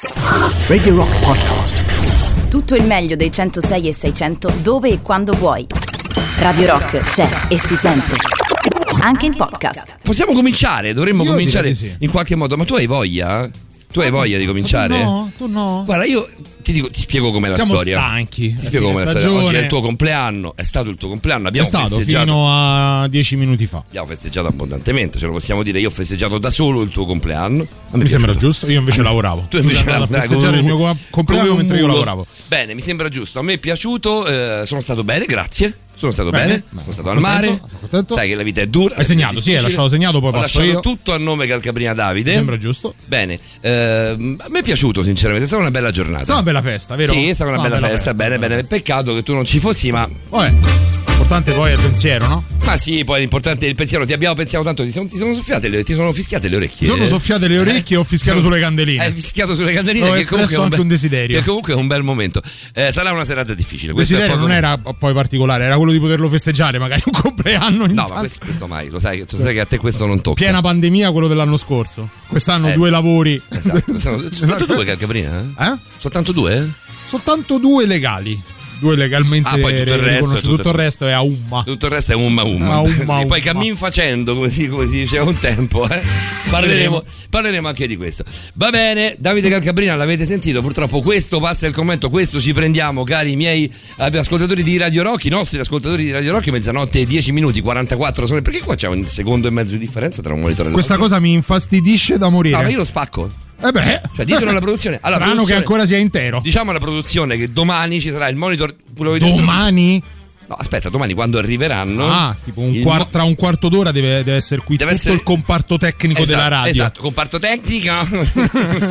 Radio Rock Podcast. Tutto il meglio dei 106 e 600 dove e quando vuoi. Radio Rock c'è e si sente. Anche in podcast. Possiamo cominciare? Dovremmo Io cominciare sì. in qualche modo. Ma tu hai voglia? Tu hai voglia di cominciare? No, tu no. Guarda, io ti, dico, ti spiego com'è la Siamo storia. stanchi. Ti spiego com'è la storia. stagione. Oggi è il tuo compleanno, è stato il tuo compleanno, È abbiamo stato festeggiato. fino a dieci minuti fa. Abbiamo festeggiato abbondantemente, ce lo possiamo dire. Io ho festeggiato da solo il tuo compleanno. Mi sembra giusto, io invece lavoravo. Tu invece lavoravi festeggiare il mio compleanno mentre io lavoravo. Bene, mi sembra giusto. A me è piaciuto, eh, sono stato bene, grazie. Sono stato Bene, bene, bene, sono stato al mare. contento. Sai che la vita è dura. Hai segnato, sì, hai lasciato segnato, poi Ho passo lasciato io. tutto a nome Calcabrina Davide. Sembra giusto. Bene, ehm, a me è piaciuto sinceramente, è stata una bella giornata. È stata una bella festa, vero? Sì, è stata una No, bella, festa, bene, bella bene. festa. Peccato che tu non ci fossi, ma, Vabbè, l'importante poi è il pensiero, no? ma sì, poi l'importante è il pensiero. Ti abbiamo pensato tanto, ti sono, ti sono soffiate le, ti sono fischiate le orecchie. Mi sono soffiate le orecchie e ho fischiato sulle candeline. Hai fischiato sulle candeline. Ho che comunque anche bel- un desiderio. Che comunque è un bel momento. Eh, sarà una serata difficile. Il desiderio non era poi particolare, era quello di poterlo festeggiare, magari un compleanno No, tanto. ma questo, questo mai, lo sai, tu sai che a te questo non tocca. Piena pandemia quello dell'anno scorso. Quest'anno Eh, due lavori. Esatto. Sono- Soltanto due Calcabrina? Eh? Eh? Soltanto due? Soltanto due legali. Due legalmente Ah, poi tutto il resto, tutto- Tutto il resto è a umma. Tutto il resto è umma umma. Ah, umma, Sì, Poi cammin facendo, come si, come si diceva un tempo. eh. Parleremo, parleremo anche di questo. Va bene, Davide Calcabrina, l'avete sentito? Purtroppo questo passa il commento, questo ci prendiamo, cari miei eh, ascoltatori di Radio Rock, i nostri ascoltatori di Radio Rock, mezzanotte e 10 minuti, 44 sono. Perché qua c'è un secondo e mezzo di differenza tra un monitor e Questa l'altro? cosa mi infastidisce da morire. No, ma io lo spacco. Eh beh. Cioè, ditelo alla produzione. Alla Strano che produzione- ancora sia intero. Diciamo alla produzione che domani ci sarà il monitor. Domani? No, aspetta, domani quando arriveranno. Ah, tipo un il quar- mo- tra un quarto d'ora deve, deve essere qui Deve tutto essere- il comparto tecnico Esatto, della radio. Esatto, comparto tecnico.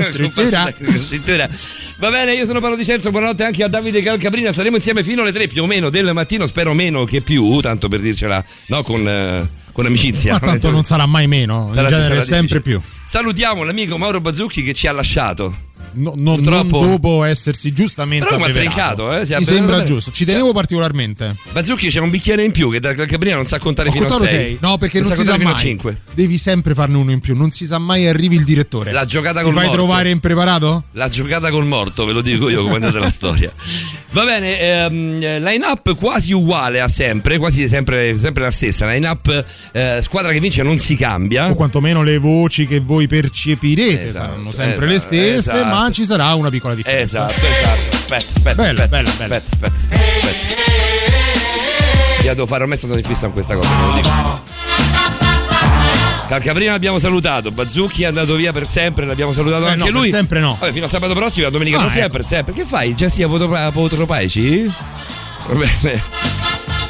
Struttura. Comparto tecnico, struttura. Va bene, io sono Paolo Di Cenzo, buonanotte anche a Davide Calcabrina. Staremo insieme fino alle 3 più o meno del mattino, spero meno che più, tanto per dircela, no, con, eh, con amicizia. Ma tanto non sarà mai meno. Sarà- in genere sarà sempre più. Salutiamo l'amico Mauro Bazzucchi che ci ha lasciato. No- no- non Purtroppo- dopo essersi giustamente Però abbeverato. eh, si Mi sembra giusto. Ci tenevo particolarmente. Bazzucchi c'è un bicchiere in più che da Calcabrina non sa contare Ho fino a contato 6. 6. No, perché non, si sa mai. a 5. Devi sempre farne uno in più. Non si sa mai arrivi il direttore. La giocata Ti col fai morto. trovare impreparato? La giocata col morto, ve lo dico io andata la storia. Va bene, ehm, line up quasi uguale a sempre, quasi sempre, sempre la stessa. Line up eh, squadra che vince non si cambia. O quantomeno le voci che voi percepirete Esatto, saranno sempre le esatto, stesse, esatto. Ma ci sarà una piccola differenza. Esatto, esatto. Aspetta, aspetta, Bella, aspetta, bella, aspetta, bella. aspetta, aspetta, aspetta. Io devo fare, ormai sono in fissa con questa cosa, ve lo dico. Calcabrina l'abbiamo salutato, Bazzucchi è andato via per sempre, l'abbiamo salutato Eh, anche no, per lui. sempre no. Vabbè, fino a sabato prossimo, a domenica Ah, prossima, ecco. per sempre. Che fai? Già sia apotropaici? Va bene.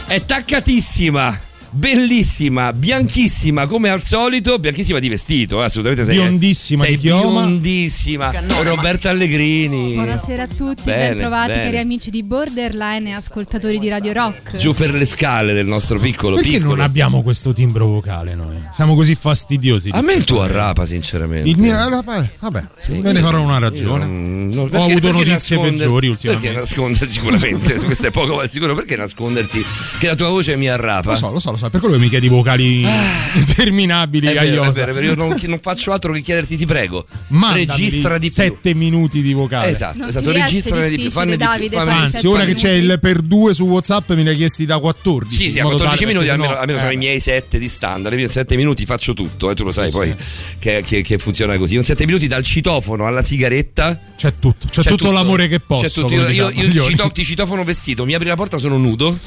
È taccatissima. Bellissima, bianchissima come al solito, bianchissima di vestito, eh, assolutamente sei Biondissima sei di biondissima. Roberta Allegrini. Buonasera a tutti, Bene, ben trovati bene. cari amici di Borderline e ascoltatori di Radio Rock. Giù per le scale del nostro piccolo Perché piccolo. non abbiamo questo timbro vocale noi? Siamo così fastidiosi. A me il tuo arrapa, sinceramente. Il mio, eh, vabbè, vabbè, me ne farò una ragione. Mm, no, Ho perché- avuto perché notizie nasconder- peggiori ultimamente. Perché nasconderti sicuramente, questo è poco ma sicuro, perché nasconderti che la tua voce mi arrapa? Lo so, lo so, lo so, per quello che mi chiedi vocali interminabili, È vero, è io non, non faccio altro che chiederti, ti prego. Mandami registra di più. 7 minuti di vocale. Esatto, Non esatto, registrane di più, fanne di più. Davide, fare Anzi, ora che c'è il per 2 su WhatsApp me ne hai chiesti da 14. Sì, sì, a modo 14 tale- minuti almeno, sennò- almeno sono eh. i miei 7 di standard. Io in 7 minuti faccio tutto, eh, tu lo sai poi che, che- che funziona così. In 7 minuti dal citofono alla sigaretta. C'è tutto, c'è, tutto, l'amore che posso. C'è tutto. Io, diciamo io ti citofono vestito, mi apri la porta, sono nudo.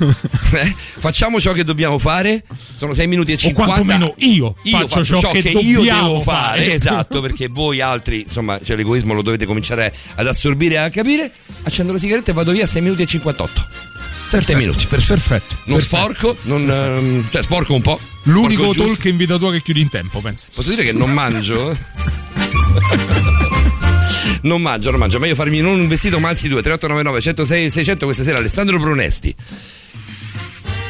Eh? Facciamo ciò che dobbiamo fare. Sono 6 minuti e O 50. quantomeno io, faccio ciò, che, io dobbiamo devo fare. fare. Esatto, perché voi altri, insomma, cioè, l'egoismo lo dovete cominciare ad assorbire e a capire. Accendo la sigaretta e vado via 6 minuti e 58. 7 minuti, perfetto. Perfetto. Non perfetto. sporco, non, ehm, cioè sporco un po'. L'unico talk in vita tua che chiudi in tempo, pensa. Posso dire che non mangio? non mangio, non mangio. Meglio farmi non un vestito, ma anzi due. 3899 106 600 questa sera Alessandro Brunesti.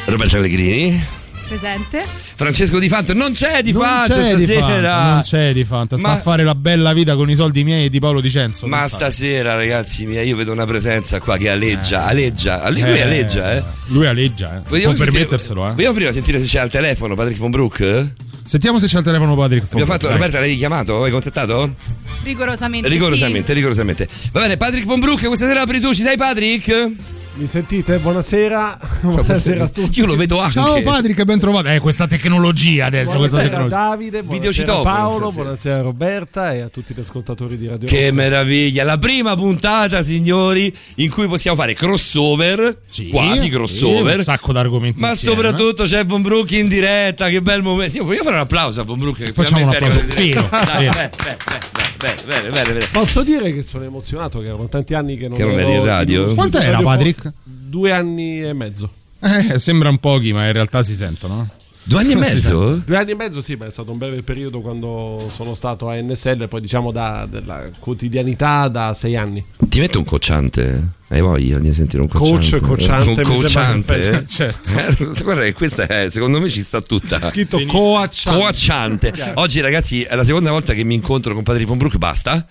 Roberto Allegrini. Presente. Francesco Di Fant. Non c'è Di non Fant c'è di stasera. Fanta, non c'è di Fanta. Sta Ma- a fare la bella vita con i soldi miei e di Paolo Di Cenzo. Ma pensate. stasera, ragazzi miei, io vedo una presenza qua che aleggia, aleggia. Ale- lui Eh, aleggia, eh. Lui aleggia, eh. Vogliamo Può sentire- permetterselo, eh. Vogliamo prima sentire se c'è al telefono Patrick von Brook? Sentiamo se c'è il telefono Patrick. Abbiamo fatto, Dai. Roberta, l'hai chiamato? Hai contattato? Rigorosamente. Rigorosamente, rigorosamente. Va bene, Patrick Von Broek, questa sera apri tu, ci sei Patrick? Mi sentite? Buonasera. Buonasera a tutti. Io lo vedo anche. Ciao Patrick, ben trovato. Eh, questa tecnologia adesso. Questa Buonasera tecnologia. Davide, buonasera Paolo, buonasera Roberta e a tutti gli ascoltatori di Radio Che Rock. meraviglia, la prima puntata, signori, in cui possiamo fare crossover, Sì, quasi sì, crossover. un sacco d'argomenti. ma insieme. soprattutto c'è Von Brook in diretta, che bel momento. Sì, voglio fare un applauso a Von Brook che Facciamo un applauso. Vero, Dai, beh, beh, beh, beh, bene, bene, bene. Posso dire che sono emozionato, che erano tanti anni che non, Che non ero in radio? Quanto era. Patrick? Due anni e mezzo. Eh, sembrano pochi, ma in realtà si sentono. Due anni e mezzo? Due anni e mezzo, sì, ma è stato un breve periodo quando sono stato a NSL, poi diciamo da, della quotidianità da sei anni. Ti metto un cocciante? Hai voglia di sentire un Coach, cocciante? cocciante, Un cocciante? Certo. Eh, Guarda che questa è, secondo me ci sta tutta. Scritto coacciante. Coacciante. Oggi ragazzi è la seconda volta che mi incontro con Patrick Von Brook, basta?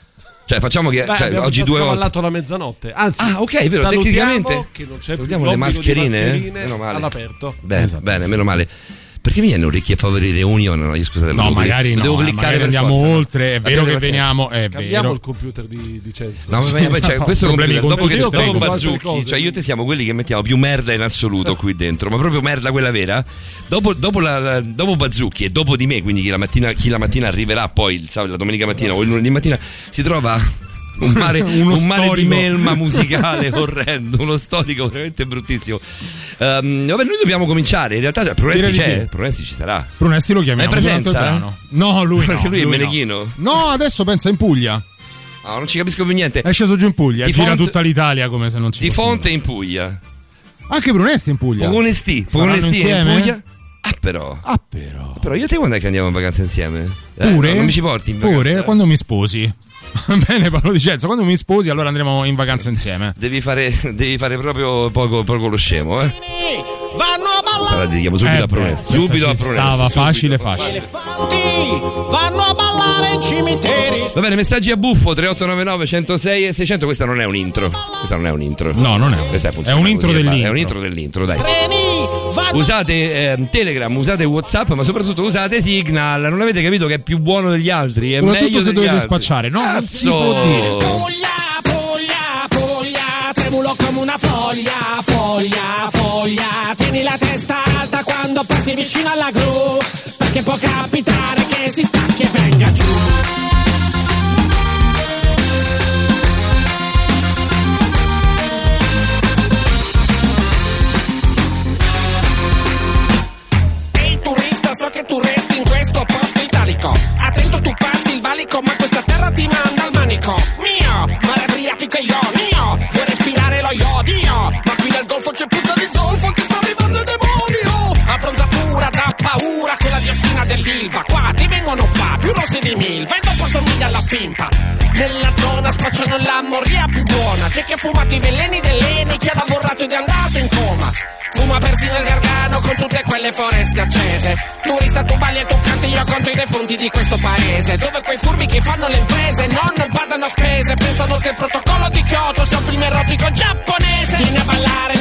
Cioè facciamo che Beh, cioè, oggi due volte. scavallato la mezzanotte. Anzi, Ah, ok, è vero, tecnicamente. che non c'è Salutiamo più le mascherine, eh? mascherine Meno male. all'aperto. Bene, bene, meno male. Perché mi viene un ricchi e poveri reunion? No, scusate, No, magari no. devo eh, cliccare magari per andiamo forza, no? oltre. È vero che veniamo. È Cambiamo vero. il computer di, di Cenzo. No, ma ma- cioè, No, questo computer, dopo che tengo altre Bazzucchi, cose. cioè io e te siamo quelli che mettiamo più merda in assoluto qui dentro, ma proprio merda quella vera. Dopo, dopo, la, la- dopo Bazzucchi e dopo di me, quindi chi la mattina, chi la mattina arriverà poi il sabato, la domenica mattina o il lunedì mattina, si trova un mare, un mare di melma musicale orrendo, uno storico veramente bruttissimo. Ehm, vabbè, noi dobbiamo cominciare. In realtà Prunesti Direi di c'è, sì. Prunesti ci sarà. Brunesti lo chiamiamo il presenza? No, lui no. Perché lui è no. Meneghino. No, adesso pensa in Puglia. No, non ci capisco più niente. È sceso giù in Puglia. Di gira Font- tutta l'Italia come se non ci Di fosse Fonte nulla. in Puglia. Anche Brunesti in Puglia. Saranno Pogonesti in? Puglia. Ah, però. Ah, però. Però io e te quando è che andiamo in vacanza insieme? Eh, Pure? no, non mi ci porti in vacanza? Pure quando mi sposi. Va Bene, Paolo Dicenza, quando mi sposi allora andremo in vacanza insieme. Devi fare, devi fare proprio poco, poco lo scemo, eh? Vanno a ballare Sarà dedichiamo subito Eh a questa Subito a Pronesti. Stava subito. facile, facile. elefanti, vanno a ballare in cimiteri. Va bene, messaggi a buffo 3899 106 e 600. Questa non è un intro. Questa non è un intro. No, non è un- Questa è funziona un intro così, è dell'intro. un intro dell'intro, dai. Treni, vanno Usate eh, Telegram, usate Whatsapp, ma soprattutto usate Signal. Non avete capito che è più buono degli altri? È Soprattutto meglio se dovete altri. spacciare. No, non si può dire. Puglia, puglia, puglia, tremulo come una foglia, foglia, foglia. Tieni la testa alta quando passi vicino alla gru, perché può capitare che si stacchi e venga giù. Ehi turista, so che tu resti in questo posto italico. Attento tu passi il valico, ma questa terra ti manda al manico. Mio, mare adriatico e io, mio, vuoi respirare lo iodio? Golfo c'è puzza di zolfo che sta arrivando il demonio. Abbronzatura da paura con la diossina dell'ilva. Qua ti vengono qua, più rossi di milva e dopo somiglia alla pimpa. Nella zona spacciano la moria più buona. C'è chi ha fumato i veleni dell'Eni, chi ha lavorato ed è andato in coma. Fuma persino il gargano con tutte quelle foreste accese. Turista, tu balli e tu canti, io conto i defunti di questo paese. Dove quei furbi che fanno le imprese non badano a spese. Pensano che il protocollo di Kyoto sia un film erotico giapponese. Vieni a ballare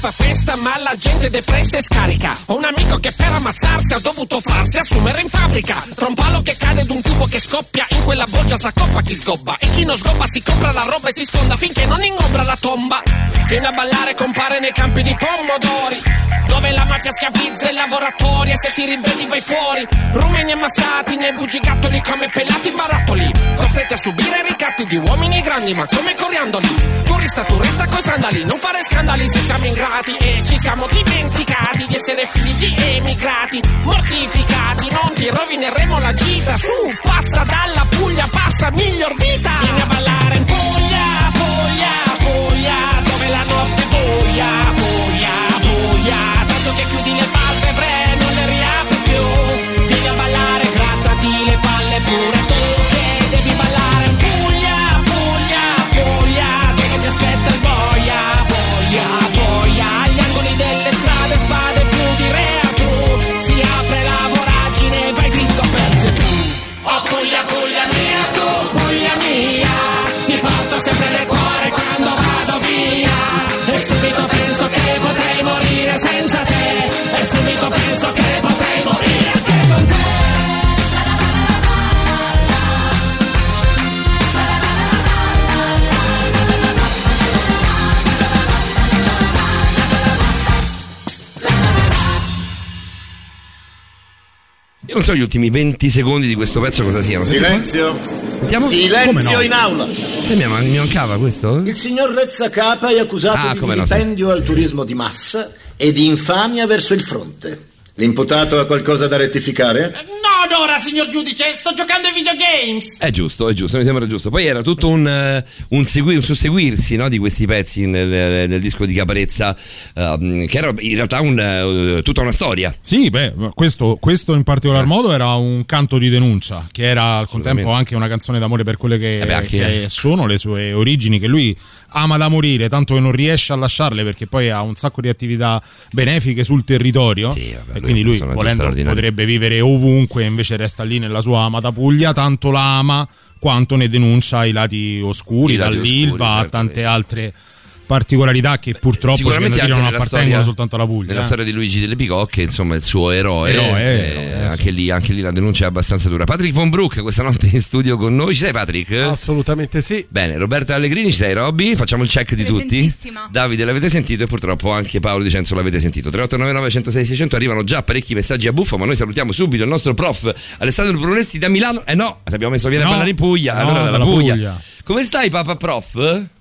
fa festa, ma la gente depressa e scarica. Ho un amico che per ammazzarsi ha dovuto farsi assumere in fabbrica. Tra un palo che cade ed un tubo che scoppia, in quella boccia s'accoppa chi sgobba. E chi non sgobba si compra la roba e si sfonda finché non ingombra la tomba. Viene a ballare, compare nei campi di pomodori. Dove la mafia schiavizza i lavoratori e se ti ribelli vai fuori. Rumeni ammassati nei bugigattoli come pelati barattoli. Costretti a subire ricatti di uomini grandi ma come coriandoli. Turista, turista coi sandali, non fare scandali se siamo sposati e ci siamo dimenticati di essere figli di emigrati, mortificati, non ti rovineremo la gita, su, passa dalla Puglia, passa miglior vita, vieni a ballare in Puglia, Puglia, Puglia, dove la notte buia, buia, buia, tanto che chiudi le palpebre non le riapri più, vieni a Capitão Io non so gli ultimi 20 secondi di questo pezzo cosa siano. Silenzio. Sentiamo? Silenzio no? in aula. Eh, mi, mancava questo? Il signor Rezza Capa è accusato Ah, di no, vilipendio al turismo di massa e di infamia verso il fronte. L'imputato ha qualcosa da rettificare? No, Dora, signor giudice, sto giocando ai videogames. È giusto, è giusto, mi sembra giusto. Poi era tutto un, eh, un, segui- un susseguirsi no, di questi pezzi nel, nel disco di Caparezza, ehm, che era in realtà un, eh, tutta una storia. Sì, beh, questo, questo in particolar modo era un canto di denuncia, che era al contempo anche una canzone d'amore per quelle che, Eh beh, che sono le sue origini, che lui ama da morire, tanto che non riesce a lasciarle perché poi ha un sacco di attività benefiche sul territorio Sì, vabbè, quindi lui volendo potrebbe vivere ovunque, invece resta lì nella sua amata Puglia, tanto la ama quanto ne denuncia i lati oscuri, I lati dall'Ilva oscuri, a certo, tante altre particolarità che purtroppo Sicuramente dire, anche non appartengono storia- soltanto alla Puglia. Nella eh. storia di Luigi delle Picocche, insomma, il suo eroe. Eroe, eh, eroe, anche, sì. lì, anche lì la denuncia è abbastanza dura. Patrick Von Broek questa notte in studio con noi. Ci sei, Patrick? Assolutamente sì. Bene, Roberta Allegrini, ci sei, Robby? Facciamo il check di tutti. Davide l'avete sentito e purtroppo anche Paolo Di Cenzo l'avete sentito. 3899 106 600 arrivano già parecchi messaggi a buffo, ma noi salutiamo subito il nostro prof Alessandro Brunesti da Milano. Eh no, ti abbiamo messo viene a No, ballare in Puglia. no, allora dalla Puglia. Puglia. Come stai, Papa Prof?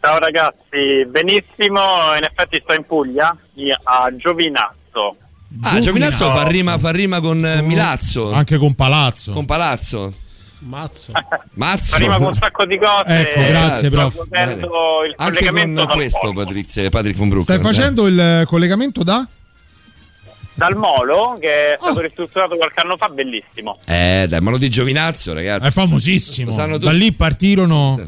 Ciao ragazzi, benissimo, in effetti sto in Puglia, a Giovinazzo. Ah, Giovinazzo fa rima, fa rima con eh, Milazzo. Anche con Palazzo. Con Palazzo. Mazzo. Mazzo. Fa rima con un sacco di cose. Ecco, grazie, prof. Anche con dal questo, Molo. Patrick, von Broek. Stai facendo il collegamento da? Dal Molo, che è stato Oh. ristrutturato qualche anno fa, bellissimo. Eh, dai, ma lo di Giovinazzo, ragazzi. È famosissimo. Da lì partirono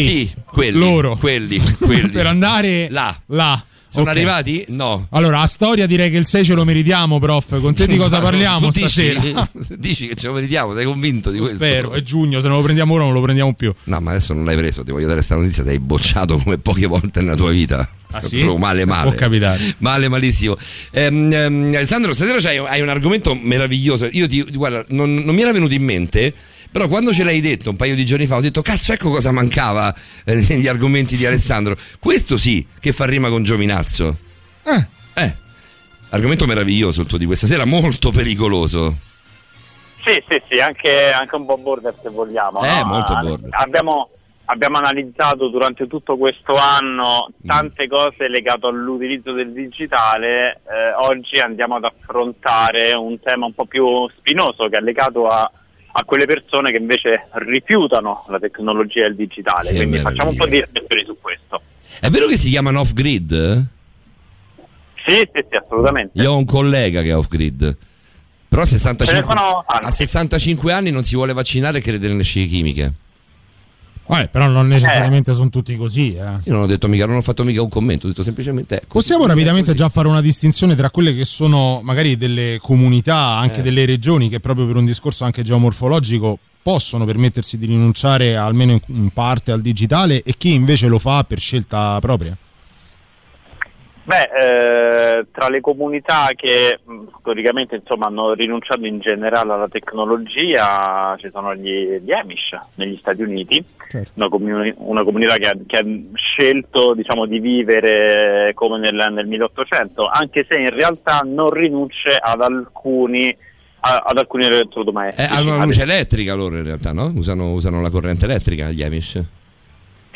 chi? Sì, quelli. Loro. Quelli, quelli. per andare Là. là. Sono Ok. arrivati? No. Allora, a storia direi che il 6 ce lo meritiamo, prof. Con te di cosa parliamo dici- stasera? Dici che ce lo meritiamo, sei convinto di Lo questo? Spero, è giugno, se non lo prendiamo ora non lo prendiamo più. No, ma adesso non l'hai preso, ti voglio dare questa notizia, sei bocciato come poche volte nella tua vita. Ah, sì? Male male. Può capitare. Male malissimo. Ehm, ehm, Alessandro, stasera hai un argomento meraviglioso. Io ti guarda, non, non mi era venuto in mente. Però quando ce l'hai detto un paio di giorni fa ho detto cazzo ecco cosa mancava eh, negli argomenti di Alessandro. Questo sì che fa rima con Giovinazzo. Eh, Eh, argomento meraviglioso il tuo di questa sera, molto pericoloso. Sì, sì, sì, anche, anche un po' border se vogliamo. Eh, no? molto border. Abbiamo, abbiamo analizzato durante tutto questo anno Mm. tante cose legate all'utilizzo del digitale. Eh, oggi andiamo ad affrontare un tema un po' più spinoso che è legato a, a quelle persone che invece rifiutano la tecnologia e il digitale. Che Quindi facciamo un po' di meraviglia. riflessioni su questo. È vero che si chiamano off grid? Sì, sì, sì, assolutamente. Io ho un collega che è off grid. Però a 65, Ce ne sono a tanti. 65 anni non si vuole vaccinare e crede nelle scie chimiche. Vabbè, però non necessariamente sono tutti così. eh. Io non ho detto mica, non ho fatto mica un commento, ho detto semplicemente. ecco. Possiamo rapidamente già fare una distinzione tra quelle che sono magari delle comunità, anche Eh. delle regioni che proprio per un discorso anche geomorfologico possono permettersi di rinunciare almeno in parte al digitale e chi invece lo fa per scelta propria? Beh, eh, tra le comunità che mh, storicamente insomma, hanno rinunciato in generale alla tecnologia ci sono gli, gli Amish negli Stati Uniti, Certo. una, comuni- una comunità che ha, che ha scelto diciamo, di vivere come nel, nel 1800, anche se in realtà non rinuncia ad alcuni, a- ad alcuni Eh, elettrodomestici. hanno una Ad luce elettrica loro in realtà, no? Usano, usano la corrente elettrica gli Amish.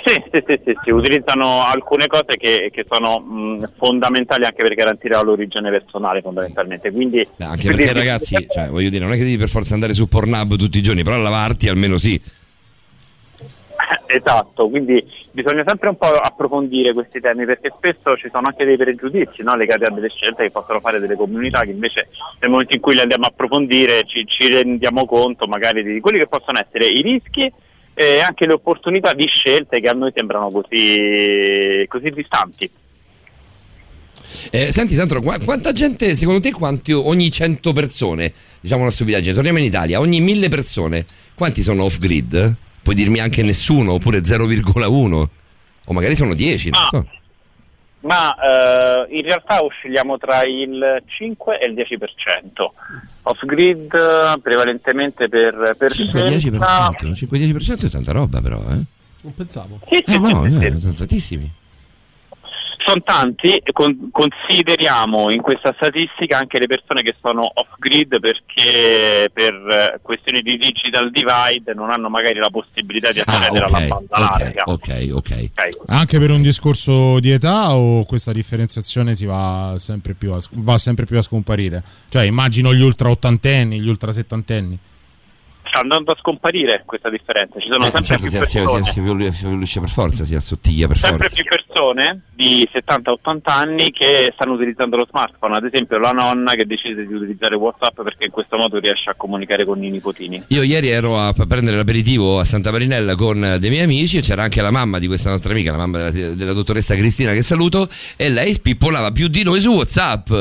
Sì, sì, sì, sì, sì, utilizzano alcune cose che, che sono mh, fondamentali anche per garantire la loro igiene personale fondamentalmente. Quindi, Beh, anche perché ragazzi, cioè, voglio dire, non è che devi per forza andare su Pornhub tutti i giorni, però lavarti almeno sì. Esatto, quindi bisogna sempre un po' approfondire questi temi perché spesso ci sono anche dei pregiudizi no, legati a delle scelte che possono fare delle comunità che invece nel momento in cui le andiamo a approfondire ci, ci rendiamo conto magari di quelli che possono essere i rischi e anche le opportunità di scelte che a noi sembrano così, così distanti. Eh, senti Sandro, qua- quanta gente, secondo te, quanti, ogni 100 persone, diciamo una stupidaggine, torniamo in Italia, ogni 1000 persone, quanti sono off grid? Puoi dirmi anche nessuno, oppure 0,1? O magari sono 10, non Ah. so. Ma eh, in realtà oscilliamo tra il 5 e il 10%. Off grid eh, prevalentemente per, per scelta. 5-10%, 5-10% è tanta roba però, eh? Non pensavo. Sì, sì, Eh, no, sì, sì, eh, sì. sono tantissimi. Sono tanti, con- consideriamo in questa statistica anche le persone che sono off grid perché per eh, questioni di digital divide non hanno magari la possibilità di Ah, accedere alla banda ok, larga. ok, ok. Ok. Anche per un discorso di età o questa differenziazione si va sempre più a, va sempre più a scomparire? Cioè immagino gli ultra ottantenni, gli ultra settantenni. Sta andando a scomparire questa differenza, ci sono Eh, sempre certo, più si, si, persone. si, si si evoluisce per forza, si assottiglia per sempre forza. più persone di 70-80 anni che stanno utilizzando lo smartphone, ad esempio la nonna che decide di utilizzare WhatsApp perché in questo modo riesce a comunicare con i nipotini. Io ieri ero a prendere l'aperitivo a Santa Marinella con dei miei amici e c'era anche la mamma di questa nostra amica, la mamma della, della dottoressa Cristina che saluto, e lei spippolava più di noi su WhatsApp.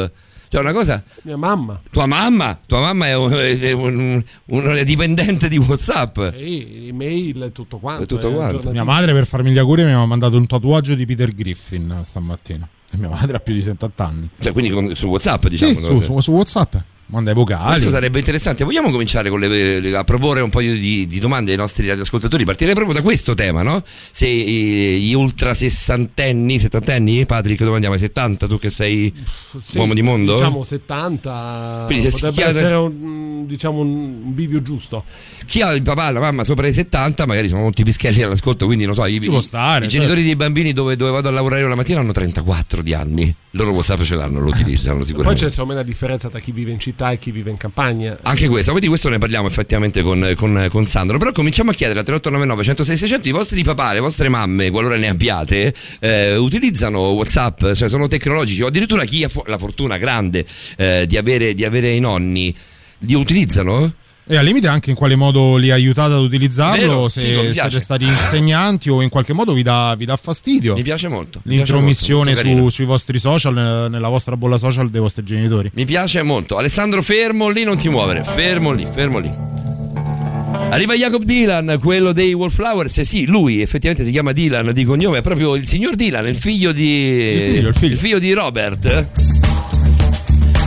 Cioè una cosa, Mia mamma. tua mamma, tua mamma è un, è un- un dipendente di WhatsApp. E email e tutto quanto. E tutto eh, quanto. Mia madre per farmi gli auguri mi aveva mandato un tatuaggio di Peter Griffin stamattina. E mia madre ha più di 70 anni. Cioè, quindi con- su WhatsApp, diciamo. Sì, su, su- su WhatsApp. Manda i vocali. Questo sarebbe interessante. Vogliamo cominciare con le- le- a proporre un po' di, di domande ai nostri radioascoltatori? Partirei proprio da questo tema, no? Se eh, gli ultra sessantenni, settantenni, Patrick, dove andiamo? Ai 70, tu che sei Sì, uomo di mondo? Diciamo 70. Quindi se si potrebbe chiede- essere un, diciamo un, un bivio giusto. Chi ha il papà e la mamma sopra i 70, magari sono molti pischelli all'ascolto, quindi non so, i, può stare, i certo. genitori dei bambini dove, dove vado a lavorare io la mattina hanno 34 di anni. Loro WhatsApp ce l'hanno, lo utilizzano Poi sicuramente. c'è secondo me una differenza tra chi vive in città e chi vive in campagna. Anche questo, poi di questo ne parliamo effettivamente con, con- con Sandro. Però cominciamo a chiedere a 3899 106 600 i vostri papà, le vostre mamme, qualora ne abbiate, eh, utilizzano WhatsApp, cioè sono tecnologici, o addirittura chi ha la fortuna grande eh, di, avere, di avere i nonni, li utilizzano? E al limite anche in quale modo li aiutate ad utilizzarlo, Vero, se figo, siete stati insegnanti o in qualche modo vi dà, vi dà fastidio. Mi piace molto. mi piace L'intromissione molto, molto su- sui vostri social, nella vostra bolla social dei vostri genitori. Mi piace molto. Alessandro, fermo lì, non ti muovere. Fermo lì, fermo lì. Arriva Jacob Dylan, quello dei Wallflowers. Sì, lui effettivamente si chiama Dylan di cognome, è proprio il signor Dylan, il figlio di. Il figlio, il figlio. di Robert.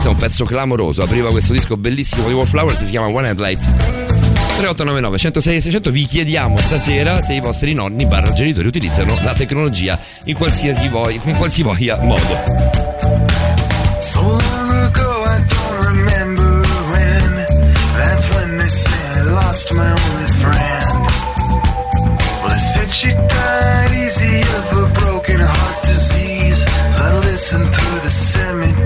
Questo è un pezzo clamoroso. Apriva questo disco bellissimo di Wallflowers, si chiama One Headlight. 3899 106 600 vi chiediamo stasera se i vostri nonni barra genitori utilizzano la tecnologia in qualsiasi, voi, in qualsivoglia modo. So long ago, I don't remember when. That's when they say I lost my only friend. Well, they said she died easy of a broken heart disease. As I listened through the cemetery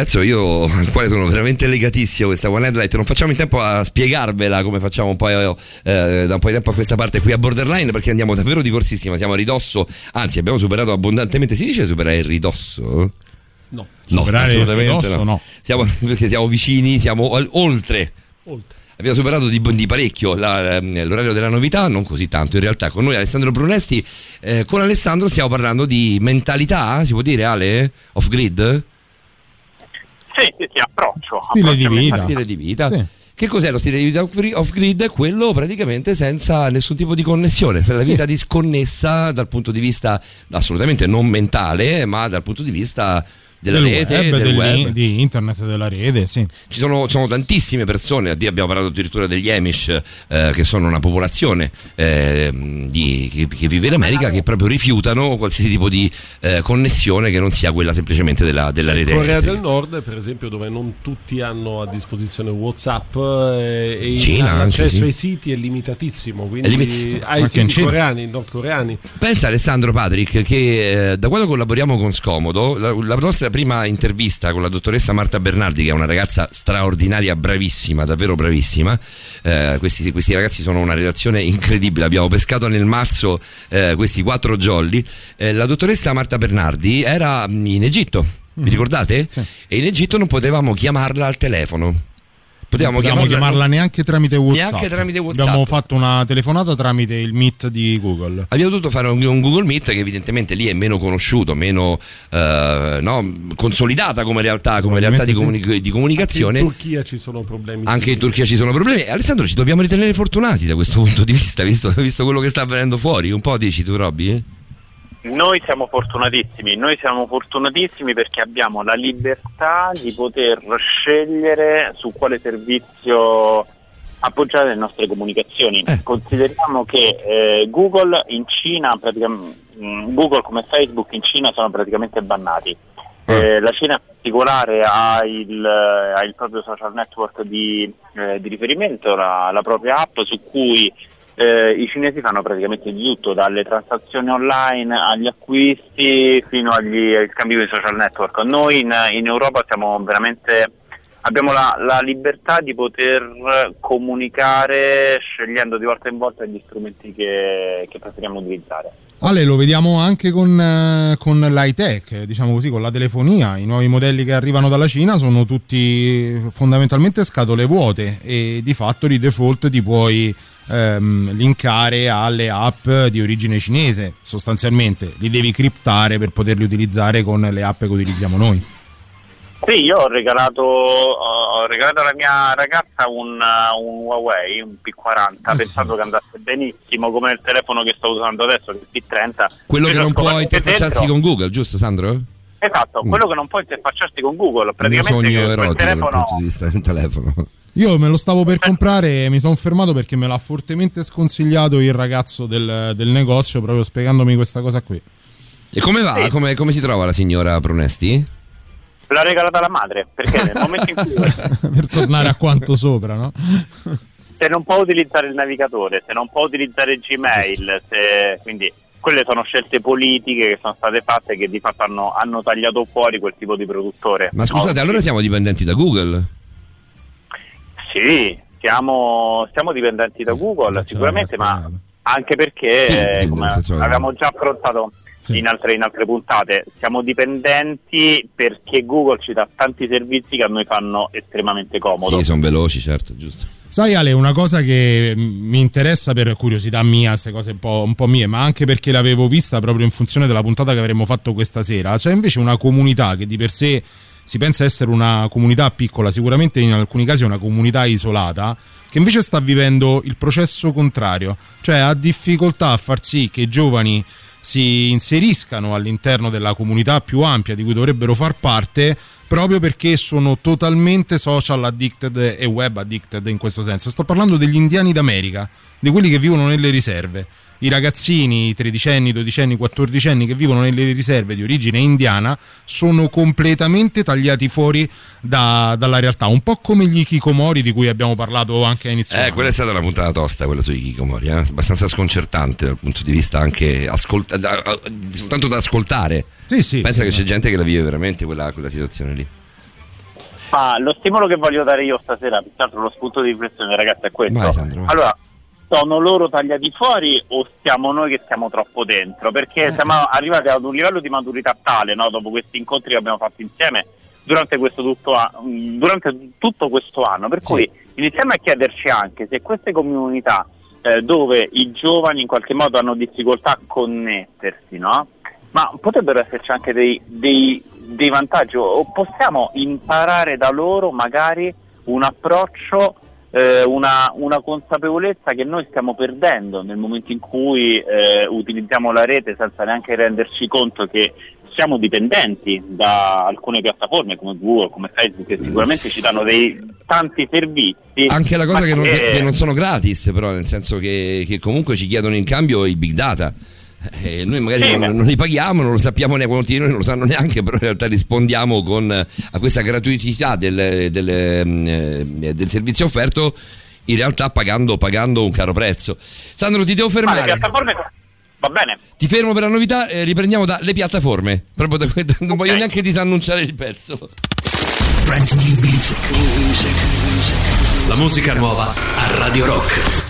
pezzo io al quale sono veramente legatissimo questa One Headlight. Non facciamo in tempo a spiegarvela come facciamo poi eh, da un po' di tempo a questa parte qui a Borderline perché andiamo davvero di corsissima. Siamo a ridosso, anzi abbiamo superato abbondantemente. Si dice superare il ridosso? No. No, assolutamente ridosso, no. no. Siamo, perché siamo vicini, siamo al- oltre. Oltre. Abbiamo superato di, di parecchio la- ehm, l'orario della novità, non così tanto in realtà. Con noi Alessandro Brunesti, eh, con Alessandro stiamo parlando di mentalità, si può dire Ale? Off grid? Sì, sì, sì, approccio. Stile di vita. Stile di vita. Sì. Che cos'è lo stile di vita off- off grid? Quello praticamente senza nessun tipo di connessione, per la vita disconnessa dal punto di vista assolutamente non mentale, ma dal punto di vista della del rete, web, del del- web. di internet, della rete, sì. Ci sono, sono tantissime persone, abbiamo parlato addirittura degli Amish, eh, che sono una popolazione eh, di- che, che vive in America, che proprio rifiutano qualsiasi tipo di eh, connessione che non sia quella semplicemente della, della rete Corea elettrica. del Nord, per esempio, dove non tutti hanno a disposizione WhatsApp eh, e Cina anche, l'accesso sì. ai siti è limitatissimo. Quindi È limi- ai Anche in siti Cina. coreani, nordcoreani. Pensa Alessandro Patrick che eh, da quando collaboriamo con Scomodo, la, la nostra prima intervista con la dottoressa Marta Bernardi, che è una ragazza straordinaria, bravissima, davvero bravissima, eh, questi, questi ragazzi sono una redazione incredibile, abbiamo pescato nel mazzo eh, questi quattro jolly, eh, la dottoressa Marta Bernardi era mm, in Egitto, vi ricordate? E in Egitto non potevamo chiamarla al telefono. Potevamo chiamarla, chiamarla neanche tramite WhatsApp. Neanche tramite WhatsApp. Abbiamo fatto una telefonata tramite il Meet di Google. Abbiamo dovuto fare un, un Google Meet che evidentemente lì è meno conosciuto, meno eh, no, consolidata come realtà, come realtà di, comuni- di In comunicazione. Turchia ci sono problemi. Anche in Turchia ci sono problemi. Alessandro, ci dobbiamo ritenere fortunati da questo punto di vista, visto, visto quello che sta avvenendo fuori. Un po' dici tu, Robby? eh? Noi siamo fortunatissimi, noi siamo fortunatissimi perché abbiamo la libertà di poter scegliere su quale servizio appoggiare le nostre comunicazioni. Eh. Consideriamo che eh, Google in Cina, mm, Google come Facebook in Cina sono praticamente bannati. Eh, la Cina in particolare ha il, ha il proprio social network di, eh, di riferimento, la, la propria app su cui eh, i cinesi fanno praticamente di tutto, dalle transazioni online agli acquisti fino agli, agli scambi di social network. Noi in, in Europa abbiamo la, la libertà di poter comunicare scegliendo di volta in volta gli strumenti che, che preferiamo utilizzare. Ale, lo vediamo anche con, eh, con l'high tech, diciamo così, con la telefonia. I nuovi modelli che arrivano dalla Cina sono tutti fondamentalmente scatole vuote e di fatto di default ti puoi ehm, linkare alle app di origine cinese. Sostanzialmente li devi criptare per poterli utilizzare con le app che utilizziamo noi. Sì, io ho regalato, ho regalato alla mia ragazza un, uh, un Huawei, un P40, Ah, sì. pensando che andasse benissimo come il telefono che sto usando adesso, il P30. Quello che non può interfacciarsi dentro- con Google, giusto Sandro? Esatto, quello che non puoi interfacciarsi con Google, Il mio praticamente sogno che quel erotico dal telefono punto di vista del telefono. Io me lo stavo per comprare e mi sono fermato perché me l'ha fortemente sconsigliato il ragazzo del, del negozio proprio spiegandomi questa cosa qui. E come va? Sì. Come, come si trova la signora Pronesti? l'ha regalata la madre, perché nel momento in cui per tornare a quanto sopra, no? se non può utilizzare il navigatore, se non può utilizzare Gmail, se- quindi quelle sono scelte politiche che sono state fatte che di fatto hanno, hanno tagliato fuori quel tipo di produttore. Ma scusate, Oggi- allora siamo dipendenti da Google? Sì, siamo, siamo dipendenti da Google sicuramente, ma anche perché, Sì, eh, come avevamo già affrontato in, altre, in altre puntate, siamo dipendenti perché Google ci dà tanti servizi che a noi fanno estremamente comodo. Sì, sono veloci, certo, giusto. Sai Ale, una cosa che mi interessa per curiosità mia, queste cose un po', un po' mie, ma anche perché l'avevo vista proprio in funzione della puntata che avremmo fatto questa sera, c'è invece una comunità che di per sé si pensa essere una comunità piccola, sicuramente in alcuni casi è una comunità isolata, che invece sta vivendo il processo contrario, cioè ha difficoltà a far sì che i giovani si inseriscano all'interno della comunità più ampia di cui dovrebbero far parte proprio perché sono totalmente social addicted e web addicted in questo senso. Sto parlando degli indiani d'America, di quelli che vivono nelle riserve. I ragazzini, i tredicenni, dodicenni, quattordicenni che vivono nelle riserve di origine indiana sono completamente tagliati fuori da- dalla realtà, un po' come gli Kikomori di cui abbiamo parlato anche a inizio. Eh, quella è stata una puntata tosta, quella sui Kikomori, eh? abbastanza sconcertante dal punto di vista anche ascolta- da- soltanto da ascoltare. Sì, sì. Pensa che c'è gente che la vive veramente quella, quella situazione lì. Ma lo stimolo che voglio dare io stasera, più che altro lo spunto di riflessione, ragazzi, è questo. Vai, Sandro, vai. allora, sono loro tagliati fuori o siamo noi che siamo troppo dentro? Perché siamo arrivati ad un livello di maturità tale, no? dopo questi incontri che abbiamo fatto insieme durante, questo tutto, a- durante tutto questo anno, per cui iniziamo a chiederci anche se queste comunità eh, dove i giovani in qualche modo hanno difficoltà a connettersi, no? ma potrebbero esserci anche dei, dei- dei vantaggi o possiamo imparare da loro magari un approccio, eh, una, una consapevolezza che noi stiamo perdendo nel momento in cui eh, utilizziamo la rete senza neanche renderci conto che siamo dipendenti da alcune piattaforme come Google, come Facebook, che sicuramente ci danno dei tanti servizi. Anche la cosa ma che non, che- che non sono gratis, però, nel senso che, che comunque ci chiedono in cambio i big data. E noi magari Sì, non, non li paghiamo, non lo sappiamo neanche, molti di noi non lo sanno neanche, però in realtà rispondiamo con, eh, a questa gratuità del, del, mm, eh, del servizio offerto, in realtà pagando, pagando un caro prezzo. Sandro, ti devo le fermare. piattaforme va bene. Ti fermo per la novità e riprendiamo dalle piattaforme. Proprio da que- non voglio neanche disannunciare il pezzo. La musica nuova a Radio Rock.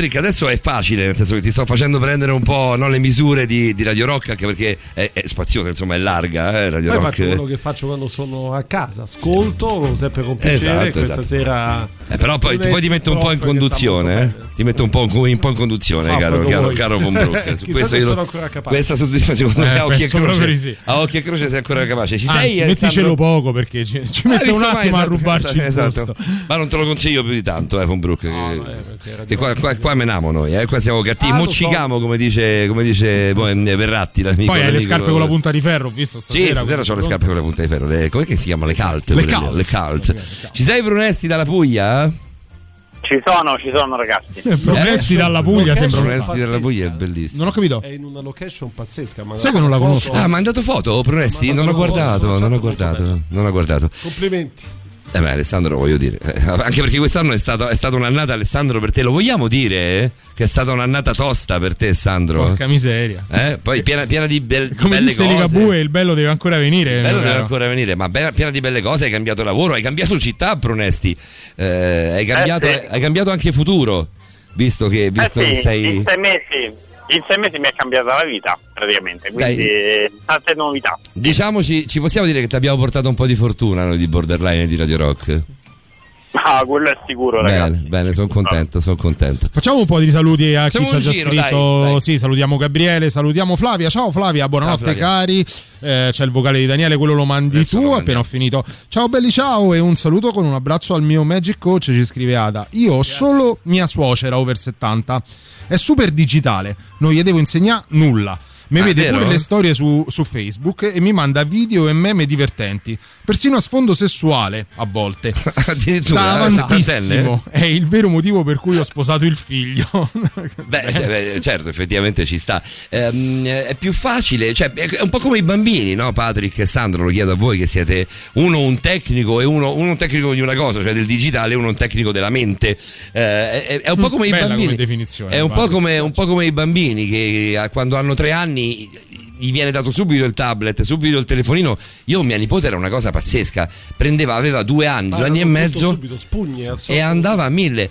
Patrick, adesso è facile, nel senso che ti sto facendo prendere un po' no, le misure di, di Radio Rock, anche perché è, è spaziosa, insomma, è larga. Eh, Radio Poi Rock. faccio quello che faccio quando sono a casa, ascolto sempre con piacere. Esatto, Questa esatto. sera. Eh, però poi, poi ti metto un po' in conduzione, eh? ti metto un po', in- un po' in conduzione, Ah, caro, caro, caro Von Brook. Su questo io- sono ancora capace. questa soddisfazione, secondo me, Eh, a occhio, e croce, sì. a occhio e croce sei ancora capace. Ci sei? Anzi, Alessandro? metticelo poco perché ci, ci mette un attimo a esatto, rubarci il esatto. posto. Ma non te lo consiglio più di tanto, eh, Von Brook. che- che qua, qua, qua meniamo noi, eh, qua siamo cattivi. Ah, Moccicamo, come dice, come dice boh, eh, Verratti. l'amico- Poi hai le l'amico- scarpe con la punta di ferro, ho visto stasera. Sì, stasera ho le scarpe con la punta di ferro. Le, come che si chiamano? Le cult. Le cult. Le cult. Ci sei Brunesti dalla Puglia? Ci sono, ci sono ragazzi. Eh, Progressi dalla Puglia sembra un Brunesti dalla Puglia è bellissimo. Non ho capito. È in una location pazzesca. ma Sai che non la conosco? Ah, ha mandato foto, Brunesti? Ma Non ho guardato, non ho guardato, non ho guardato. Complimenti. Eh beh, Alessandro, voglio dire, eh, anche perché quest'anno è, stato, è stata un'annata, Alessandro, per te. Lo vogliamo dire eh? che è stata un'annata tosta per te, Sandro? Porca miseria. Eh? Poi piena, piena di, bel- di Come belle disse cose. Ligabue, il bello deve ancora venire. Il bello deve caro. ancora venire, ma be- piena di belle cose. Hai cambiato lavoro, hai cambiato città, Brunesti. Eh, hai, cambiato, Eh sì. hai cambiato anche futuro, visto che, Eh visto sì, che sei. in sei mesi, in sei mesi mi è cambiata la vita praticamente, quindi tante novità. Diciamoci, ci possiamo dire che ti abbiamo portato un po' di fortuna noi di Borderline e di Radio Rock. Ma quello è sicuro, ragazzi. Bene, bene, sono contento, sono contento. Facciamo un po' di saluti a Facciamo chi ci ha già giro, scritto. dai, dai. Sì, salutiamo Gabriele, salutiamo Flavia. Ciao Flavia, buonanotte Ciao, Flavia. cari. Eh, c'è il vocale di Daniele, quello lo mandi Adesso tu lo appena ho finito. Ciao belli, ciao e un saluto con un abbraccio al mio Magic Coach, ci scrive Ada. Io ho solo mia suocera over 70. È super digitale, non gli devo insegnare nulla. Mi Ah, vede vero? pure le storie su, su Facebook e mi manda video e meme divertenti, persino a sfondo sessuale a volte. Addirittura, Sta eh, avantissimo. È il vero motivo per cui ho sposato il figlio. Beh, eh, beh, certo, effettivamente ci sta. Ehm, è più facile, cioè, è un po' come i bambini, no? Patrick e Sandro, lo chiedo a voi che siete uno un tecnico e uno, uno un tecnico di una cosa, cioè del digitale, e uno un tecnico della mente. Eh, è, è un po' come i Bella bambini. come È un po' come, un po' come i bambini che eh, quando hanno tre anni gli viene dato subito il tablet, subito il telefonino. Io, mia nipote, era una cosa pazzesca. Prendeva, aveva due anni, due Ah, anni e mezzo Subito, spugne, e andava a mille.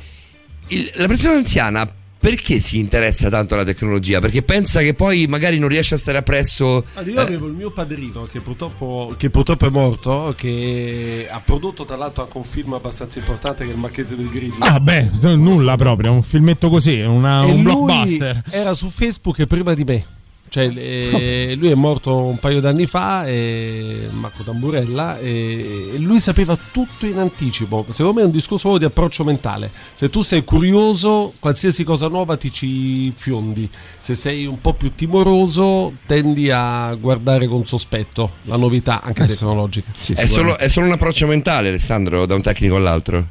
Il- la persona anziana perché si interessa tanto alla tecnologia? Perché pensa che poi magari non riesce a stare appresso. Ah, Io avevo il mio padrino che purtroppo, che purtroppo è morto, che ha prodotto tra l'altro anche un film abbastanza importante che è Il Marchese del Grillo. Ah, beh, nulla proprio, un filmetto così, una- E un lui blockbuster. Era su Facebook prima di me. Cioè, eh, lui è morto un paio d'anni fa, eh, Marco Tamburella, e e lui sapeva tutto in anticipo. Secondo me è un discorso proprio di approccio mentale. Se tu sei curioso, qualsiasi cosa nuova ti ci fiondi. Se sei un po' più timoroso, tendi a guardare con sospetto la novità, anche Eh sì. tecnologica. È solo, è solo un approccio mentale, Alessandro, da un tecnico all'altro?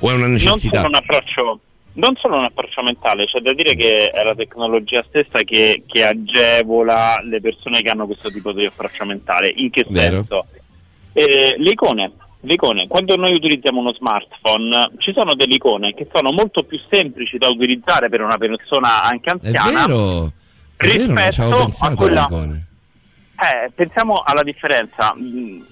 O è una Non necessità? solo un approccio. Non solo un approccio mentale, c'è da dire che è la tecnologia stessa che, che agevola le persone che hanno questo tipo di approccio mentale. In che Vero. senso? Eh, le icone. Le icone. Quando noi utilizziamo uno smartphone ci sono delle icone che sono molto più semplici da utilizzare per una persona anche È anziana. vero, è vero, avevo rispetto a pensato quella-. Eh, pensiamo alla differenza.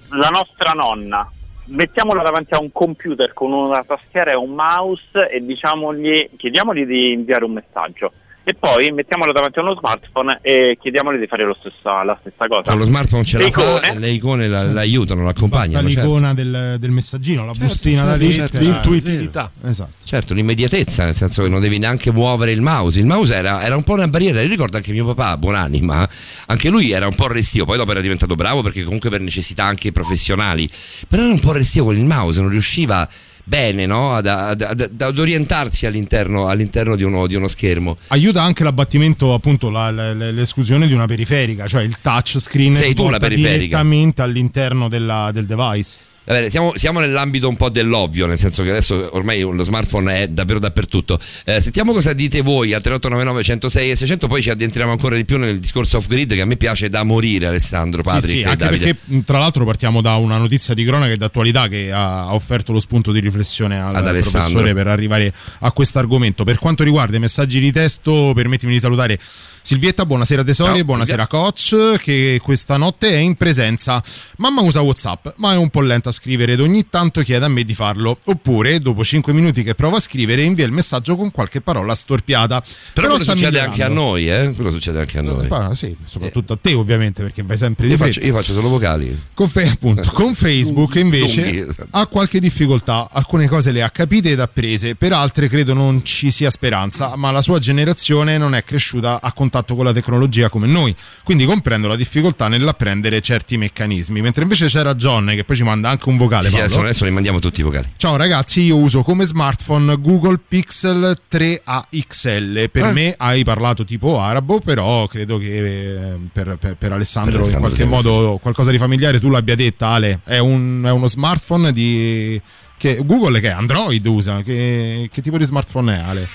La nostra nonna, mettiamola davanti a un computer con una tastiera e un mouse e diciamogli, chiediamogli di inviare un messaggio. E poi mettiamola davanti a uno smartphone e chiediamogli di fare lo stessa- la stessa cosa. Con lo smartphone ce la Le fa, icone? le icone la- l'aiutano, Basta l'accompagnano. certo. l'icona del, del messaggino, la bustina da certo, lì. certo, la- L'intuitività. Esatto. Certo, l'immediatezza, nel senso che non devi neanche muovere il mouse. Il mouse era, era un po' una barriera. Io ricordo anche mio papà, buonanima, anche lui era un po' restio. Poi dopo era diventato bravo perché comunque per necessità anche professionali. Però era un po' restio con il mouse, non riusciva bene no? ad, ad- ad- ad orientarsi all'interno, all'interno di, uno, di uno schermo. Aiuta anche l'abbattimento, appunto, la- la- l'esclusione di una periferica, cioè il touch screen Sei tu la periferica. direttamente all'interno della- del device. Va bene, siamo, siamo nell'ambito un po' dell'ovvio, nel senso che adesso ormai lo smartphone è davvero dappertutto. Eh, sentiamo cosa dite voi al 3899 106 e 600, poi ci addentriamo ancora di più nel discorso off grid che a me piace da morire, Alessandro, Patrick sì, sì, anche Davide. perché tra l'altro partiamo da una notizia di cronaca e d'attualità che ha, offerto lo spunto di riflessione al Ad professore per arrivare a questo argomento. Per quanto riguarda i messaggi di testo, permettimi di salutare Silvietta, buonasera tesori, Ciao, buonasera coach, che questa notte è in presenza. Mamma usa Whatsapp, ma è un po' lenta a scrivere ed ogni tanto chiede a me di farlo. Oppure, dopo 5 minuti che prova a scrivere, invia il messaggio con qualche parola storpiata. Però, sta succede anche a noi, eh? Quello succede anche a noi. Ah, sì, soprattutto a te ovviamente perché vai sempre di Io faccio, io faccio solo vocali. Con, fe- appunto, con Facebook invece Lunghi, esatto. ha qualche difficoltà, alcune cose le ha capite ed apprese, per altre credo non ci sia speranza, ma la sua generazione non è cresciuta a contatto con la tecnologia come noi, quindi comprendo la difficoltà nell'apprendere certi meccanismi, mentre invece c'era John che poi ci manda anche un vocale. Sì, adesso, adesso li mandiamo tutti i vocali. Ciao ragazzi, io uso come smartphone Google Pixel 3a XL. Per Ah. me hai parlato tipo arabo, però credo che eh, per, per- per Alessandro, Per Alessandro in qualche modo qualcosa di familiare tu l'abbia detta, Ale. È, un- è uno smartphone di. Che, Google che è Android usa? Che, che tipo di smartphone è Ale?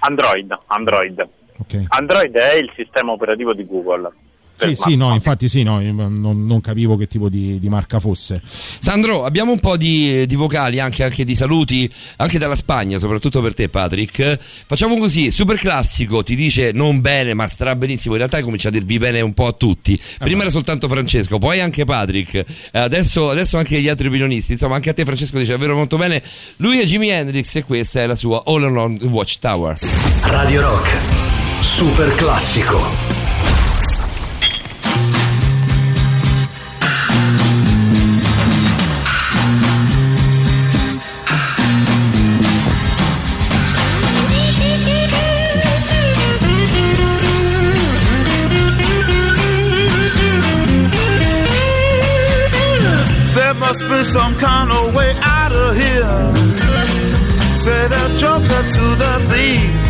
Android, Android. Ok. Android è il sistema operativo di Google. Sì, sì, no, infatti sì, no, non, non capivo che tipo di, di marca fosse. Sandro, abbiamo un po' di, di vocali, anche, anche di saluti, anche dalla Spagna, soprattutto per te, Patrick. Facciamo così: super classico ti dice non bene, ma stra benissimo. In realtà comincia a dirvi bene un po' a tutti. Prima era soltanto Francesco, poi anche Patrick, eh, adesso, adesso anche gli altri opinionisti. Insomma, anche a te, Francesco, dice davvero molto bene. Lui è Jimi Hendrix e questa è la sua All Along the Watchtower. Radio Rock, super classico. There must be some kind of way out of here. Say the joker to the thief.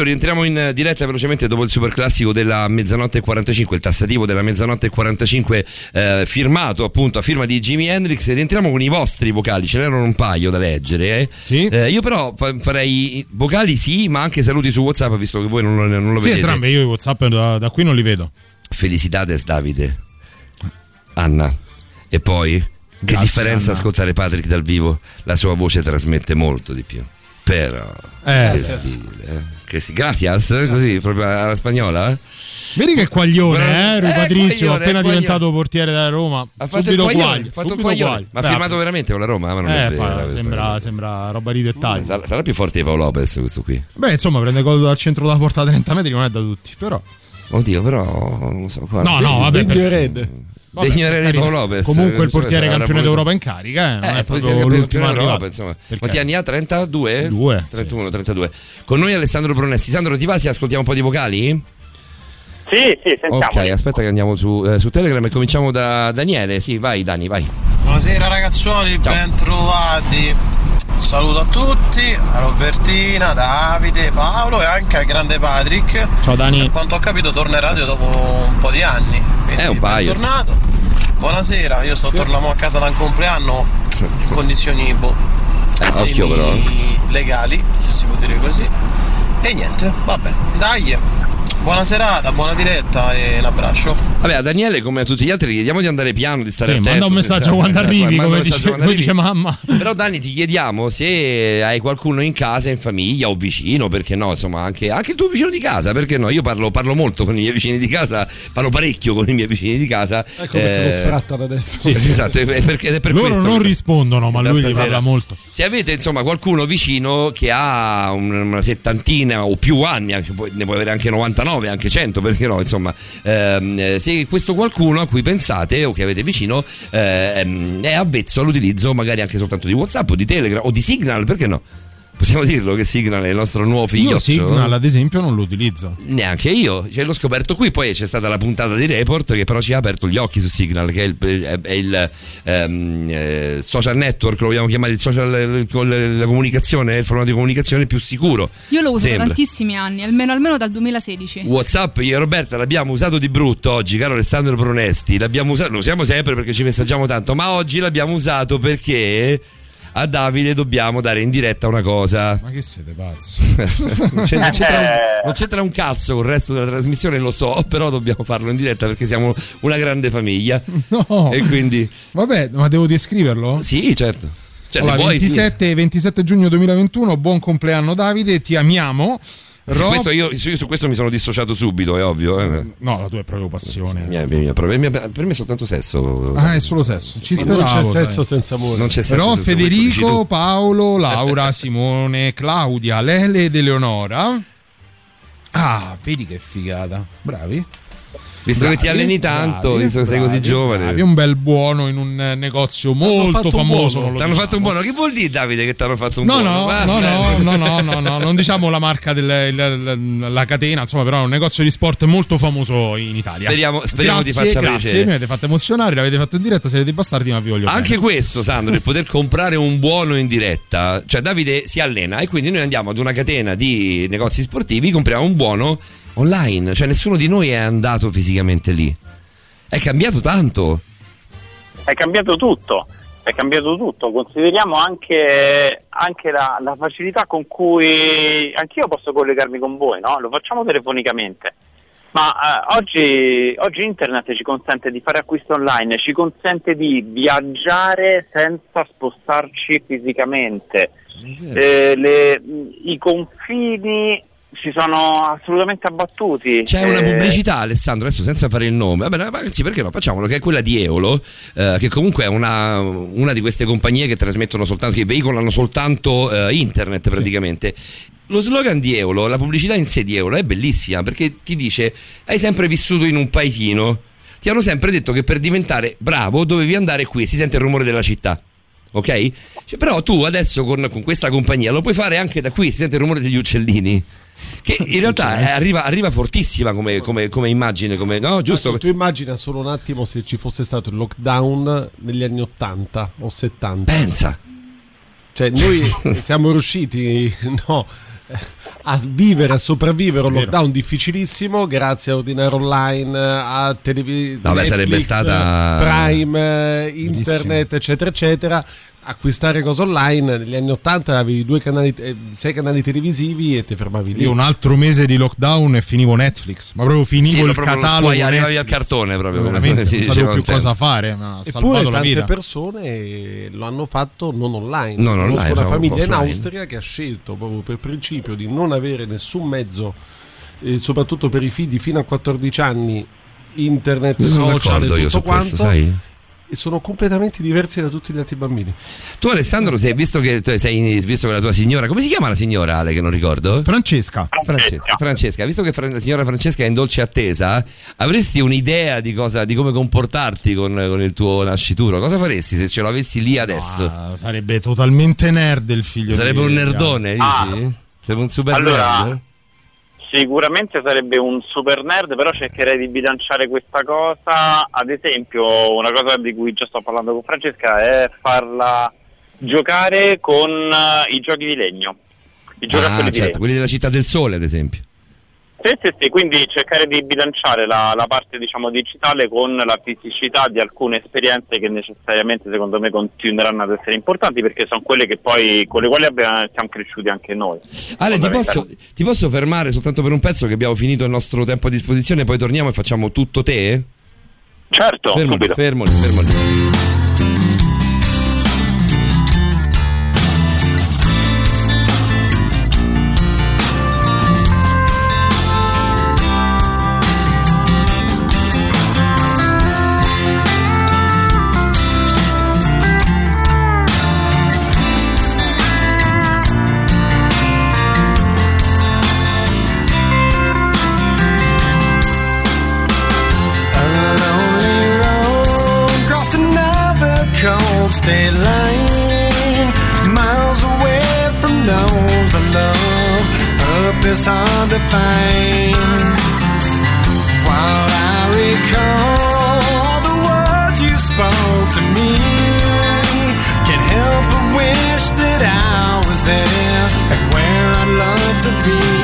Promesso rientriamo in diretta velocemente dopo il super classico della mezzanotte e 45, il tassativo della mezzanotte e 45 eh, firmato appunto a firma di Jimi Hendrix rientriamo con i vostri vocali, ce n'erano un paio da leggere. eh. Eh, io però fa- farei vocali sì, ma anche saluti su WhatsApp visto che voi non lo, non lo Sì, vedete. entrambi, io i WhatsApp da, da qui non li vedo. Felicidades Davide. Anna. E poi? che Grazie, differenza Anna. ascoltare Patrick dal vivo? La sua voce trasmette molto di più. Però... Eh, che sì. stile, eh. Che sti- Gracias, così proprio alla spagnola. eh? Vedi che quaglione, Però- eh, Rui eh, Patrizio, quaglione, appena quaglione. diventato portiere da Roma. Ha fatto subito il quaglione, ha fatto il subito quaglione. Ma ha firmato veramente con la Roma? Ma non eh, è vero. sembra, sembra roba di dettagli. Sarà, sarà più forte di Paolo Lopez questo qui. Beh, insomma, prende gol dal centro della porta a 30 metri, non è da tutti, però. Oddio, però non so qua. No, no, vabbè, per-. Vabbè, erede di. Paolo Lopez. Comunque il portiere campione voluto- d'Europa in carica, eh, non Eh, è proprio l'ultimo arrivato. insomma. Quanti anni ha? 32? Due. 31, 32. Con noi Alessandro Pronesti. Sandro, ti va se ascoltiamo un po' di vocali? Sì, sì, sentiamo. Ok, aspetta che andiamo su, eh, su Telegram e cominciamo da Daniele. Sì, vai Dani, vai. Buonasera ragazzuoli, ben trovati. Saluto a tutti, a Robertina, Davide, Paolo e anche al grande Patrick. Ciao Dani. A quanto ho capito torna in radio dopo un po' di anni. Quindi Eh, un paio, Bentornato. Buonasera, io sto tornando a casa da un compleanno in condizioni boh, Eh, occhio però. legali, se si può dire così. E niente, vabbè, dai. Buona serata, buona diretta e un abbraccio. Vabbè, a Daniele, come a tutti gli altri, chiediamo di andare piano, di stare Sì, attento. manda un messaggio quando arrivi, manda come dice, quando dice mamma. Però Dani ti chiediamo se hai qualcuno in casa, in famiglia o vicino, perché no, insomma, anche, anche il tuo vicino di casa, perché no? Io parlo, parlo molto con i miei vicini di casa, parlo parecchio con i miei vicini di casa. Ecco perché Eh, lo sfrattano adesso. Sì, sì, esatto, è perché, è per Loro questo non rispondono, ma da lui gli parla molto. Se avete insomma qualcuno vicino che ha un- una settantina o più anni, anche poi ne puoi avere anche 99, anche 100, perché no, insomma, ehm, eh, se questo qualcuno a cui pensate o che avete vicino ehm, è avvezzo all'utilizzo magari anche soltanto di WhatsApp o di Telegram o di Signal, perché no? Possiamo dirlo che Signal è il nostro nuovo figlio. Io Signal, ad esempio, non lo utilizzo. Neanche io, cioè, l'ho scoperto qui, poi c'è stata la puntata di Report che però ci ha aperto gli occhi su Signal, che è il, è- è il, ehm, eh, social network, lo vogliamo chiamare il social, il- con la comunicazione, il formato di comunicazione più sicuro. Io lo uso da tantissimi anni, almeno, almeno dal 2016. Whatsapp, io e Roberta l'abbiamo usato di brutto oggi, caro Alessandro Pronesti. L'abbiamo usato, lo usiamo sempre perché ci messaggiamo tanto, ma oggi l'abbiamo usato perché a Davide dobbiamo dare in diretta una cosa. Ma che siete pazzi? Cioè, non, c'entra un, non c'entra un cazzo con il resto della trasmissione, lo so, però dobbiamo farlo in diretta perché siamo una grande famiglia. No. E quindi. Vabbè, ma devo descriverlo? Sì, certo. Cioè, Allora, se vuoi, sì. 27, 27 giugno 2021, buon compleanno Davide, ti amiamo. Su Ro- questo io, io su questo mi sono dissociato subito, è ovvio. eh. No, la tua è proprio passione. Mia- mia- per, me, per me è soltanto sesso. Ah, è solo sesso. Ci Non speravo. c'è sesso sai. senza amore. Non c'è sesso. Però senza questo, Federico, tu. Paolo, Laura, Simone, Claudia, Lele ed Eleonora. Ah, vedi che figata. Bravi. Visto che ti Bravi, alleni tanto, bravi, visto che sei così bravi, giovane. bravi. un bel buono in un eh, negozio molto famoso. Ti hanno diciamo. fatto un buono. Che vuol dire, Davide, che ti hanno fatto un No, buono? no, Va no, no, no, no, no, non diciamo la marca della la catena, insomma, però è un negozio di sport molto famoso in Italia. Speriamo- speriamo grazie, ti faccia grazie, piacere. mi avete fatto emozionare, l'avete fatto in diretta, siete dei bastardi, ma vi voglio Anche bene. questo, Sandro, il poter comprare un buono in diretta. Cioè, Davide si allena e quindi noi andiamo ad una catena di negozi sportivi, compriamo un buono online. Cioè, nessuno di noi è andato fisicamente lì. È cambiato tanto. È cambiato tutto, è cambiato tutto. Consideriamo anche, anche la, la facilità con cui anch'io posso collegarmi con voi, no? Lo facciamo telefonicamente. Ma eh, oggi, oggi internet ci consente di fare acquisto online, ci consente di viaggiare senza spostarci fisicamente. Eh, le- I confini si sono assolutamente abbattuti. C'è una Eh, pubblicità, Alessandro, adesso senza fare il nome. Vabbè, ma sì, perché no? Facciamolo, che è quella di Eolo, eh, che comunque è una, una di queste compagnie che trasmettono soltanto, che veicolano soltanto eh, internet praticamente. Lo slogan di Eolo, la pubblicità in sé di Eolo è bellissima perché ti dice hai sempre vissuto in un paesino, ti hanno sempre detto che per diventare bravo dovevi andare qui, si sente il rumore della città. Ok? Cioè, però tu adesso con, con questa compagnia lo puoi fare anche da qui, si sente il rumore degli uccellini. Che in realtà eh, arriva, arriva fortissima come, come- come immagine, come, no? Giusto? Tu immagina solo un attimo se ci fosse stato il lockdown negli anni 80 o 70. Pensa. Cioè, noi siamo riusciti, no, a vivere, a sopravvivere un lockdown difficilissimo grazie a ordinare online, a televisione, No, beh, sarebbe stata- Prime, internet, eccetera, eccetera. Acquistare cose online negli anni 80 avevi due canali, eh, sei canali televisivi e ti fermavi lì. Io un altro mese di lockdown e finivo Netflix, ma proprio finivo Sì, il proprio lo catalogo. squai- arrivavi al cartone proprio. Veramente, si non sapevo più tempo. cosa fare, ma ha Eppure salvato la tante vita. persone lo hanno fatto non online. Non Conosco online, una proprio famiglia in. Austria che ha scelto proprio per principio di non avere nessun mezzo, eh, soprattutto per i figli fino a 14 anni, internet, social e io tutto su questo, quanto. sai? Sono completamente diversi da tutti gli altri bambini. Tu Alessandro, sei, visto, che, sei, visto che la tua signora, come si chiama la signora Ale che non ricordo? Francesca. Francesca, Francesca, visto che la signora Francesca è in dolce attesa, avresti un'idea di, cosa, di come comportarti con, con il tuo nascituro? Cosa faresti se ce l'avessi lì adesso? Ah, sarebbe totalmente nerd il figlio Sarebbe di- un nerdone, dici? Ah. Sarebbe un super Allora, nerd? Sicuramente sarebbe un super nerd, però cercherei di bilanciare questa cosa. Ad esempio, una cosa di cui già sto parlando con Francesca è farla giocare con eh, i giochi di legno. I giocattoli Ah, di certo, legno. quelli della città del sole, ad esempio. Sì, sì, sì, quindi cercare di bilanciare la, la parte diciamo, digitale con la fisicità di alcune esperienze che necessariamente secondo me continueranno ad essere importanti perché sono quelle che poi con le quali abbiamo, siamo cresciuti anche noi. Ale, ti posso, ti posso fermare soltanto per un pezzo che abbiamo finito il nostro tempo a disposizione, poi torniamo e facciamo tutto te? Certo, fermo, fermo, fermo state line. Miles away from those I love, up is hard to find. While I recall the words you spoke to me, can't help but wish that I was there, and where I'd love to be.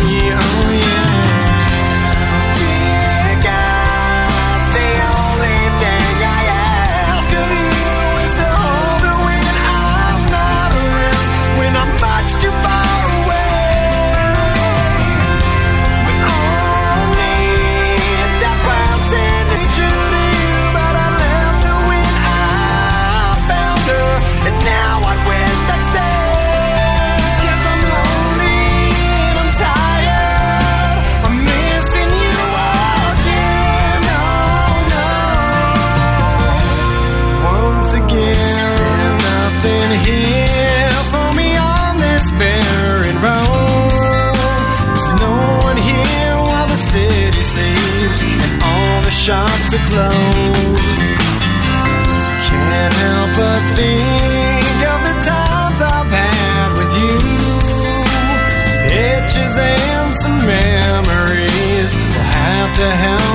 Shops are. Can't help but think of the times I've had with you. Pictures and some memories will have to help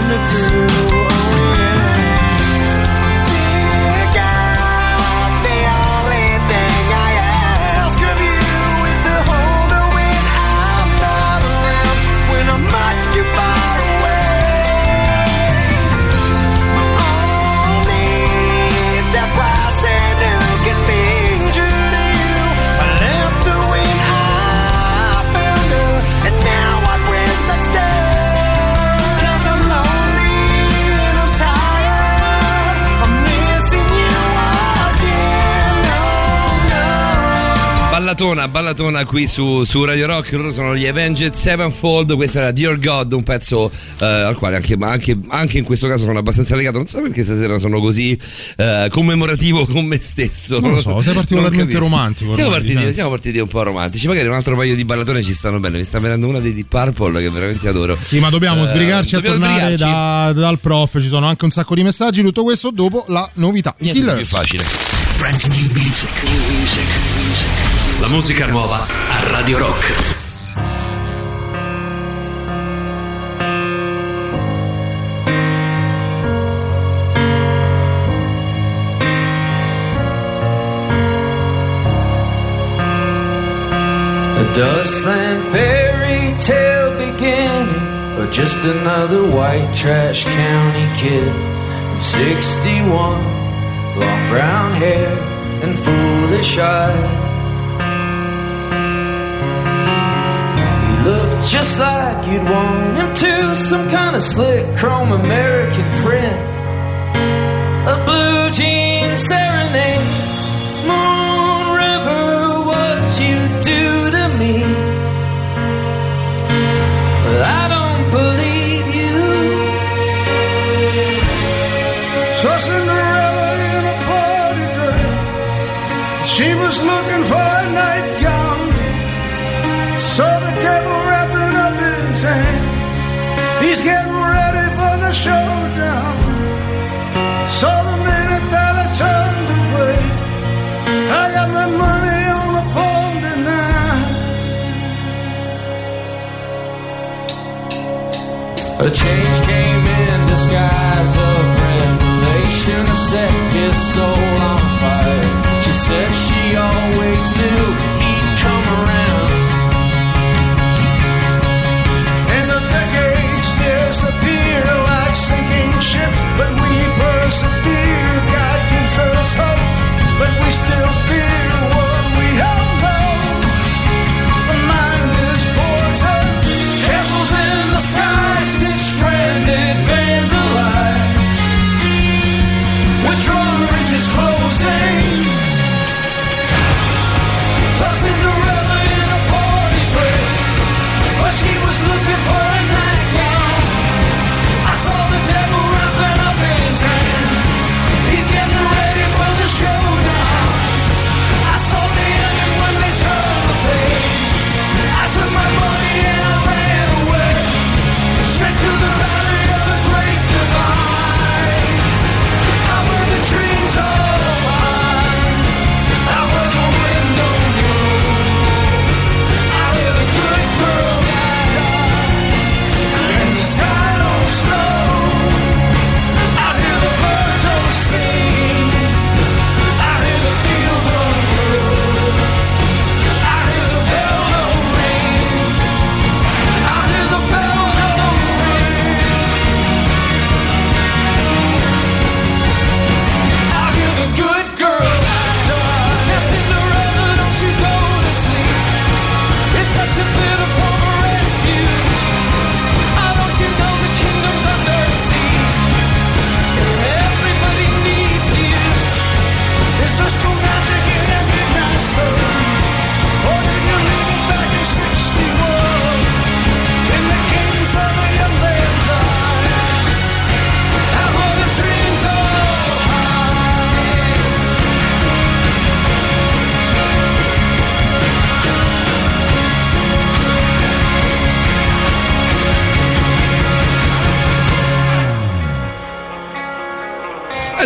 Ballatona, ballatona qui su, su Radio Rock, loro sono gli Avenged Sevenfold, questa era Dear God, un pezzo eh, al quale anche, anche- anche in questo caso sono abbastanza legato, non so perché stasera sono così eh, commemorativo con me stesso. Non lo so, sei particolarmente romantico Siamo partiti, siamo partiti un po' romantici, magari un altro paio di ballatone ci stanno bene, mi sta venendo una dei Deep Purple che veramente adoro. Sì, ma dobbiamo Eh, sbrigarci dobbiamo a tornare sbrigarci. da- dal prof. Ci sono anche un sacco di messaggi. Tutto questo dopo la novità. Niente di più Killers. facile. Frank New Music. La musica nuova a Radio Rock. A Dustland fairy tale beginning, or just another white trash county kid. 61, long brown hair and foolish eyes. Just like you'd want him to, some kind of slick chrome American prince. A blue jean serenade, Moon River, what you do to me. I don't believe you. Saw Cinderella in a party dress. She was looking for a nightgown. Saw the devil hand. He's getting ready for the showdown. Saw the minute that I turned away. I got my money on a pawn tonight. A change came in disguise of revelation to set his soul on fire. She said she always knew persevere. God gives us hope, but we still fear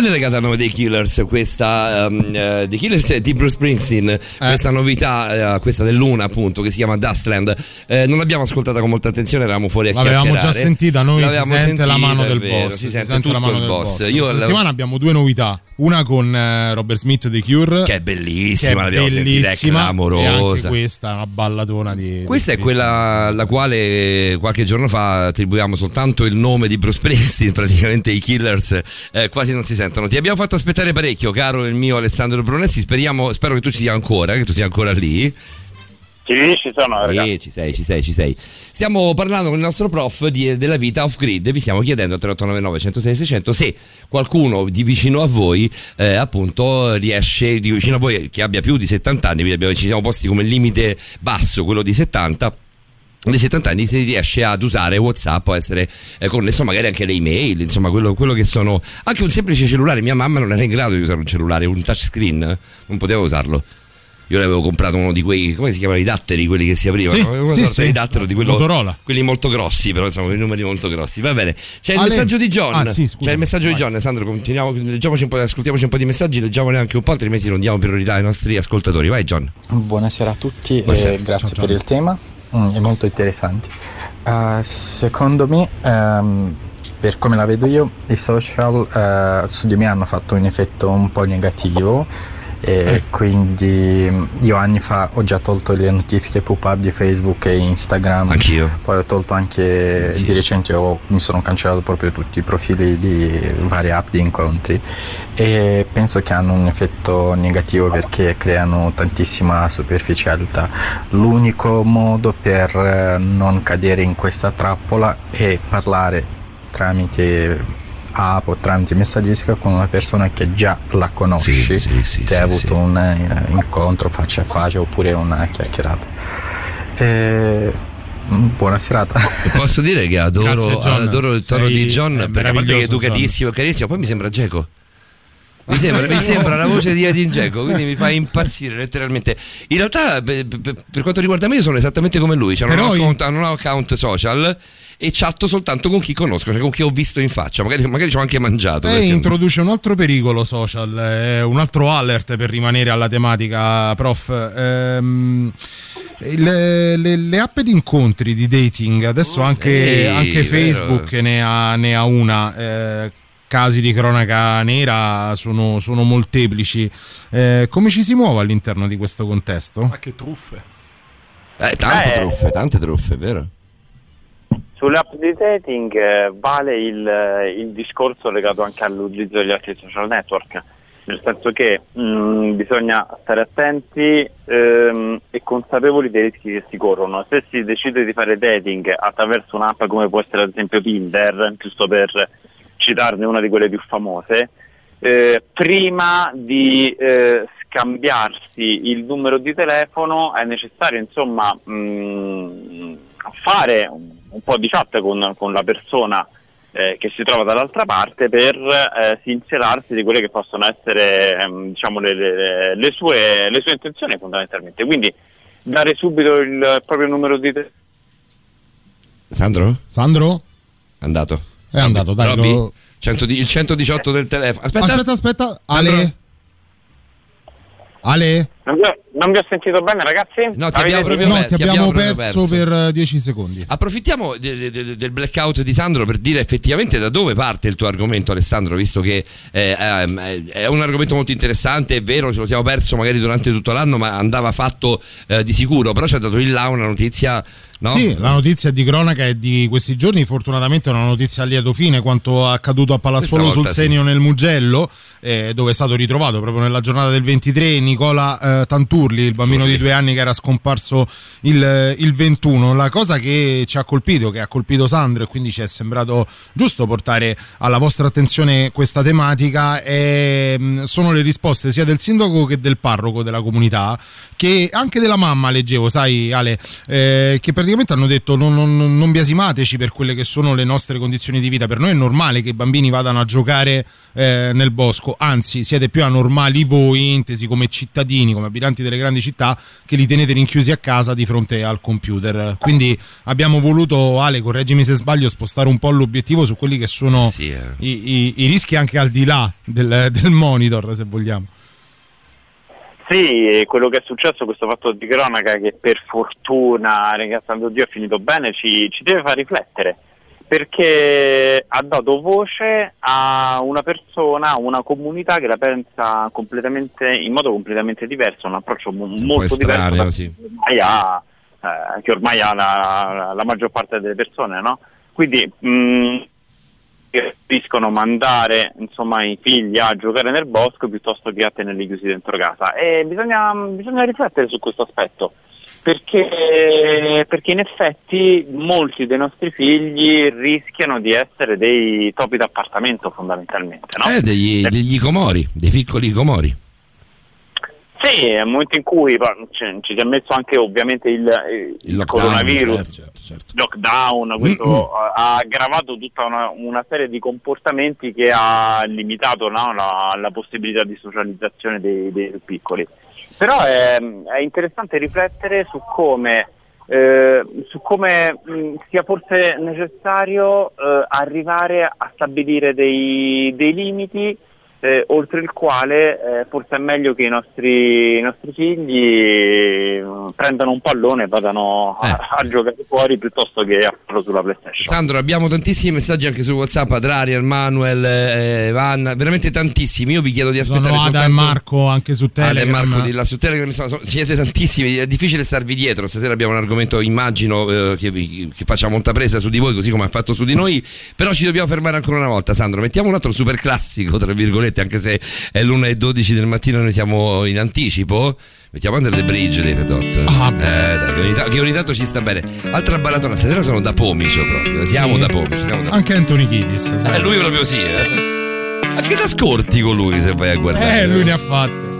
È delegata a nome dei Killers questa um, eh, dei Killers e di Bruce Springsteen questa novità eh, questa del Luna appunto che si chiama Dustland eh, non l'abbiamo ascoltata con molta attenzione eravamo fuori a L'avevamo già sentita, noi si sente la mano è del vero, boss. si, sente, la tutto mano del boss boss. io Questa la- settimana abbiamo due novità. Una con eh, Robert Smith dei Cure. Che è bellissima, che l'abbiamo sentita, è bellissima, clamorosa. E anche questa è una ballatona di. Questa è quella alla quale qualche giorno fa attribuiamo soltanto il nome di Bruce Springsteen, praticamente i Killers eh, quasi non si sentono. Ti abbiamo fatto aspettare parecchio, caro il mio Alessandro Brunetti, speriamo, spero che tu ci sia ancora, che tu sia ancora lì. Sì, ci sono, ragazzi. Eh, ci sei, ci sei, ci sei. Stiamo parlando con il nostro prof di- della vita off grid. Vi stiamo chiedendo a 3899 106 600 se qualcuno di vicino a voi, eh, appunto, riesce, di vicino a voi che abbia più di 70 anni, abbiamo- ci siamo posti come limite basso, quello di 70 dei 70 anni si riesce ad usare Whatsapp o essere eh, connesso magari anche alle email, insomma quello, quello che sono anche un semplice cellulare. Mia mamma non era in grado di usare un cellulare, un touchscreen, eh, non poteva usarlo. Io le avevo comprato uno di quei, come si chiamano i datteri, quelli che si aprivano, Sì, una sì, sorta sì. di dattero di quello, Motorola. quelli molto grossi, però insomma, quei numeri molto grossi. Va bene. C'è il Ale- messaggio di John. Ah, sì. C'è il messaggio di John, Alessandro, continuiamo, leggiamoci un po', ascoltiamoci un po' di messaggi, leggiamone anche un po', altrimenti non diamo priorità ai nostri ascoltatori. Vai John. Buonasera a tutti Buonasera. e grazie Ciao, ciao. per il tema, Mm, molto interessante. Uh, secondo me, ehm, per come la vedo io, i social eh, su di me hanno fatto un effetto un po' negativo E quindi io anni fa ho già tolto le notifiche pop-up di Facebook e Instagram. Anch'io. Poi ho tolto anche di recente ho- mi sono cancellato proprio tutti i profili di varie app di incontri e penso che hanno un effetto negativo perché creano tantissima superficialità. L'unico modo per eh, non cadere in questa trappola è parlare tramite app o tramite messaggistica con una persona che già la conosci, Sì, sì, sì, che sì, hai avuto sì. un eh, incontro faccia a faccia oppure una chiacchierata. E, mm, buona serata. Posso dire che adoro, Grazie, adoro il tono Sei, di John, perché a parte che è educatissimo, carissimo, poi mi sembra Geco. Mi sembra, mi sembra la voce di Edin Dzeko, quindi mi fa impazzire letteralmente. In realtà, per, per- per quanto riguarda me, io sono esattamente come lui. Cioè, non, ho account, non ho account social e chatto soltanto con chi conosco, cioè con chi ho visto in faccia. Magari, magari ci ho anche mangiato. E introduce un altro pericolo social, eh, un altro alert per rimanere alla tematica, prof. Ehm, le, le- le app di incontri di dating, adesso anche, Ehi, anche. Facebook ne ha, ne ha una. eh, casi di cronaca nera sono, sono molteplici. Eh, come ci si muove all'interno di questo contesto? Ma che truffe. Eh, tante Eh. truffe, tante truffe, vero? Di dating eh, vale il, il discorso legato anche all'utilizzo degli altri social network, nel senso che mh, bisogna stare attenti ehm, e consapevoli dei rischi che si corrono. Se si decide di fare dating attraverso un'app come può essere ad esempio Tinder, giusto per citarne una di quelle più famose, eh, prima di eh, scambiarsi il numero di telefono è necessario insomma mh, fare un, un po' di chat con, con la persona eh, che si trova dall'altra parte per eh, sincerarsi di quelle che possono essere ehm, diciamo, le, le- le sue, le sue intenzioni fondamentalmente. Quindi dare subito il proprio numero di telefono. Sandro? Sandro? Andato. È andato, dai. Lo- 110 il 118 del telefono. Aspetta, Aspetta, aspetta. Ale? Ale? Non vi, ho, non vi ho sentito bene ragazzi? No, ti abbiamo proprio? No, ti ti abbiamo perso perso. per 10 secondi. Approfittiamo de- de- de- del blackout di Sandro per dire effettivamente da dove parte il tuo argomento, Alessandro, visto che eh, ehm, eh, è un argomento molto interessante, è vero, ce lo siamo perso magari durante tutto l'anno, ma andava fatto eh, di sicuro, però ci ha dato in là una notizia. No? Sì, la notizia di cronaca è di questi giorni, fortunatamente è una notizia a lieto fine, quanto accaduto a Palazzolo sul volta sì. Senio nel Mugello, eh, dove è stato ritrovato proprio nella giornata del 23 Nicola eh, Tanturli, il bambino di due anni che era scomparso il, il 21. La cosa che ci ha colpito, che ha colpito Sandro e quindi ci è sembrato giusto portare alla vostra attenzione questa tematica, è- mh, sono le risposte sia del sindaco che del parroco della comunità, che anche della mamma leggevo, sai Ale, eh, che praticamente hanno detto non, non- non biasimateci per quelle che sono le nostre condizioni di vita, per noi è normale che i bambini vadano a giocare eh, nel bosco, anzi siete più anormali voi, intesi come cittadini, come abitanti delle grandi città, che li tenete rinchiusi a casa di fronte al computer. Quindi abbiamo voluto, Ale, correggimi se sbaglio, spostare un po' l'obiettivo su quelli che sono Sì, eh. i, i- i rischi anche al di là del, del monitor, se vogliamo. Sì, e quello che è successo, questo fatto di cronaca che per fortuna, ringraziando Dio, è finito bene, ci, ci deve far riflettere perché ha dato voce a una persona, a una comunità che la pensa completamente, in modo completamente diverso, un approccio Un molto estraneo, diverso sì. che ormai ha, eh, che ormai ha la, la maggior parte delle persone, no? Quindi mh, preferiscono mandare insomma, i figli a giocare nel bosco piuttosto che a tenerli chiusi dentro casa e bisogna, bisogna riflettere su questo aspetto perché, perché in effetti molti dei nostri figli rischiano di essere dei topi d'appartamento fondamentalmente no? Eh, degli, degli comori, dei piccoli comori. Sì, è un momento in cui ci, ci si è messo anche ovviamente il, il Il lockdown, coronavirus, certo, certo. lockdown, questo ha ha aggravato tutta una, una serie di comportamenti che ha limitato no, la, la possibilità di socializzazione dei, dei più piccoli. Però è, è interessante riflettere su come, eh, su come mh, sia forse necessario eh, arrivare a stabilire dei, dei limiti eh, oltre il quale eh, forse è meglio che i nostri, i nostri figli mm, prendano un pallone e vadano a, a giocare fuori piuttosto che a farlo sulla PlayStation. Sandro, abbiamo tantissimi messaggi anche su WhatsApp, Adrarian, Manuel, eh, Vanna, veramente tantissimi. Io vi chiedo di aspettare Sono Ada e Marco anche su Ada e Telegram. Marco di là su Telegram, sono- siete tantissimi, è difficile starvi dietro. Stasera abbiamo un argomento, immagino, eh, che, vi- che faccia molta presa su di voi, così come ha fatto su di noi. Però ci dobbiamo fermare ancora una volta, Sandro. Mettiamo un altro super classico, tra virgolette, anche se è l'1.12 del mattino noi siamo in anticipo. Mettiamo Under the Bridge dei Red Hot. eh, dai, che, ogni che ogni tanto ci sta bene. Altra ballatona, stasera sono da pomicio proprio. Siamo Sì. da pomicio. Siamo da Anche Anthony Kiddis. eh, lui proprio sì, eh. Anche da scorti con lui se vai a guardare. Eh, lui ne ha fatte.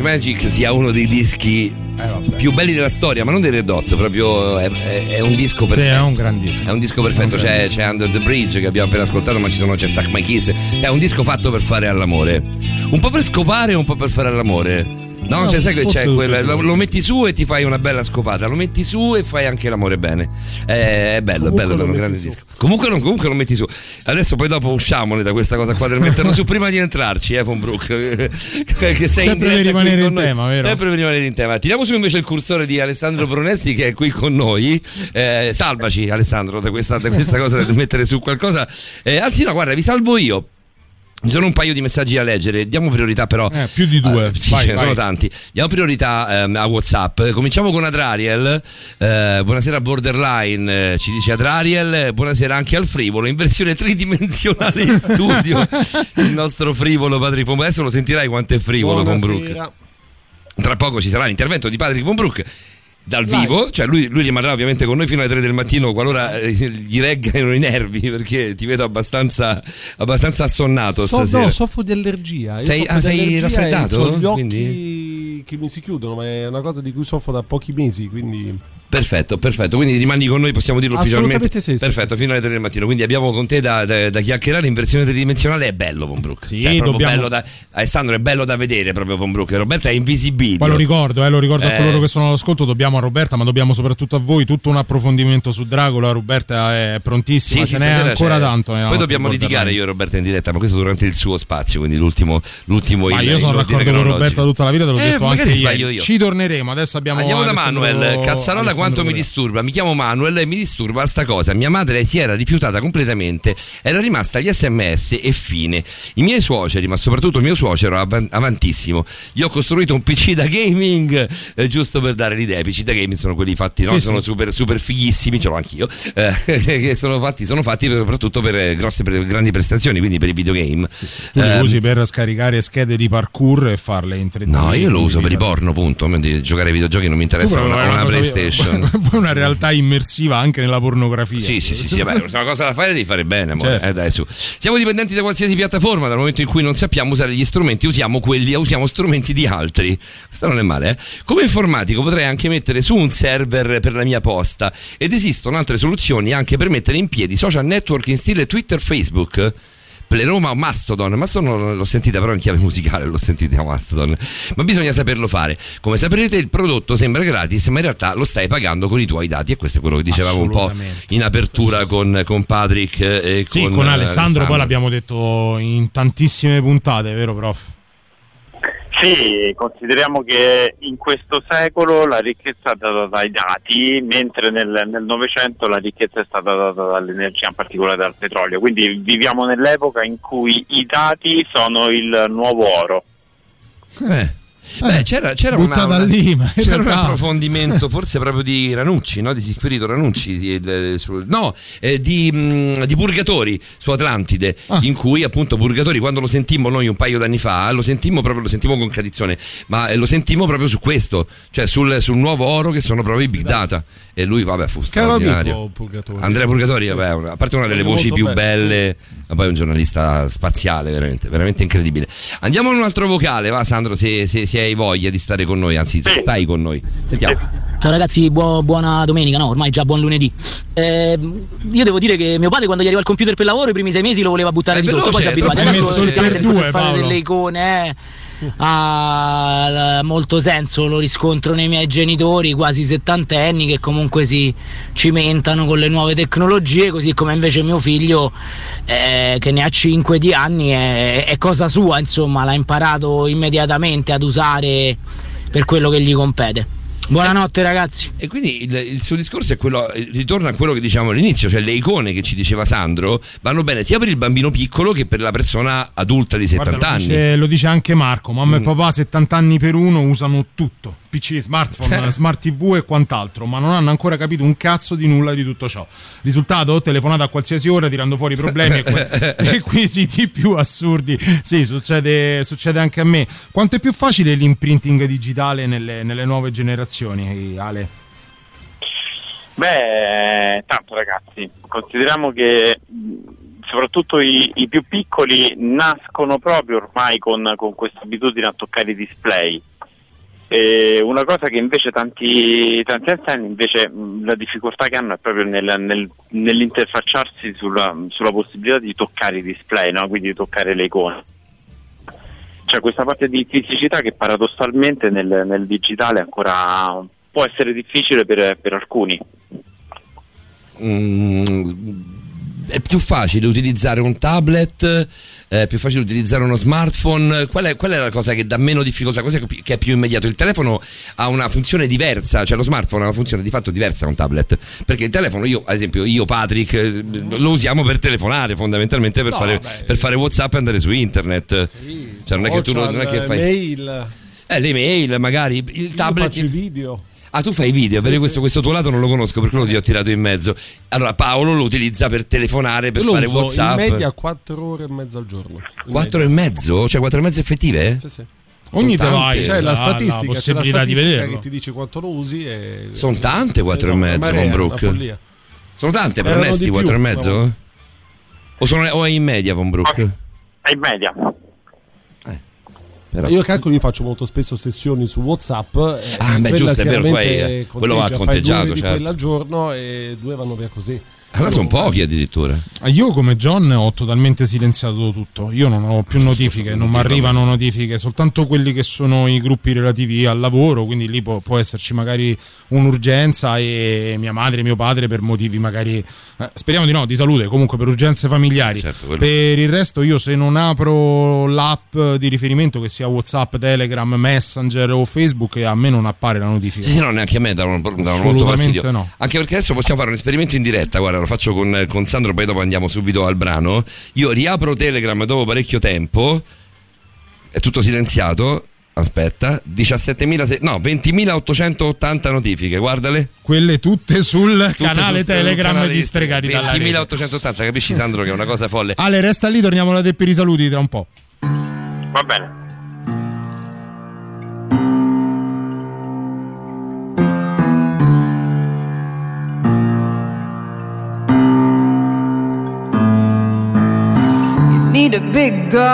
Sex Magic sia uno dei dischi Eh, più belli della storia, ma non dei Red Hot, proprio è, è- è un disco Sì, perfetto. è un gran disco. È un disco perfetto, c'è, c'è Under the Bridge che abbiamo appena ascoltato, ma ci sono, c'è Suck My Kiss. È un disco fatto per fare all'amore. Un po' per scopare un po' per fare all'amore. No, No, cioè, sai che c'è tutte quel, due, lo, sì. lo metti su e ti fai una bella scopata, lo metti su e fai anche l'amore bene. Eh, è bello, Comunque è bello, è un grande su. disco. Comunque, non, comunque lo metti su. Adesso poi dopo usciamone da questa cosa qua del metterlo su prima di entrarci, eh, von Brook. che sei in Sempre per diretta qui rimanere in noi. tema, vero? Sempre per rimanere in tema. Tiriamo su invece il cursore di Alessandro Brunesti che è qui con noi. Eh, salvaci Alessandro da questa, da questa cosa del mettere su qualcosa. Eh, anzi no, guarda, vi salvo io. Ci sono un paio di messaggi da leggere, diamo priorità però. Eh, più di due. Eh, sì, Vai, ce ne sono tanti. Diamo priorità ehm, a WhatsApp. Cominciamo con Adrariel. Eh, buonasera Borderline, eh, ci dice Adrariel. Buonasera anche al frivolo in versione tridimensionale in studio. Il nostro frivolo Patrick Von Adesso lo sentirai quanto è frivolo Von Brook. Buonasera. Tra poco ci sarà l'intervento di Patrick Von Brook dal Vai. vivo, cioè lui, lui rimarrà ovviamente con noi fino alle 3 del mattino qualora eh, gli reggano i nervi perché ti vedo abbastanza, abbastanza assonnato So- stasera. no, soffro di allergia. Sei- ah, sei raffreddato? c'ho gli occhi Quindi? che mi si chiudono, ma è una cosa di cui soffro da pochi mesi, quindi... Perfetto, perfetto. Quindi rimani con noi, possiamo dirlo ufficialmente. Sì, sì, perfetto, fino alle 3 del mattino. Quindi abbiamo con te da, da- da chiacchierare in versione tridimensionale. È bello Von Brook. Sì, Cioè, è dobbiamo- bello da, Alessandro, è bello da vedere proprio Von Brook. Roberta è invisibile. Poi lo ricordo, eh, lo ricordo a Eh. coloro che sono all'ascolto, dobbiamo a Roberta, ma dobbiamo soprattutto a voi tutto un approfondimento su Dracula. Roberta è prontissima, Sì, sì, ce n'è ancora c'è- tanto. nella Poi dobbiamo litigare io e Roberta in diretta, ma questo durante il suo spazio, quindi l'ultimo, l'ultimo Ma io sono d'accordo con. Roberta tutta la vita, te l'ho Eh, detto anche io. Ci torneremo, adesso abbiamo Andiamo da Manuel, Cazzarola quanto mi disturba. Mi chiamo Manuel e mi disturba sta cosa. Mia madre si era rifiutata completamente, era rimasta agli sms e fine. I miei suoceri, ma soprattutto il mio suocero, av- avantissimo. Io ho costruito un PC da gaming, eh, giusto per dare l'idea. I PC da gaming sono quelli fatti, no? Sì, sono sì. super, super fighissimi, ce l'ho anch'io. eh, sono fatti, sono fatti soprattutto per eh, grosse, per grandi prestazioni, quindi per i videogame. Tu li Ehm, usi per scaricare schede di parkour e farle in 3D. No, io lo uso per i porno, punto. Giocare ai videogiochi non mi interessa una, una PlayStation. Poi una realtà immersiva anche nella pornografia. Sì, sì, sì, sì, se una cosa da fare devi fare bene, amore. Certo. Eh, dai, su. Siamo dipendenti da qualsiasi piattaforma, dal momento in cui non sappiamo usare gli strumenti, usiamo quelli, usiamo strumenti di altri. Questo non è male, eh? Come informatico potrei anche mettere su un server per la mia posta ed esistono altre soluzioni anche per mettere in piedi social network in stile Twitter, Facebook. Pleroma o Mastodon, Mastodon l'ho sentita però in chiave musicale, l'ho sentita Mastodon, ma bisogna saperlo fare. Come saprete il prodotto sembra gratis, ma in realtà lo stai pagando con i tuoi dati e questo è quello che dicevamo un po' in apertura con, con Patrick e Sì, con, con, eh, Alessandro, poi l'abbiamo detto in tantissime puntate, vero prof? Sì, consideriamo che in questo secolo la ricchezza è data dai dati, mentre nel Novecento la ricchezza è stata data dall'energia, in particolare dal petrolio. Quindi viviamo nell'epoca in cui i dati sono il nuovo oro. Eh. Beh, c'era, c'era, una- una- lì, c'era un approfondimento forse proprio di Ranucci, no? di Sigfrido Ranucci, di, eh, sul- no, eh, di, mh, di Purgatori su Atlantide, Ah. in cui appunto Purgatori quando lo sentimmo noi un paio d'anni fa, lo sentimmo proprio, lo sentimmo con Cadizione, ma eh, lo sentimmo proprio su questo, cioè sul, sul nuovo oro che sono proprio i big data. E lui, vabbè, fu straordinario. Purgatori. Andrea Purgatori, vabbè, una- a parte una delle voci più bello, belle, ma poi un giornalista spaziale, veramente, veramente incredibile. Andiamo a un altro vocale, va Sandro, se, se- se hai voglia di stare con noi, anzi stai con noi. Sentiamo. Ciao ragazzi, buo- buona domenica, no, ormai già buon lunedì. Eh, io devo dire che mio padre quando gli arriva il computer per lavoro i primi sei mesi lo voleva buttare È di sotto, poi veloce, si è è abituato. Adesso veloce. effettivamente Per due, a fare Paolo. delle icone, eh. Ha molto senso, lo riscontro nei miei genitori, quasi settantenni, che comunque si cimentano con le nuove tecnologie, così come invece mio figlio, eh, che ne ha 5 di anni, è, è cosa sua, insomma, l'ha imparato immediatamente ad usare per quello che gli compete. Buonanotte ragazzi. E quindi il, il suo discorso è quello, ritorna a quello che diciamo all'inizio, cioè le icone che ci diceva Sandro vanno bene sia per il bambino piccolo che per la persona adulta di 70 Guarda, lo, anni. dice, lo dice anche Marco, mamma Mm. e papà 70 anni per uno usano tutto, PC, smartphone, smart TV e quant'altro, ma non hanno ancora capito un cazzo di nulla di tutto ciò. Risultato? Telefonata a qualsiasi ora tirando fuori i problemi e, que- e quesiti più assurdi. Sì, succede, succede anche a me. Quanto è più facile l'imprinting digitale nelle, nelle nuove generazioni, Ale? Beh, tanto ragazzi, consideriamo che soprattutto i, i più piccoli nascono proprio ormai con, con questa abitudine a toccare i display. E una cosa che invece tanti, tanti anziani invece la difficoltà che hanno è proprio nel- nel- nell'interfacciarsi sulla, sulla possibilità di toccare i display, no? quindi di toccare le icone. c'è questa parte di fisicità che paradossalmente nel, nel digitale ancora può essere difficile per, per alcuni. Mm, è più facile utilizzare un tablet, è più facile utilizzare uno smartphone. Qual è, qual è la cosa che dà meno difficoltà? Cos'è che è più immediato? Il telefono ha una funzione diversa, cioè lo smartphone ha una funzione di fatto diversa da un tablet. Perché il telefono, io, ad esempio, io, Patrick, eh, lo usiamo per telefonare fondamentalmente per, No, fare, per fare WhatsApp e andare su internet. cioè, non è che tu non è che fai. mail. Eh, le mail, magari il tablet. faccio i video. Ah, tu fai i video, perché questo, questo tuo lato non lo conosco, per quello ti ho tirato in mezzo. Allora, Paolo lo utilizza per telefonare, per Io lo fare uso WhatsApp. in media 4 ore e mezza al giorno. In Quattro e mezzo? Cioè quattro e mezzo effettive? Sì, sì. Ogni device C'è la ha statistica, la c'è la possibilità di statistica vederlo. che ti dice quanto lo usi e Sono tante quattro e Una mezzo, follia. Sono tante per Erano onesti di più, quattro e mezzo? O, sono, o è in media con Brook? È in media. Però- Io calcolo, io faccio molto spesso sessioni su WhatsApp. eh, Ah, beh, giusto, è vero, chiaramente quello va conteggia, fai due conteggiato, ore di certo. quella al giorno e due vanno via così. Allora sono pochi addirittura. Ah, Io come John ho totalmente silenziato tutto, io non ho più notifiche, non mi arrivano notifiche, soltanto quelli che sono i gruppi relativi al lavoro, quindi lì può, può esserci magari un'urgenza e mia madre, mio padre per motivi magari, eh, speriamo di no, di salute, comunque per urgenze familiari. Certo, quello- per il resto io se non apro l'app di riferimento che sia Whatsapp, Telegram, Messenger o Facebook a me non appare la notifica. Sì, sì, no, neanche a me davano, davano molto fastidio. no. Anche perché adesso possiamo fare un esperimento in diretta. Guarda, lo faccio con, con Sandro, poi dopo andiamo subito al brano. Io riapro Telegram dopo parecchio tempo, è tutto silenziato. Aspetta, 17.000, se- no, 20.880 notifiche, guardale. Quelle tutte sul Tutte canale sul- Telegram canale di Stregati dalla rete. 20.880, capisci Sandro che è una cosa folle. Ale, resta lì, torniamo alla te per i saluti tra un po'. Va bene. Need a big God,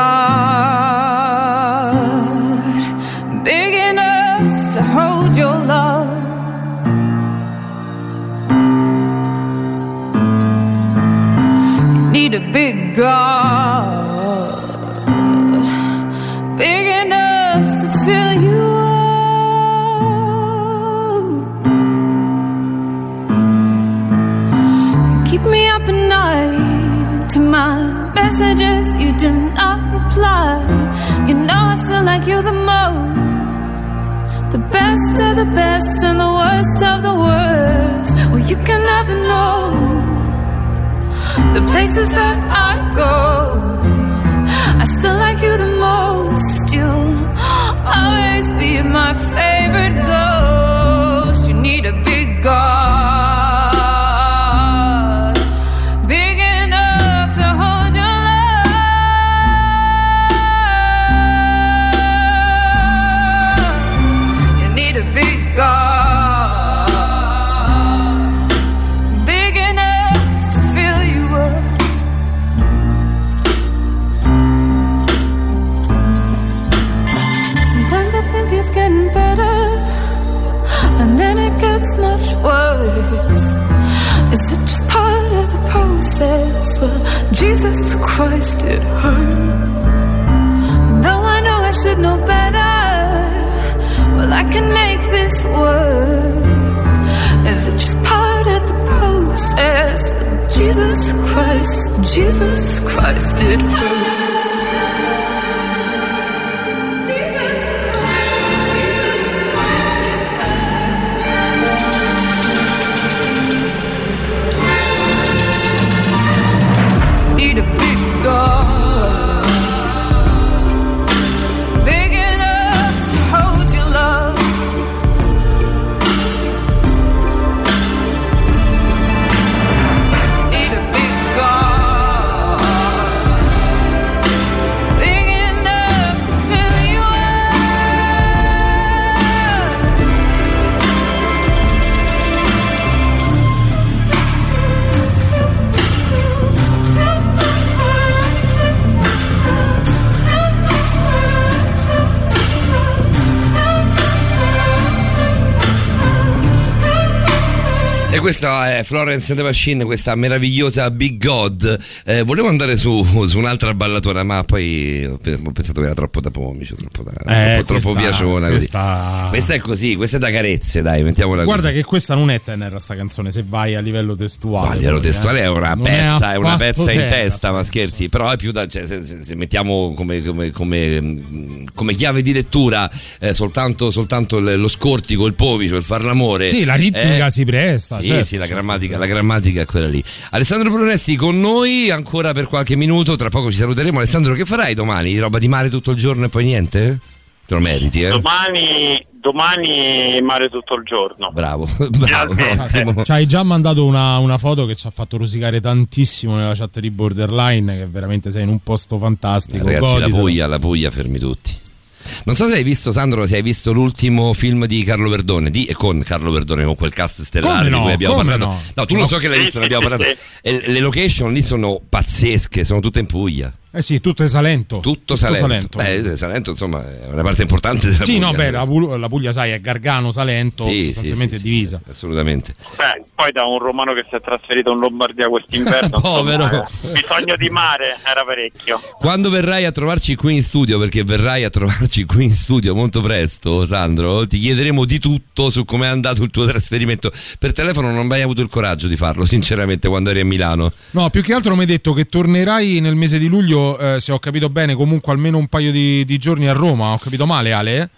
big enough to hold your love. You need a big God, big enough to fill you like you the most. The best of the best and the worst of the worst. Well, you can never know the places that I go. I still like you the most. You'll always be my favorite ghost. Process? Well, uh, Jesus Christ, it hurts. Though I know I should know better, well, I can make this work. Is it just part of the process? Jesus Christ, Jesus Christ, it hurts. Questa è Florence and the Machine, questa meravigliosa Big God. Eh, volevo andare su, su un'altra ballatona, ma poi ho pe- ho pensato che era troppo da pomice, troppo, da, Eh, troppo, troppo questa- piaciona. così. questa- Questa è così, questa è da carezze, dai, mettiamola Guarda così. che questa non è tenera sta canzone, se vai a livello testuale. A livello eh. testuale è una Non pezza, è, una affatto pezza in testa, ma scherzi. Però è più da. Cioè, se, se- se mettiamo come, come- come, come chiave di lettura eh, soltanto, soltanto lo scortico, il povicio, il far l'amore. Sì, la ritmica eh, si presta. Sì, certo, sì, la certo, grammatica, la grammatica è quella lì. Alessandro Brunesti con noi ancora per qualche minuto, tra poco ci saluteremo. Alessandro, che farai domani? Roba di mare tutto il giorno e poi niente? Te lo meriti, eh? Domani, domani mare tutto il giorno. Bravo, bravo, ottimo. Ci hai già mandato una, una foto che ci ha fatto rosicare tantissimo nella chat di Borderline, che veramente sei in un posto fantastico. Ragazzi, la goditelo. Puglia, la Puglia, fermi tutti. Non so se hai visto, Sandro, se hai visto l'ultimo film di Carlo Verdone, di e con Carlo Verdone, con quel cast stellare Come no, di cui abbiamo parlato. no? tu lo so che l'hai visto, ne abbiamo parlato. E le location lì sono pazzesche, sono tutte in Puglia. Eh sì, tutto è Salento. Tutto, Salento. Beh, Salento, insomma, è una parte importante della Sì, Puglia. no, beh, la, la Puglia, sai, è Gargano, Salento, Sì, sì, sostanzialmente sì, è divisa. Assolutamente. Beh, poi da un romano che si è trasferito in Lombardia quest'inverno, Povero. eh, bisogno di mare era parecchio. Quando verrai a trovarci qui in studio, perché verrai a trovarci qui in studio molto presto, Sandro, ti chiederemo di tutto su come è andato il tuo trasferimento. Per telefono non hai mai avuto il coraggio di farlo, sinceramente, quando eri a Milano. No, più che altro mi hai detto che tornerai nel mese di luglio, eh, se ho capito bene, comunque almeno un paio di, di giorni a Roma. Ho capito male, Ale?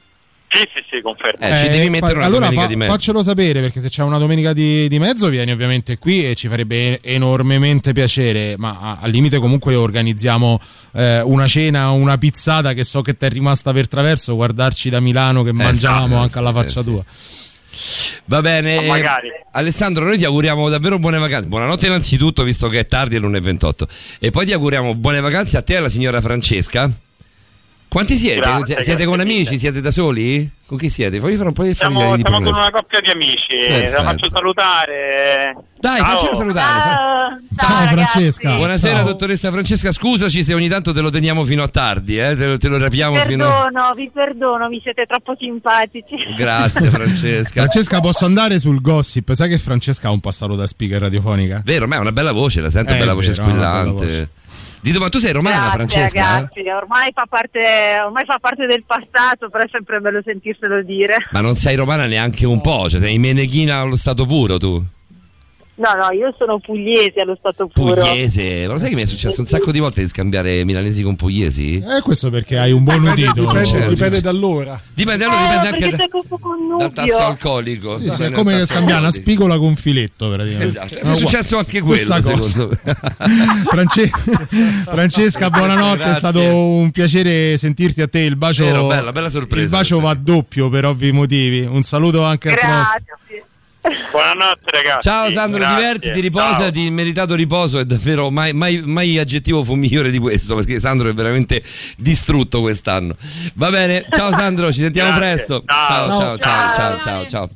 Sì, sì, sì, confermo. Eh, ci devi mettere una allora domenica fa- di mezzo. faccelo sapere perché se c'è una domenica di, di mezzo vieni ovviamente qui e ci farebbe enormemente piacere ma a- al limite comunque organizziamo eh, una cena una pizzata che so che ti è rimasta per traverso guardarci da Milano che mangiamo sì, anche alla faccia eh, sì. tua Va bene. Ma magari. Alessandro, noi ti auguriamo davvero buone vacanze. Buonanotte innanzitutto, visto che è tardi e l'1.28. E poi ti auguriamo buone vacanze a te e alla signora Francesca. Quanti siete? Grazie, siete grazie con amici? Siete da soli? Con chi siete? Fammi fare un po' di Siamo, familiari di siamo con una coppia di amici, Perfetto. la faccio salutare. Dai, Ciao. faccela salutare. ciao Francesca Buonasera, Ciao. dottoressa Francesca. Scusaci se ogni tanto te lo teniamo fino a tardi, eh? te, lo, te lo rapiamo fino a. Perdono, vi perdono, mi siete troppo simpatici. Grazie, Francesca. Francesca posso andare sul gossip sai che Francesca ha un passato da speaker radiofonica Vero, ma è una bella voce, la sento, Eh, bella è voce vero, una bella squillante. voce. Dito, ma tu sei romana, Grazie Francesca? ragazzi, ormai fa, parte, ormai fa parte del passato, però è sempre bello sentirselo dire. Ma non sei romana neanche un po', cioè sei meneghina allo stato puro tu. No, no, io sono pugliese allo stato puro. Pugliese, ma lo sai che mi è successo un sacco di volte di scambiare milanesi con pugliesi? eh questo perché hai un buon udito Dipende, Certo. dipende dall'ora. Dipende, Eh, allora dipende anche da- dal tasso alcolico. Sì, sì, Dipende è come scambiare una spigola con filetto praticamente. Esatto, è No, successo anche quello, cosa. secondo me. France- Francesca, buonanotte, Grazie. è stato un piacere sentirti a te. Il bacio, Vero, bella, bella sorpresa. il bacio va doppio per ovvi motivi. Un saluto anche al prof. Grazie. Buonanotte ragazzi. Ciao Sandro, Grazie. divertiti, riposati, il meritato riposo è davvero mai, mai, mai aggettivo fu migliore di questo perché Sandro è veramente distrutto quest'anno. Va bene, ciao Sandro, ci sentiamo Grazie. presto. Ciao. ciao, ciao, ciao, ciao, ciao.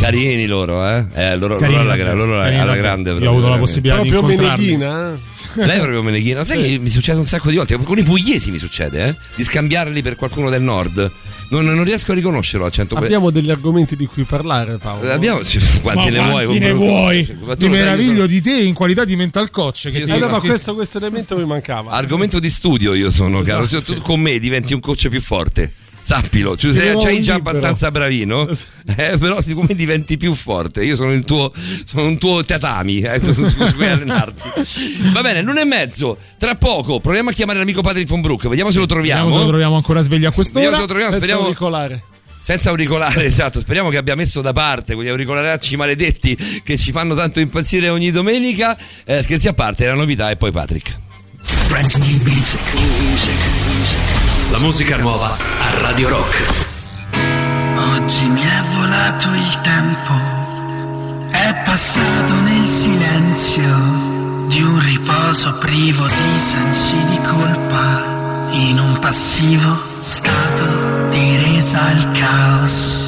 Carini loro, eh? eh loro, Carini, loro alla, loro alla- alla grande. Io ho proprio, avuto la possibilità di Proprio incontrarli. meneghina. Eh? Lei è proprio meneghina. Sai che mi succede un sacco di volte, con i pugliesi mi succede, eh? Di scambiarli per qualcuno del nord. Non, non riesco a riconoscerlo al 100%. Abbiamo degli argomenti di cui parlare, Paolo. Abbiamo sì, quanti Ma ne vuoi? quanti ne vuoi? Ma Mi meraviglio sono- di te in qualità di mental coach. Che ti- Eh, no, ma questo, questo elemento mi mancava. Argomento di studio io sono, caro. Cioè, tu con me diventi un coach più forte. Sappilo, cioè, un già abbastanza bravino, eh, però siccome diventi più forte, io sono il tuo, sono un tuo tatami eh, su, su- su cui allenarti. Va bene, l'una e mezzo, tra poco proviamo a chiamare l'amico Patrick von Brook, vediamo se lo troviamo. Vediamo se lo troviamo ancora sveglio a Vediamo quest'ora. se lo troviamo, Senza speriamo. auricolare. Senza auricolare, esatto. Speriamo che abbia messo da parte quegli auricolaracci maledetti che ci fanno tanto impazzire ogni domenica. Eh, scherzi a parte, la novità e poi Patrick. Brand new music. La musica nuova a Radio Rock. Oggi mi è volato il tempo, è passato nel silenzio di un riposo privo di sensi di colpa, in un passivo stato di resa al caos.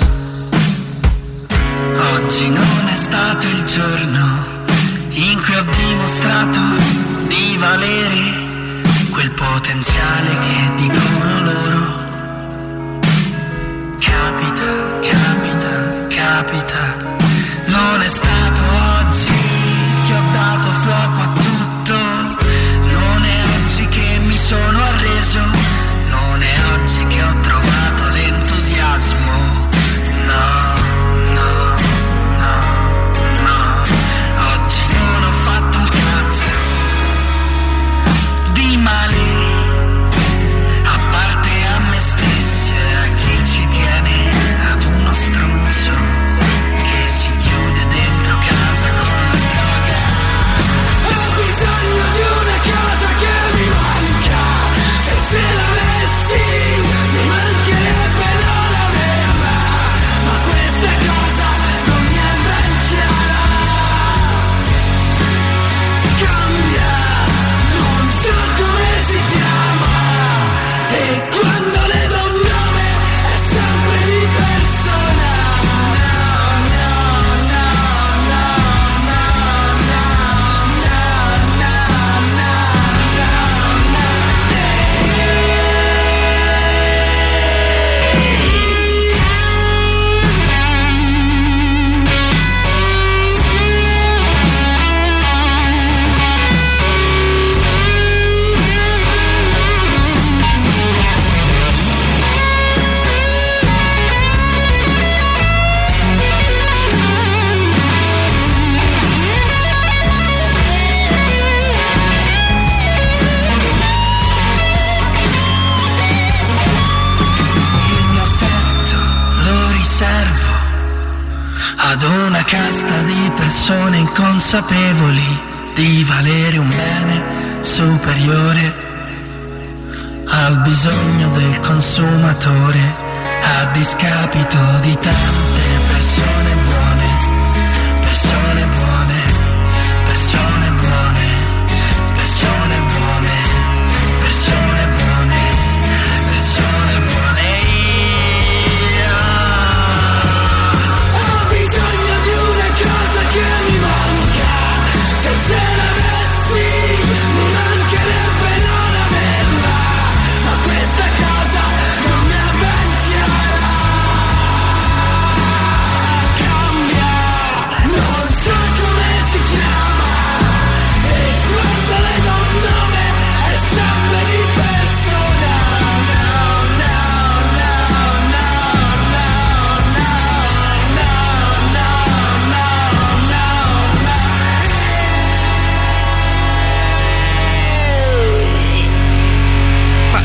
Oggi non è stato il giorno in cui ho dimostrato di valere quel potenziale che dicono loro. Capita, capita, capita, non è stato oggi che ho dato fuoco a tutto. Non è oggi che mi sono persone inconsapevoli di valere un bene superiore al bisogno del consumatore a discapito di tante persone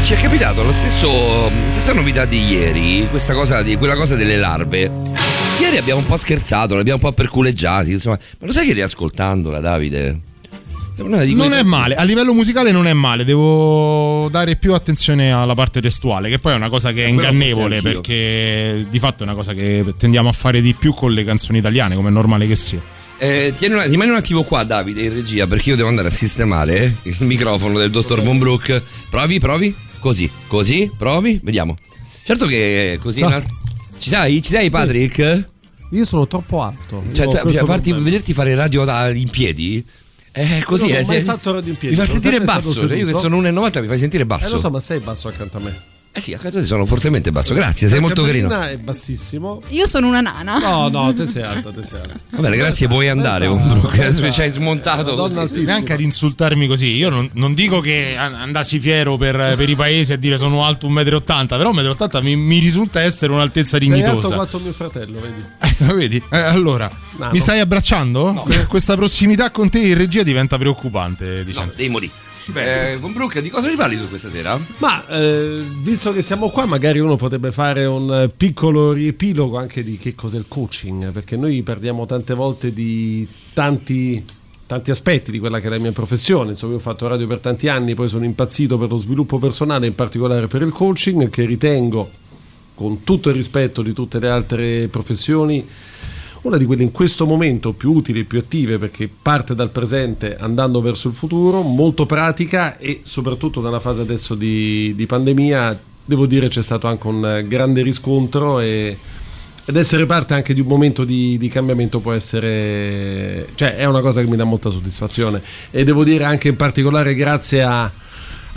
ci è capitato la stesso, stessa novità di ieri, questa cosa di, quella cosa delle larve. Ieri abbiamo un po' scherzato, l'abbiamo un po' perculeggiati, insomma. Ma lo sai che riascoltandola, Davide? È Non è male, a livello musicale non è male, devo dare più attenzione alla parte testuale, che poi è una cosa che è Eh, quello ingannevole perché di fatto è una cosa che tendiamo a fare di più con le canzoni italiane, come è normale che sia. Eh, tieni rimani un attimo qua, Davide, in regia, perché io devo andare a sistemare il microfono del dottor Von Brook. Provi, provi. Così, così, provi, vediamo. Certo che così. Sa- alt- Ci sei? Ci sei, Patrick? Io sono troppo alto. Io Cioè, ho cioè, farti- vederti fare radio da- in piedi? È così, non ho eh, mai ti- fatto radio in piedi, Mi fa sentire basso. Cioè, io che sono 1,90 mi fai sentire Eh, basso. lo so, ma sei basso accanto a me. Eh sì, accanto a te sono fortemente basso. Grazie, sei molto carino. Caprina è bassissimo. Io sono una nana. No, no, te sei alta, te sei alta. Va bene, grazie, puoi andare. Von Brook. Adesso ci hai smontato. così. Neanche ad insultarmi così. Io non, non dico che an- andassi fiero per, per i paesi a dire sono alto 1,80 m, però 1,80 m mi, mi risulta essere un'altezza Sei alto dignitosa. quanto mio fratello, vedi? Lo vedi? Eh, allora, No, mi no. stai abbracciando? Que- Questa prossimità con te in regia diventa preoccupante, No, diciamo. devi morire. Eh, Von Brook, di cosa ci parli tu questa sera? Ma eh, visto che siamo qua, magari uno potrebbe fare un eh, piccolo riepilogo anche di che cos'è il coaching, perché noi parliamo tante volte di tanti, tanti aspetti di quella che è la mia professione. Insomma, io ho fatto radio per tanti anni, poi sono impazzito per lo sviluppo personale, in particolare per il coaching, che ritengo, con tutto il rispetto di tutte le altre professioni, una di quelle in questo momento più utili e più attive perché parte dal presente andando verso il futuro, molto pratica e soprattutto nella fase adesso di, di pandemia devo dire c'è stato anche un grande riscontro e, ed essere parte anche di un momento di, di cambiamento può essere, cioè è una cosa che mi dà molta soddisfazione. E devo dire anche in particolare grazie a,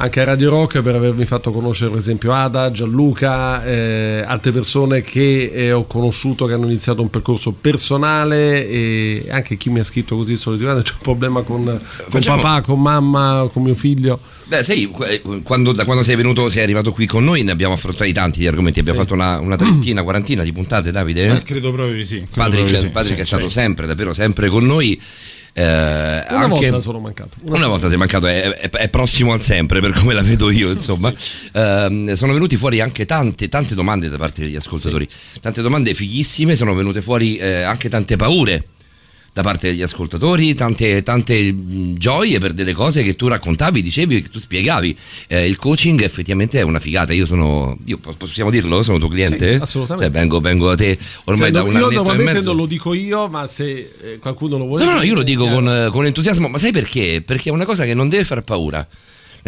anche a Radio Rock per avermi fatto conoscere per esempio Ada, Gianluca, eh, altre persone che eh, ho conosciuto che hanno iniziato un percorso personale e anche chi mi ha scritto così solitamente c'è un problema con, con Facciamo- papà, con mamma, con mio figlio. Beh, sai, eh, quando, da quando sei venuto, sei arrivato qui con noi, ne abbiamo affrontati tanti di argomenti. Abbiamo Sì. fatto una, una trentina, quarantina di puntate, Davide. Eh, credo proprio di sì. Patrick, proprio di sì, Patrick sì, è stato sì. sempre, davvero sempre con noi. Eh, Una anche- volta sono mancato. Una, volta. sei mancato, è, è- è prossimo al sempre per come la vedo io, insomma. Ehm, sono venuti fuori anche tante, tante domande da parte degli ascoltatori, tante domande fighissime, sono venute fuori eh, anche tante paure da parte degli ascoltatori, tante, tante mh, gioie per delle cose che tu raccontavi, dicevi, che tu spiegavi. Eh, il coaching effettivamente è una figata, io sono, io, po- possiamo dirlo, sono tuo cliente? Sì, assolutamente. Cioè, vengo, vengo da te ormai Cioè, da un io annetto e normalmente non lo dico io, ma se eh, qualcuno lo vuole No, no, no, io lo dico eh, con, eh, con entusiasmo, ma sai perché? Perché è una cosa che non deve far paura.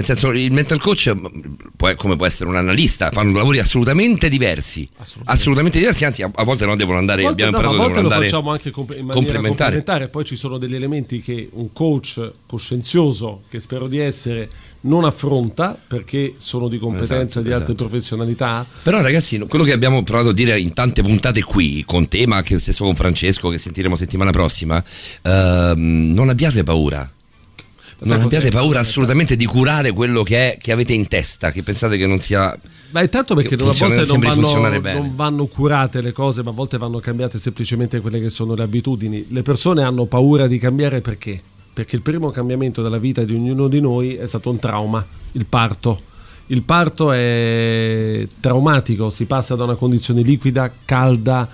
Nel senso, il mental coach, mh, può- come può essere un analista, fanno lavori assolutamente diversi. Assolutamente, diversi, anzi, a, a volte non devono andare, A volte, abbiamo no, ma a imparato volte lo facciamo anche comp- in maniera complementare. complementare. Poi ci sono degli elementi che un coach coscienzioso, che spero di essere, non affronta perché sono di competenza Esatto, di altre esatto. professionalità. Però ragazzi, quello che abbiamo provato a dire in tante puntate qui, con te, ma anche stesso con Francesco, che sentiremo settimana prossima, ehm, non abbiate paura. Non abbiate paura assolutamente di curare quello che, è, che avete in testa, che pensate che non sia... Ma intanto perché che non- a volte non vanno, non vanno curate le cose, ma a volte vanno cambiate semplicemente quelle che sono le abitudini. Le persone hanno paura di cambiare perché? Perché il primo cambiamento della vita di ognuno di noi è stato un trauma, il parto. Il parto è traumatico, si passa da una condizione liquida, calda,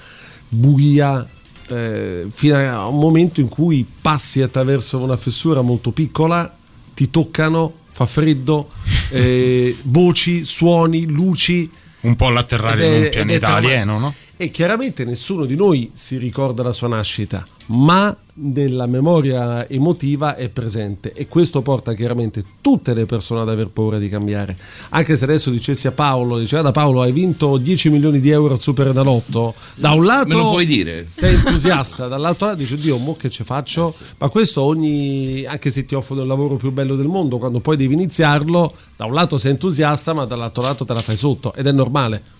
buia, eh, fino a un momento in cui passi attraverso una fessura molto piccola, ti toccano, fa freddo, eh, voci, suoni, luci. Un po' l'atterrare in un pianeta alieno, no? E chiaramente nessuno di noi si ricorda la sua nascita, ma nella memoria emotiva è presente e questo porta chiaramente tutte le persone ad aver paura di cambiare. Anche se adesso dicessi a Paolo, dice da Paolo hai vinto 10 milioni di euro al Super Enalotto, da un lato Me lo puoi dire? sei entusiasta, dall'altro lato dici Dio, mo che ci faccio? Ma questo ogni, anche se ti offrono il lavoro più bello del mondo, quando poi devi iniziarlo, da un lato sei entusiasta, ma dall'altro lato te la fai sotto ed è normale.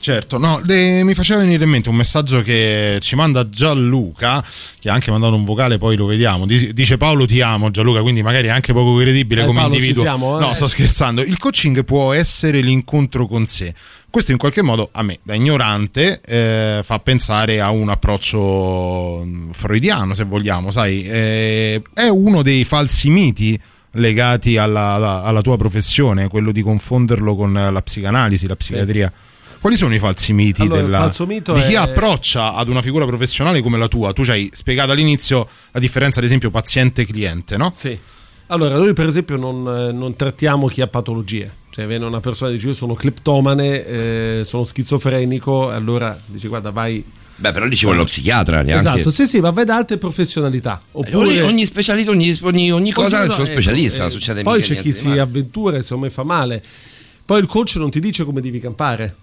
Certo, no, de- mi faceva venire in mente un messaggio che ci manda Gianluca, che ha anche mandato un vocale, poi lo vediamo. Dice Paolo ti amo Gianluca, quindi magari è anche poco credibile Eh, come Paolo, individuo. siamo, eh. No, sto scherzando. Il coaching può essere l'incontro con sé. Questo in qualche modo a me, da ignorante, eh, fa pensare a un approccio mm, freudiano, se vogliamo, sai, Eh, è uno dei falsi miti legati alla, alla- alla tua professione, quello di confonderlo con la psicanalisi, la psichiatria. Quali sono i falsi miti Allora, della- falso mito di chi è- approccia ad una figura professionale come la tua? Tu ci hai spiegato all'inizio la differenza, ad esempio, paziente-cliente, no? Sì. Allora, noi per esempio non, eh, non trattiamo chi ha patologie. Cioè, viene una persona e dice io sono cleptomane, eh, sono schizofrenico, e allora dici guarda vai... Beh, però lì ci vuole lo psichiatra neanche. Esatto, sì sì, ma vai da altre professionalità. Oppure... Ogni, ogni specialista, ogni, ogni- ogni cosa ha il suo specialista, eh, succede Poi c'è chi si male. avventura e secondo me fa male. Poi il coach non ti dice come devi campare.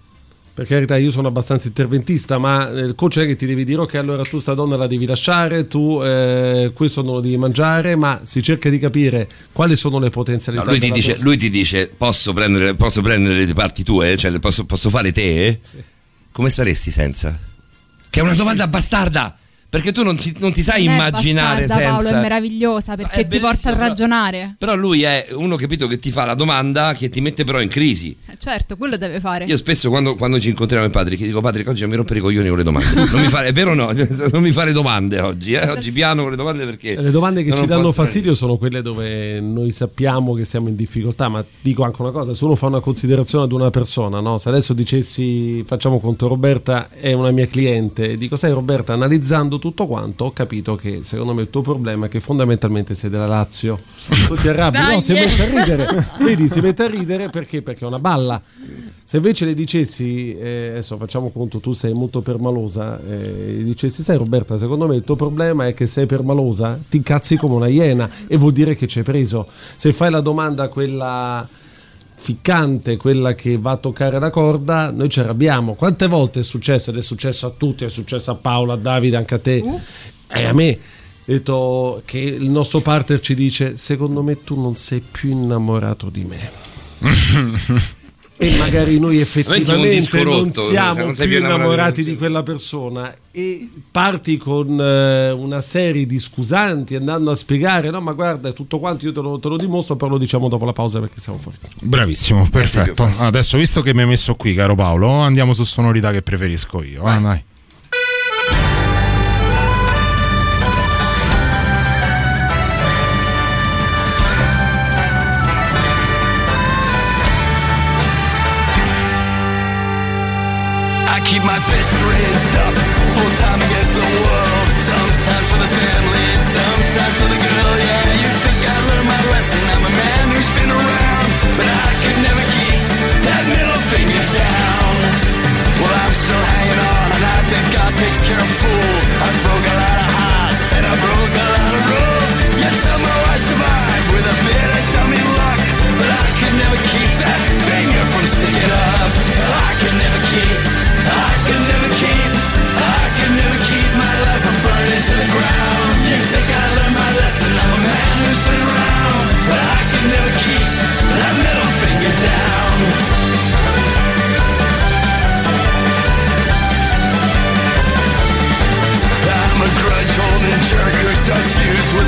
Per carità, io sono abbastanza interventista, ma eh, il coach è che ti devi dire: ok, allora tu sta donna la devi lasciare, tu eh, questo non lo devi mangiare, ma si cerca di capire quali sono le No, potenzialità. lui, ti dice, lui ti dice: Posso prendere, posso prendere le parti tue? Cioè, posso, posso fare te? Come staresti senza? Che è una domanda bastarda! Perché tu non ti, non ti sai Non è immaginare bastarda, Paolo, è senza. meravigliosa perché ti porta a ragionare. Però lui è uno, capito, che ti fa la domanda che ti mette però in crisi. Eh, Certo, quello deve fare. Io spesso quando, quando ci incontriamo in Patrick dico Patrick oggi non mi rompere i coglioni con le domande. Non mi fare, è vero o no? Non mi fare domande oggi, eh? Oggi piano con le domande perché... Le domande che ci danno fastidio sono quelle dove noi sappiamo che siamo in difficoltà, ma dico anche una cosa, se uno fa una considerazione ad una persona, no? se adesso dicessi facciamo conto Roberta è una mia cliente, dico sai Roberta analizzando tutto quanto ho capito che secondo me il tuo problema è che fondamentalmente sei della Lazio. Tu ti arrabbi, no, si è messa a ridere, vedi si mette a ridere perché? Perché è una balla. Se invece le dicessi, eh, adesso facciamo conto, tu sei molto permalosa, eh, dicessi, sai Roberta, secondo me il tuo problema è che sei permalosa, ti incazzi come una iena e vuol dire che ci hai preso. Se fai la domanda quella ficcante, quella che va a toccare la corda, noi ci arrabbiamo. Quante volte è successo? Ed è successo a tutti, è successo a Paola, a Davide, anche a te e a me. Detto che il nostro partner ci dice: Secondo me tu non sei più innamorato di me. e magari noi effettivamente non siamo non sei più innamorati di quella persona e parti con eh, una serie di scusanti andando a spiegare no ma guarda tutto quanto io te lo, te lo dimostro però lo diciamo dopo la pausa perché siamo fuori Bravissimo, perfetto. Adesso, visto che mi hai messo qui, caro Paolo, andiamo su sonorità che preferisco io. eh, dai. I keep my fist raised up, full time against the world.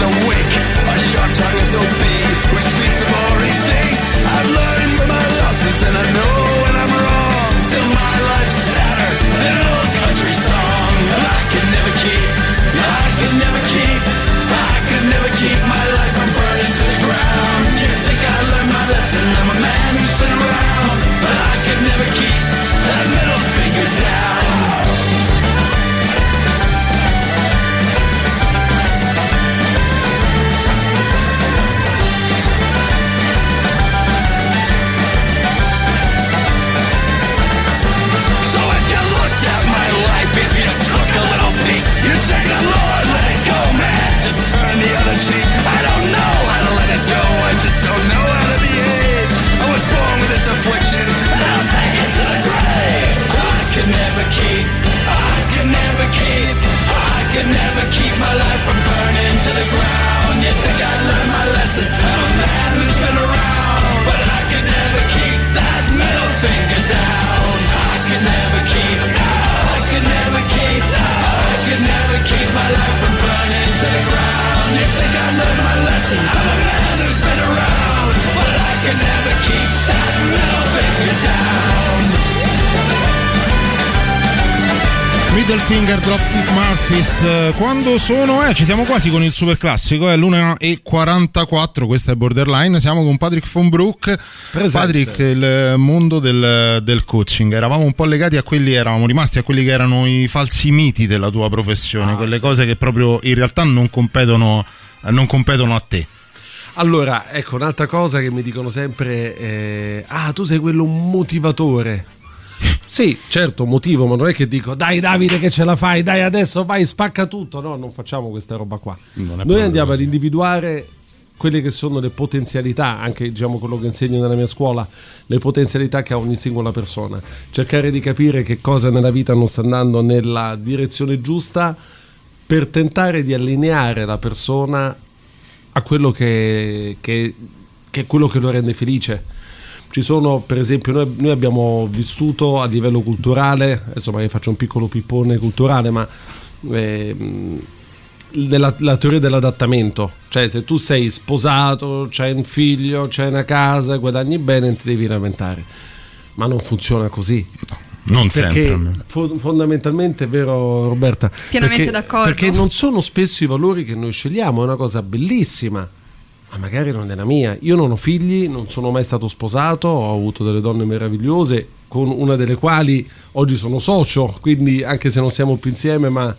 awake. A sharp tongue is obey, which speaks the other. I don't know how to let it go. I just don't know how to behave. I was born with this affliction, and I'll take it to the grave. I could never keep. I could never keep. I could never keep my life from burning to the ground. You think I learned my lesson? I'm a man who's been around, but I could never keep that middle finger down. I could never keep. I could never keep. I could never keep my life from burning to the ground. Learned my lesson? I'm a man who's been around, but I could never keep that middle finger down. Middle Finger Dropkick Murphys eh, quando sono? Eh, ci siamo quasi con il super classico, è l'1.44, questa è Borderline, siamo con Patrick von Broek. Patrick, il mondo del, del coaching, eravamo un po' legati a quelli, eravamo rimasti a quelli che erano i falsi miti della tua professione, quelle cose che proprio in realtà non competono, non competono a te. Allora, ecco, un'altra cosa che mi dicono sempre è, ah, tu sei quello motivatore. Sì, certo, motivo, ma non è che dico, dai Davide che ce la fai, dai adesso vai, spacca tutto. No, non facciamo questa roba qua. Noi andiamo ad individuare quelle che sono le potenzialità, anche diciamo quello che insegno nella mia scuola, le potenzialità che ha ogni singola persona. Cercare di capire che cosa nella vita non sta andando nella direzione giusta per tentare di allineare la persona a quello che, che- che è quello che lo rende felice. Ci sono, per esempio, noi, noi abbiamo vissuto a livello culturale, adesso magari faccio un piccolo pippone culturale, ma ehm, nella la teoria dell'adattamento, cioè se tu sei sposato, c'hai un figlio, c'hai una casa, guadagni bene, ti devi lamentare. Ma non funziona così. Non perché sempre, fo- fondamentalmente è vero Roberta? Pienamente perché, d'accordo. perché non sono spesso i valori che noi scegliamo è una cosa bellissima ma magari non è la mia. Io non ho figli non sono mai stato sposato ho avuto delle donne meravigliose con una delle quali oggi sono socio quindi anche se non siamo più insieme ma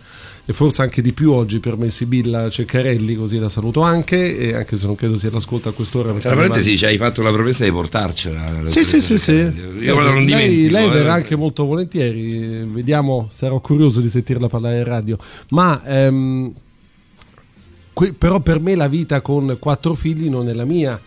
e forse anche di più oggi per me Sibilla Ceccarelli così la saluto anche e anche se non credo sia l'ascolto a quest'ora Tra parentesi, ci hai fatto la promessa di portarcela. sì, sì, sì, sì. Io quello non lei, lei eh. verrà anche molto volentieri. eh, Vediamo, sarò curioso di sentirla parlare in radio. Ma ehm, que- però per me la vita con quattro figli non è la mia.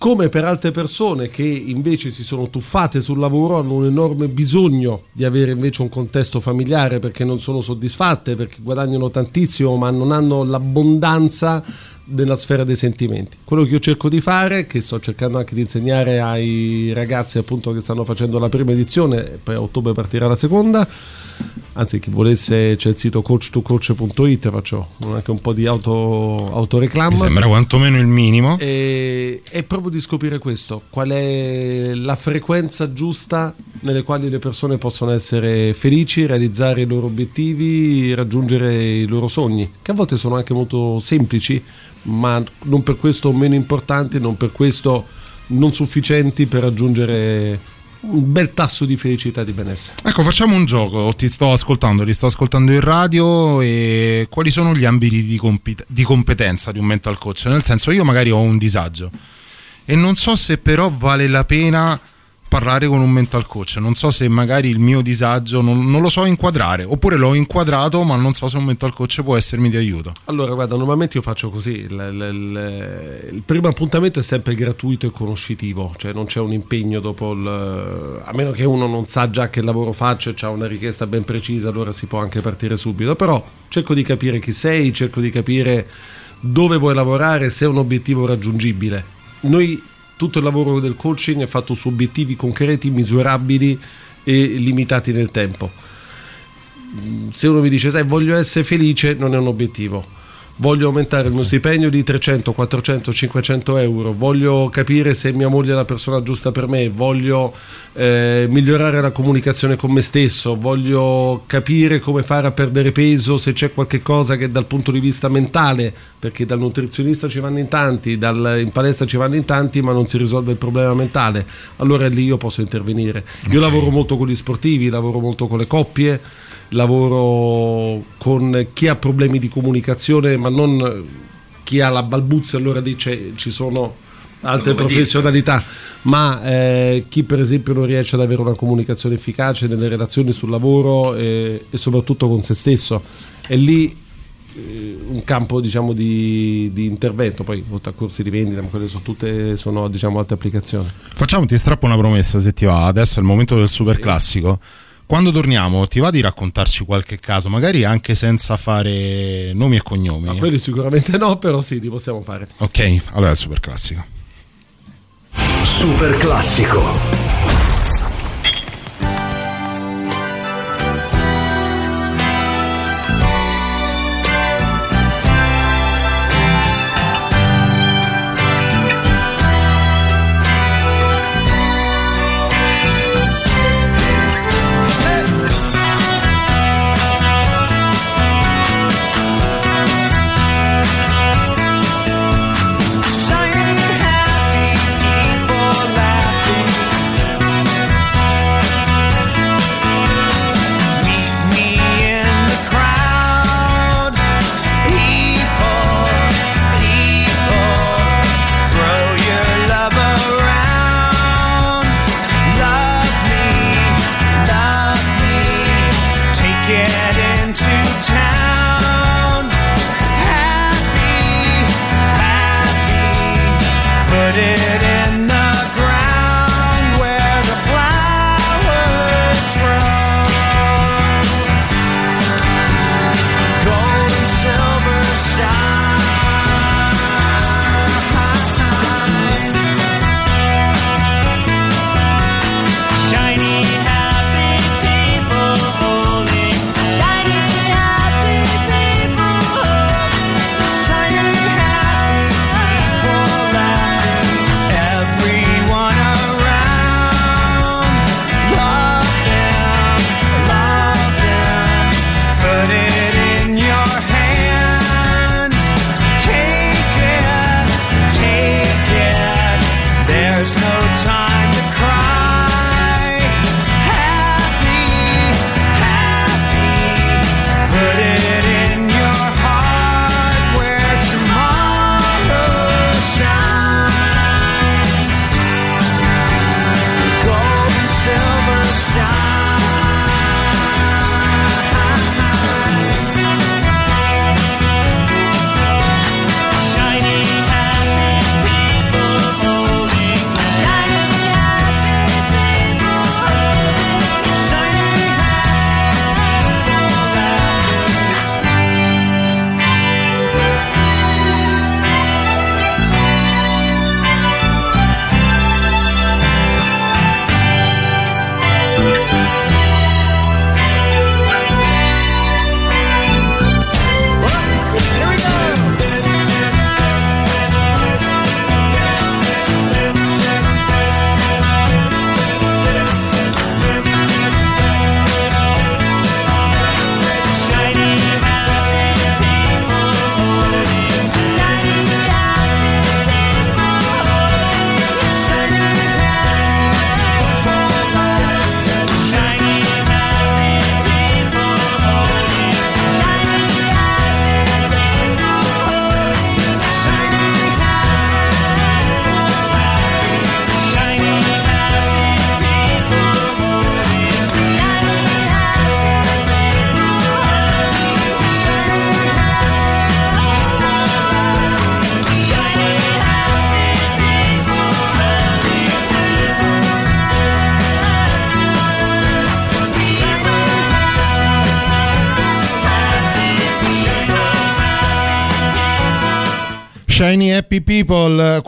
Come per altre persone che invece si sono tuffate sul lavoro, hanno un enorme bisogno di avere invece un contesto familiare perché non sono soddisfatte, perché guadagnano tantissimo ma non hanno l'abbondanza nella sfera dei sentimenti. Quello che io cerco di fare, che sto cercando anche di insegnare ai ragazzi appunto che stanno facendo la prima edizione, poi a ottobre partirà la seconda, anzi chi volesse c'è il sito coach2coach.it, faccio anche un po' di auto, autoreclamo. Mi sembra quantomeno il minimo. E, è proprio di scoprire questo, qual è la frequenza giusta nelle quali le persone possono essere felici, realizzare i loro obiettivi, raggiungere i loro sogni, che a volte sono anche molto semplici, ma non per questo meno importanti, non per questo non sufficienti per raggiungere un bel tasso di felicità e di benessere. Ecco, facciamo un gioco. Ti sto ascoltando, ti sto ascoltando in radio. E quali sono gli ambiti di, compit- di competenza di un mental coach? Nel senso, io magari ho un disagio e non so se però vale la pena parlare con un mental coach. Non so se magari il mio disagio non, non lo so inquadrare, oppure l'ho inquadrato, ma non so se un mental coach può essermi di aiuto. Allora, guarda, normalmente io faccio così: il, il- il- primo appuntamento è sempre gratuito e conoscitivo, cioè non c'è un impegno dopo il. a meno che uno non sa già che lavoro faccio e ha una richiesta ben precisa, allora si può anche partire subito. Però cerco di capire chi sei, cerco di capire dove vuoi lavorare, se è un obiettivo raggiungibile. Noi tutto il lavoro del coaching è fatto su obiettivi concreti, misurabili e limitati nel tempo. Mm, Se uno mi dice, sai, voglio essere felice, non è un obiettivo. Voglio aumentare il mio stipendio di 300, 400, 500 euro. Voglio capire se mia moglie è la persona giusta per me. Voglio eh, migliorare la comunicazione con me stesso. Voglio capire come fare a perdere peso se c'è qualche cosa che dal punto di vista mentale, perché dal nutrizionista ci vanno in tanti, dal- in palestra ci vanno in tanti, ma non si risolve il problema mentale. Allora lì io posso intervenire. Io lavoro molto con gli sportivi, lavoro molto con le coppie lavoro con chi ha problemi di comunicazione, ma non chi ha la balbuzia, allora lì c'è- ci sono altre professionalità, ma eh, chi per esempio non riesce ad avere una comunicazione efficace nelle relazioni sul lavoro eh, e soprattutto con se stesso. È lì un campo diciamo di, di intervento, poi oltre a corsi di vendita, ma quelle sono tutte sono, diciamo, altre applicazioni. Facciamo, ti strappo una promessa se ti va. Adesso è il momento del super classico. Quando torniamo, ti va di raccontarci qualche caso, magari anche senza fare nomi e cognomi. Ma quelli sicuramente no, però sì, li possiamo fare. Ok, allora è il super classico. Super classico.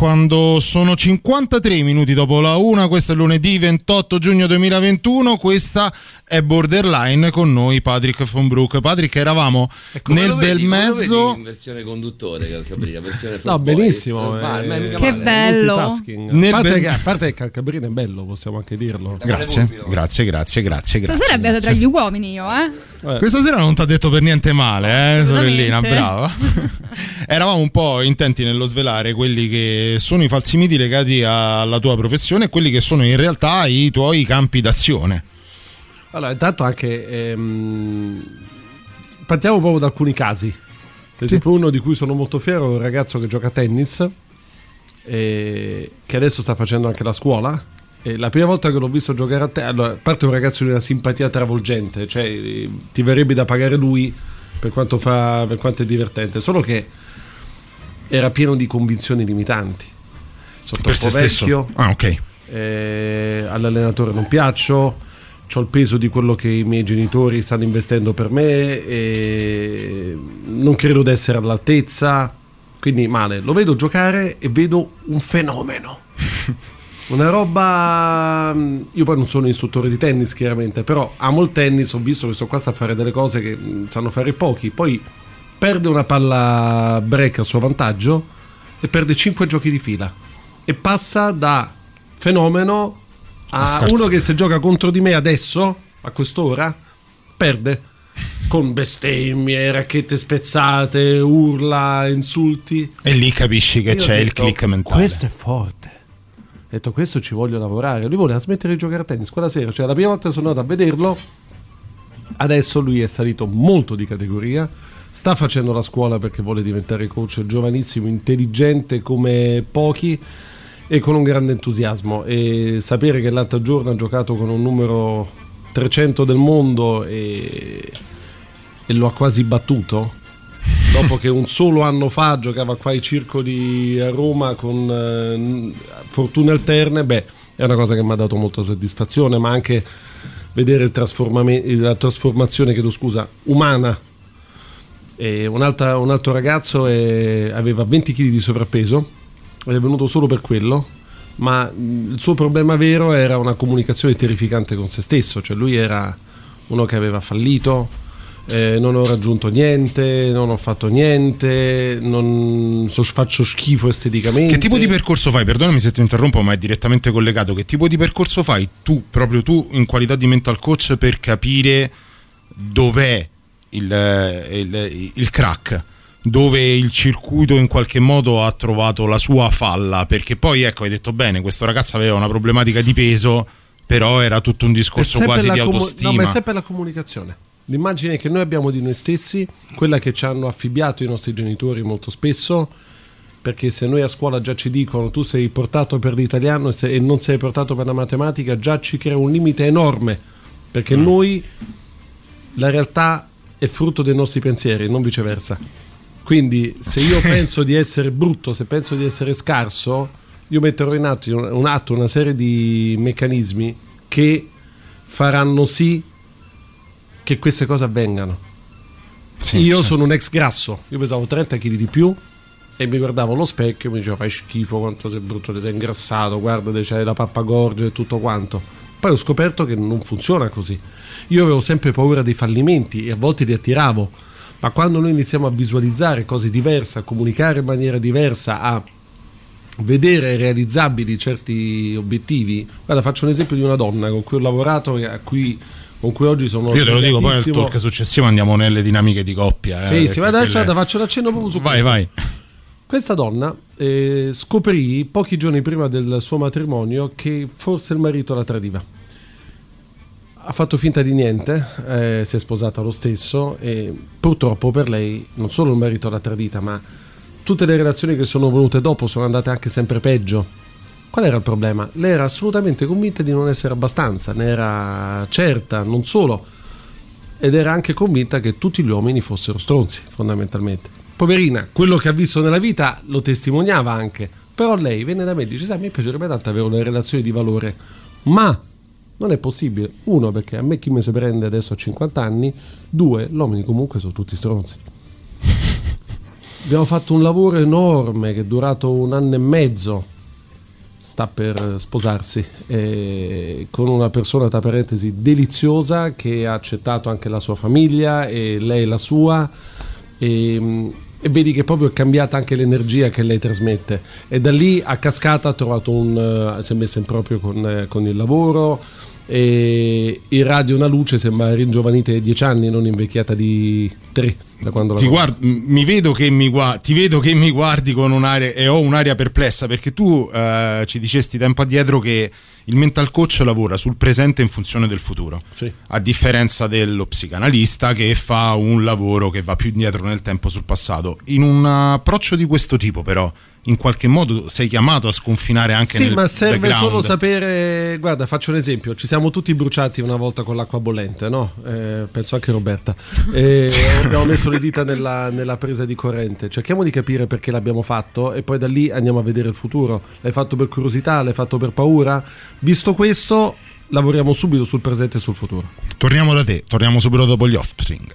Quando sono 53 minuti dopo la una, questo è lunedì 28 giugno 2021, questa è Borderline con noi Patrick von Broek. Patrick eravamo nel bel vedi? Mezzo in versione conduttore Calcabrina, versione No, benissimo. Ma- eh, ma Che male. bello. A parte, che, a parte che Calcabrina è bello, possiamo anche dirlo. Grazie, grazie, grazie, grazie, Stasera grazie. abbiate tra gli uomini io, eh? Questa sera non ti ha detto per niente male, eh, sorellina, brava. Eravamo un po' intenti nello svelare quelli che sono i falsi miti legati alla tua professione e quelli che sono in realtà i tuoi campi d'azione. Allora, intanto anche ehm, partiamo proprio da alcuni casi. Per esempio, uno di cui sono molto fiero è un ragazzo che gioca a tennis, eh, che adesso sta facendo anche la scuola. E la prima volta che l'ho visto giocare a tennis, allora, a parte un ragazzo di una simpatia travolgente, cioè eh, ti verrebbe da pagare lui per quanto, fa, per quanto è divertente, solo che era pieno di convinzioni limitanti. Sono Per troppo se stesso? vecchio, Ah, ok. eh, all'allenatore non piaccio, ho il peso di quello che i miei genitori stanno investendo per me, e non credo di essere all'altezza, quindi male. Lo vedo giocare e vedo un fenomeno. Una roba. Io poi non sono istruttore di tennis, chiaramente, però amo il tennis. Ho visto che sto qua a fare delle cose che mm, sanno fare pochi. Poi perde una palla break a suo vantaggio e perde 5 giochi di fila. E passa da fenomeno a uno che se gioca contro di me adesso, a quest'ora, perde. Con bestemmie, racchette spezzate, urla, insulti. E lì capisci che Io c'è il detto, click mentale. Questo è forte. Ho detto, questo ci voglio lavorare. Lui voleva smettere di giocare a tennis quella sera. Cioè, la prima volta sono andato a vederlo, adesso lui è salito molto di categoria. Sta facendo la scuola perché vuole diventare coach giovanissimo, intelligente come pochi e con un grande entusiasmo. E sapere che l'altro giorno ha giocato con un numero 300 del mondo e, e lo ha quasi battuto dopo che un solo anno fa giocava qua ai circoli a Roma con eh, fortune alterne, beh, è una cosa che mi ha dato molta soddisfazione, ma anche vedere la trasformazione chiedo scusa, umana. Un, un altro ragazzo eh, aveva 20 kg di sovrappeso è venuto solo per quello, ma il suo problema vero era una comunicazione terrificante con se stesso, cioè lui era uno che aveva fallito, eh, non ho raggiunto niente, non ho fatto niente, non so- faccio schifo esteticamente. Che tipo di percorso fai? Perdonami se ti interrompo, ma è direttamente collegato. Che tipo di percorso fai tu, proprio tu, in qualità di mental coach, per capire dov'è il, il- il crack? Dove il circuito in qualche modo ha trovato la sua falla? Perché poi, ecco, hai detto bene, questo ragazzo aveva una problematica di peso, però era tutto un discorso quasi di comu- autostima. No, ma è sempre la comunicazione. L'immagine che noi abbiamo di noi stessi, quella che ci hanno affibbiato i nostri genitori molto spesso, perché se noi a scuola già ci dicono tu sei portato per l'italiano e, se- e non sei portato per la matematica, già ci crea un limite enorme, perché Mm. noi la realtà è frutto dei nostri pensieri, non viceversa. Quindi se io penso di essere brutto, se penso di essere scarso, io metterò in atto, un atto una serie di meccanismi che faranno sì che queste cose avvengano. Sì, io certo. sono un ex grasso, io pesavo 30 kg di più e mi guardavo allo specchio e mi dicevo fai schifo, quanto sei brutto, ti sei ingrassato, guarda c'hai la pappagorgia e tutto quanto. Poi ho scoperto che non funziona così. Io avevo sempre paura dei fallimenti e a volte li attiravo, ma quando noi iniziamo a visualizzare cose diverse, a comunicare in maniera diversa, a vedere realizzabili certi obiettivi. Guarda, faccio un esempio di una donna con cui ho lavorato e a cui, con cui oggi sono Io te lo dico, poi nel talk successivo andiamo nelle dinamiche di coppia. eh, Sì, sì, perché guarda, quelle- faccio l'accenno proprio su Vai, questo. vai. Questa donna eh, scoprì pochi giorni prima del suo matrimonio che forse il marito la tradiva. Ha fatto finta di niente, eh, si è sposata lo stesso e purtroppo per lei non solo il marito l'ha tradita, ma tutte le relazioni che sono venute dopo sono andate anche sempre peggio. Qual era il problema? Lei era assolutamente convinta di non essere abbastanza, ne era certa, non solo, ed era anche convinta che tutti gli uomini fossero stronzi, fondamentalmente. Poverina, quello che ha visto nella vita lo testimoniava anche, però lei venne da me e dice, sai, mi piacerebbe tanto avere una relazione di valore, ma non è possibile. Uno, perché a me chi mi si prende adesso a 50 anni, due, gli uomini comunque sono tutti stronzi. Abbiamo fatto un lavoro enorme che è durato un anno e mezzo. Sta per sposarsi eh, con una persona, tra parentesi, deliziosa che ha accettato anche la sua famiglia e lei la sua. E, e vedi che proprio è cambiata anche l'energia che lei trasmette. E da lì a cascata ha trovato un. eh, si è messa in proprio con, eh, con il lavoro. E il radio Una Luce sembra ringiovanita di 10 anni, non invecchiata di 3 da quando Ti lavora. guard- m- mi vedo che mi gua- ti vedo che mi guardi con un'aria e ho un'aria perplessa perché tu eh, ci dicesti tempo addietro che il mental coach lavora sul presente in funzione del futuro, Sì. a differenza dello psicanalista che fa un lavoro che va più indietro nel tempo sul passato. In un approccio di questo tipo però, in qualche modo sei chiamato a sconfinare anche Sì, nel ma serve background. solo sapere. Guarda, faccio un esempio: ci siamo tutti bruciati una volta con l'acqua bollente, no? Eh, penso anche Roberta. E abbiamo messo le dita nella, nella presa di corrente. Cerchiamo di capire perché l'abbiamo fatto e poi da lì andiamo a vedere il futuro. L'hai fatto per curiosità, l'hai fatto per paura? Visto questo, lavoriamo subito sul presente e sul futuro. Torniamo da te, torniamo subito dopo gli offspring.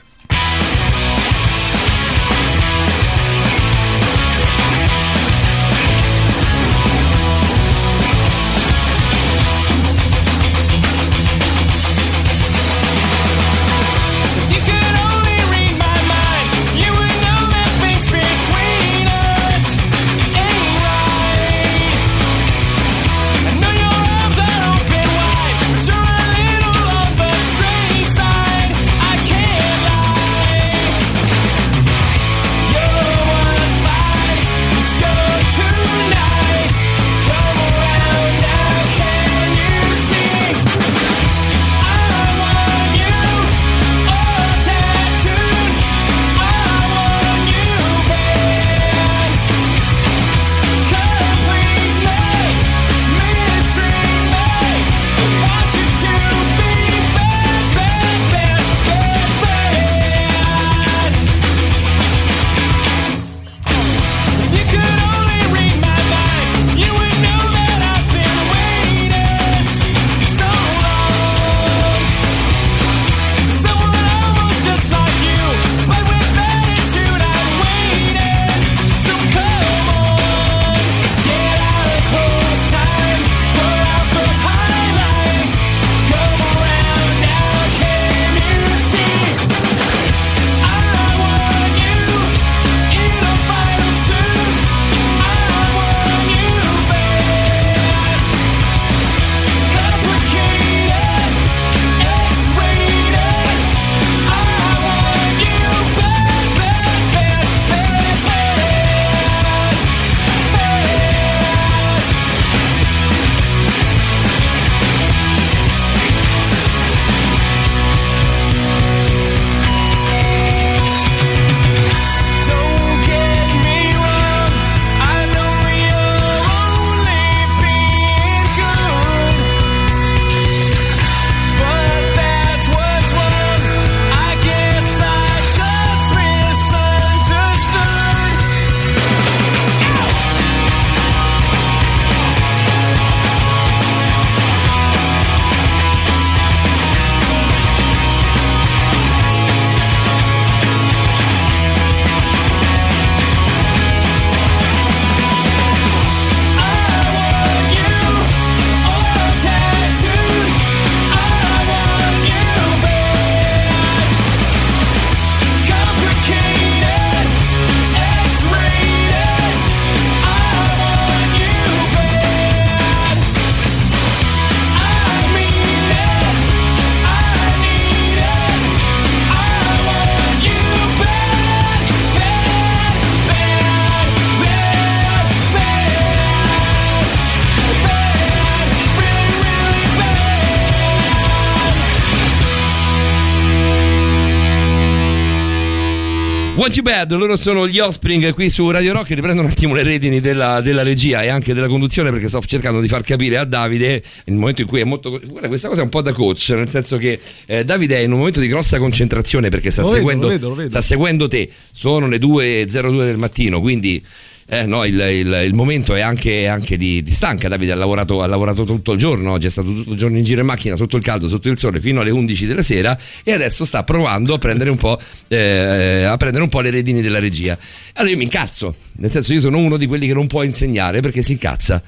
You Bad, loro sono gli Offspring qui su Radio Rock. Riprendo un attimo le redini della, della regia e anche della conduzione perché sto cercando di far capire a Davide nel momento in cui è molto. Guarda, questa cosa è un po' da coach, nel senso che eh, Davide è in un momento di grossa concentrazione perché sta, Lo vedo, seguendo, lo vedo, lo vedo. sta seguendo te. Sono le 2.02 del mattino, quindi Eh, no, il, il- il momento è anche, anche di, di stanca. Davide ha lavorato, ha lavorato tutto il giorno, oggi è stato tutto il giorno in giro in macchina sotto il caldo, sotto il sole fino alle 11 della sera e adesso sta provando a prendere un po', eh, a prendere un po' le redini della regia. Allora io mi incazzo, nel senso io sono uno di quelli che non può insegnare perché si incazza.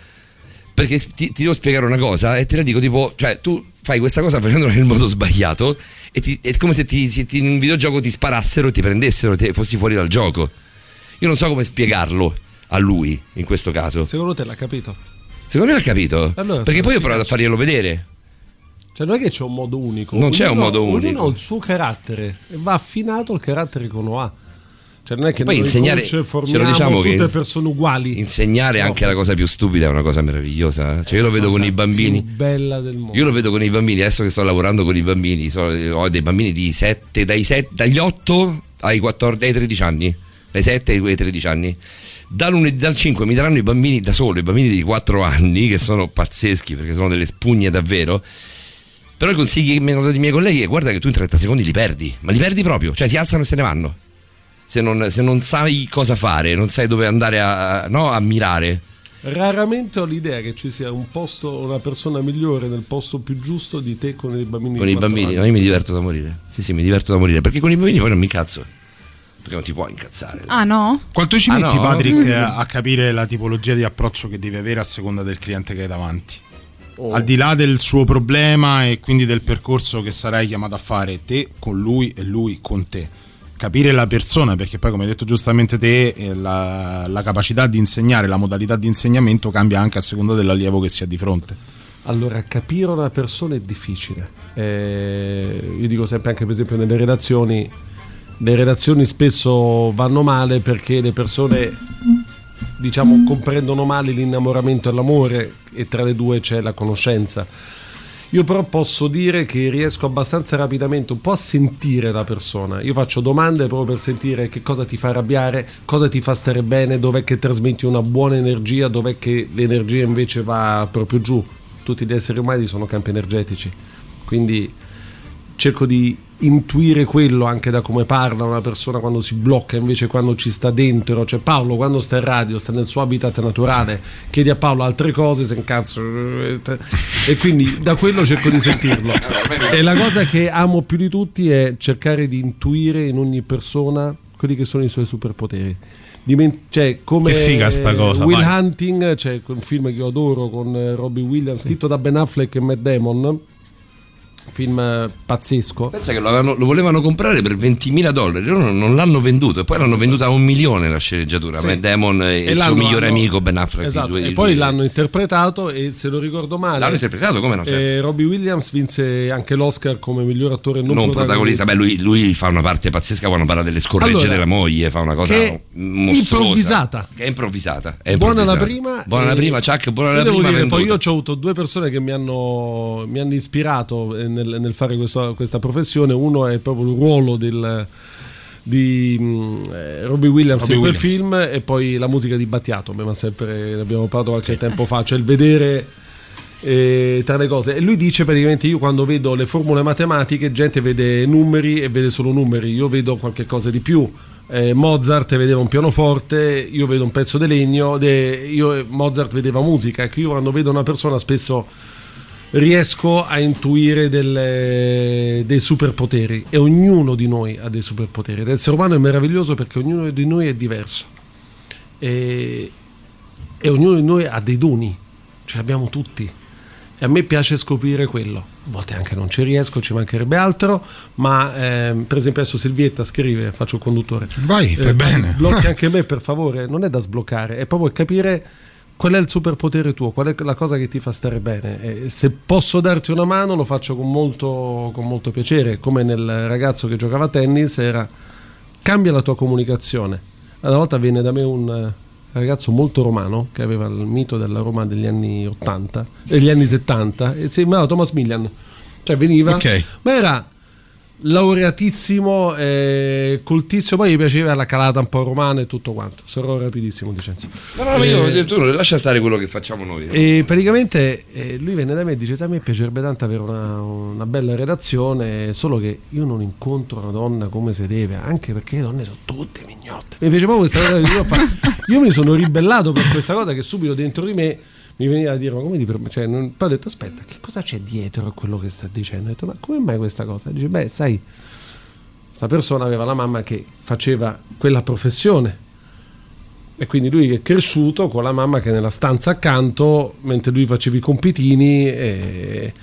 Perché ti, ti devo spiegare una cosa e te la dico tipo, cioè tu fai questa cosa facendola nel modo sbagliato e ti- è come se, ti, se in un videogioco ti sparassero e ti prendessero, te fossi fuori dal gioco. Io non so come spiegarlo a lui in questo caso. Secondo te l'ha capito? Secondo me l'ha capito. Allora, perché poi ho provato a farglielo vedere. Cioè, non è che c'è un modo unico. Non c'è un Ognuno- modo unico. Ognuno ha il suo carattere e va affinato il carattere che uno ha. Cioè, non è che Poi noi insegnare- coach ce lo formiamo diciamo tutte persone uguali. Insegnare anche la cosa più stupida è una cosa meravigliosa. eh. Cioè io lo vedo con i bambini. più bella del mondo. Io lo vedo con i bambini, adesso che sto lavorando con i bambini, so- ho dei bambini di 7, dai 7, dagli 8 ai, 14, ai 13 anni, dai 7 ai 13 anni. Da lunedì, dal 5 mi daranno i bambini da solo, i bambini di 4 anni, che sono pazzeschi perché sono delle spugne davvero. Però i consigli che mi hanno dato i miei colleghi è guarda che tu in 30 secondi li perdi, ma li perdi proprio, cioè si alzano e se ne vanno. Se non, se non sai cosa fare, non sai dove andare a, no, a mirare. Raramente ho l'idea che ci sia un posto, una persona migliore nel posto più giusto di te con i bambini. Con i bambini, no, io mi diverto da morire. Sì, sì, mi diverto da morire. Perché con i bambini poi non mi incazzo. Perché non ti puoi incazzare. Ah no? Quanto ci Ah, metti, no? Patrick, Mm. a a capire la tipologia di approccio che devi avere a seconda del cliente che hai davanti? Oh. Al di là del suo problema e quindi del percorso che sarai chiamato a fare te con lui e lui con te. Capire la persona, perché poi, come hai detto giustamente te, eh, la, la capacità di insegnare, la modalità di insegnamento cambia anche a seconda dell'allievo che si ha di fronte. Allora, capire una persona è difficile. Eh, io dico sempre, anche per esempio, nelle relazioni, le relazioni spesso vanno male perché le persone, diciamo, comprendono male l'innamoramento e l'amore e tra le due c'è la conoscenza. Io però posso dire che riesco abbastanza rapidamente un po' a sentire la persona. Io faccio domande proprio per sentire che cosa ti fa arrabbiare, cosa ti fa stare bene, dov'è che trasmetti una buona energia, dov'è che l'energia invece va proprio giù. Tutti gli esseri umani sono campi energetici. Quindi cerco di intuire quello anche da come parla una persona quando si blocca invece quando ci sta dentro. Cioè Paolo quando sta in radio sta nel suo habitat naturale chiedi a Paolo altre cose se incazzo e quindi da quello cerco di sentirlo. E la cosa che amo più di tutti è cercare di intuire in ogni persona quelli che sono i suoi superpoteri. Diment- cioè, come Che figa sta cosa, Will vai. Hunting c'è quel film che io adoro con eh, Robbie Williams scritto da Ben Affleck e Matt Damon film eh, pazzesco Pensa che lo, avevano- lo volevano comprare per 20.000 dollari, loro non, non l'hanno venduto e poi l'hanno venduta a un milione la sceneggiatura. Sì. Matt Damon e, il suo migliore hanno- amico Ben Affleck. Esatto, due- e poi due- l'hanno interpretato e se lo ricordo male L'hanno interpretato, come no, certo. eh, Robbie Williams vinse anche l'Oscar come miglior attore non, non protagonista, beh, lui, lui fa una parte pazzesca quando parla delle scorregge Allora, della moglie, fa una cosa che mostruosa. improvvisata. Che è improvvisata. è Buona la prima Buona la e- prima, Chuck, buona la devo prima. dire, poi io ho avuto due persone che mi hanno, mi hanno ispirato eh, nel, nel fare questo- questa professione. Uno è proprio il ruolo del, di mm, eh, Robbie Williams Robbie in quel Williams. film e poi la musica di Battiato. Ma sempre ne abbiamo parlato qualche tempo fa. Cioè il vedere eh, tra le cose. E lui dice praticamente: Io quando vedo le formule matematiche, gente vede numeri e vede solo numeri. Io vedo qualche cosa di più. Eh, Mozart vedeva un pianoforte, io vedo un pezzo di legno, de- io- Mozart vedeva musica. Ecco, io quando vedo una persona spesso riesco a intuire delle- dei superpoteri e ognuno di noi ha dei superpoteri. L'essere umano è meraviglioso perché ognuno di noi è diverso e, e ognuno di noi ha dei doni, ce li abbiamo tutti. E a me piace scoprire quello. A volte anche non ci riesco, ci mancherebbe altro, ma ehm, per esempio adesso Silvietta scrive, faccio il conduttore. Vai, fai bene. Sblocchi anche me per favore, non è da sbloccare, è proprio capire qual è il superpotere tuo, qual è la cosa che ti fa stare bene. E se posso darti una mano lo faccio con molto, con molto piacere, come nel ragazzo che giocava a tennis era cambia la tua comunicazione. Una volta venne da me un eh, ragazzo molto romano che aveva il mito della Roma degli anni 80, degli anni 70 e si chiamava Thomas Millian. Cioè veniva, Ok. ma era laureatissimo, eh, coltissimo, poi gli piaceva la calata un po' romana e tutto quanto. Sarò rapidissimo, Vincenzo. No, no, ma io Eh, tu non lascia stare quello che facciamo noi. e praticamente eh, lui venne da me e dice: A me piacerebbe tanto avere una, una bella relazione, solo che io non incontro una donna come si deve, anche perché le donne sono tutte mignotte. Mi piace proprio questa cosa. che fa. Io mi sono ribellato per questa cosa che subito dentro di me mi veniva a dire ma come ti permetti? Cioè, non- poi ho detto aspetta che cosa c'è dietro a quello che sta dicendo? Ho detto ma come mai questa cosa? Dice beh sai questa persona aveva la mamma che faceva quella professione e quindi lui è cresciuto con la mamma che nella stanza accanto mentre lui faceva i compitini e...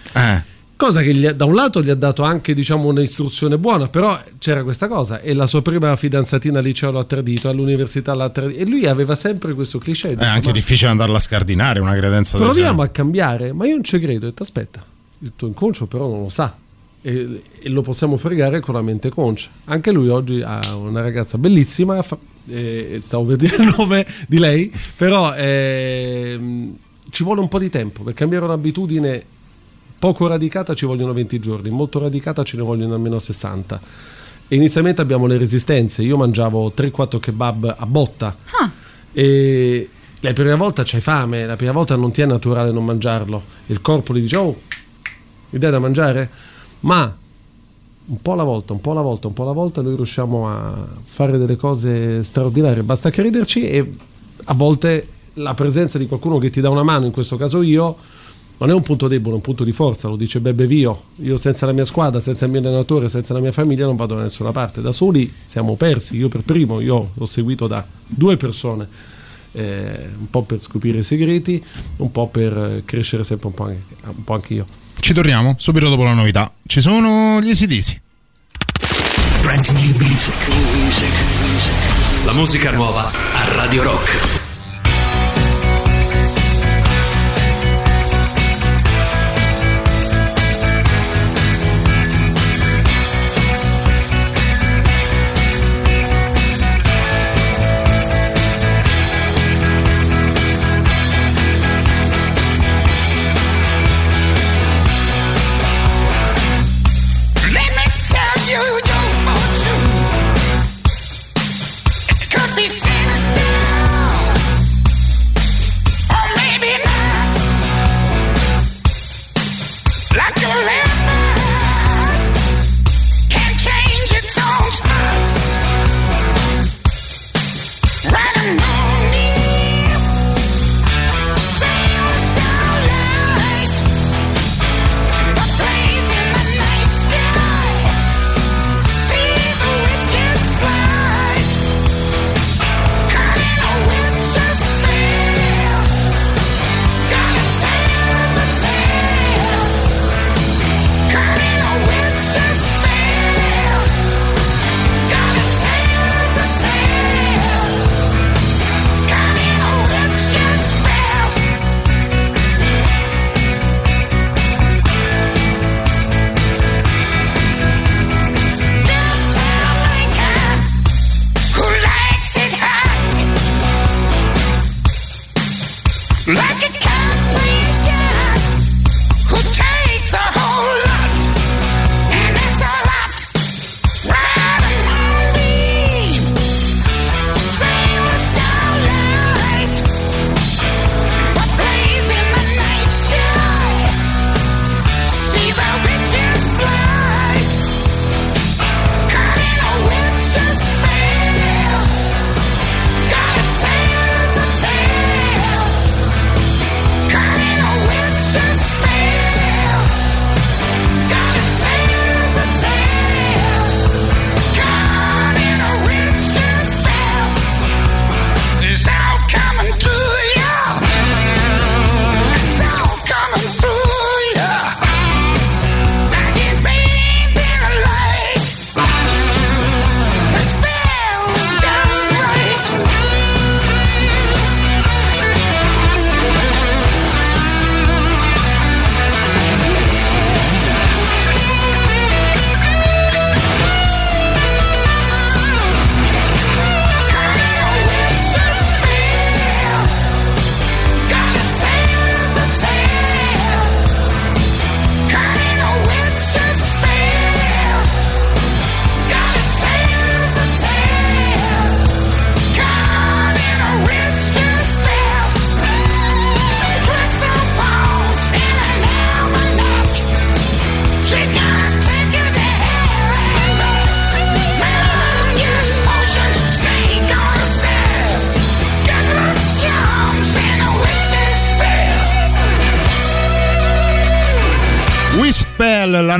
cosa che gli da un lato gli ha dato anche diciamo un'istruzione buona però c'era questa cosa e la sua prima fidanzatina al liceo l'ha tradito all'università l'ha tradito e lui aveva sempre questo cliché È anche difficile andarla a scardinare una credenza del proviamo genere. a cambiare ma io non ci credo ho detto aspetta il tuo inconscio però non lo sa e, e lo possiamo fregare con la mente concia anche lui oggi ha una ragazza bellissima fa- eh, stavo per dire il nome di lei però ehm, ci vuole un po' di tempo per cambiare un'abitudine poco radicata ci vogliono 20 giorni molto radicata ce ne vogliono almeno 60 e inizialmente abbiamo le resistenze io mangiavo 3-4 kebab a botta e la prima volta c'hai fame, la prima volta non ti è naturale non mangiarlo. Il corpo gli dice, oh, mi dai da mangiare? Ma un po' alla volta, un po' alla volta, un po' alla volta noi riusciamo a fare delle cose straordinarie. Basta crederci e a volte la presenza di qualcuno che ti dà una mano, in questo caso io, non è un punto debole, è un punto di forza, lo dice Bebe Vio. Io senza la mia squadra, senza il mio allenatore, senza la mia famiglia non vado da nessuna parte. Da soli siamo persi, io per primo, io l'ho seguito da due persone, eh, un po' per scoprire i segreti, un po' per crescere sempre un po' anche, un po' anche io. Ci torniamo subito dopo la novità. Ci sono gli music. La musica nuova a Radio Rock.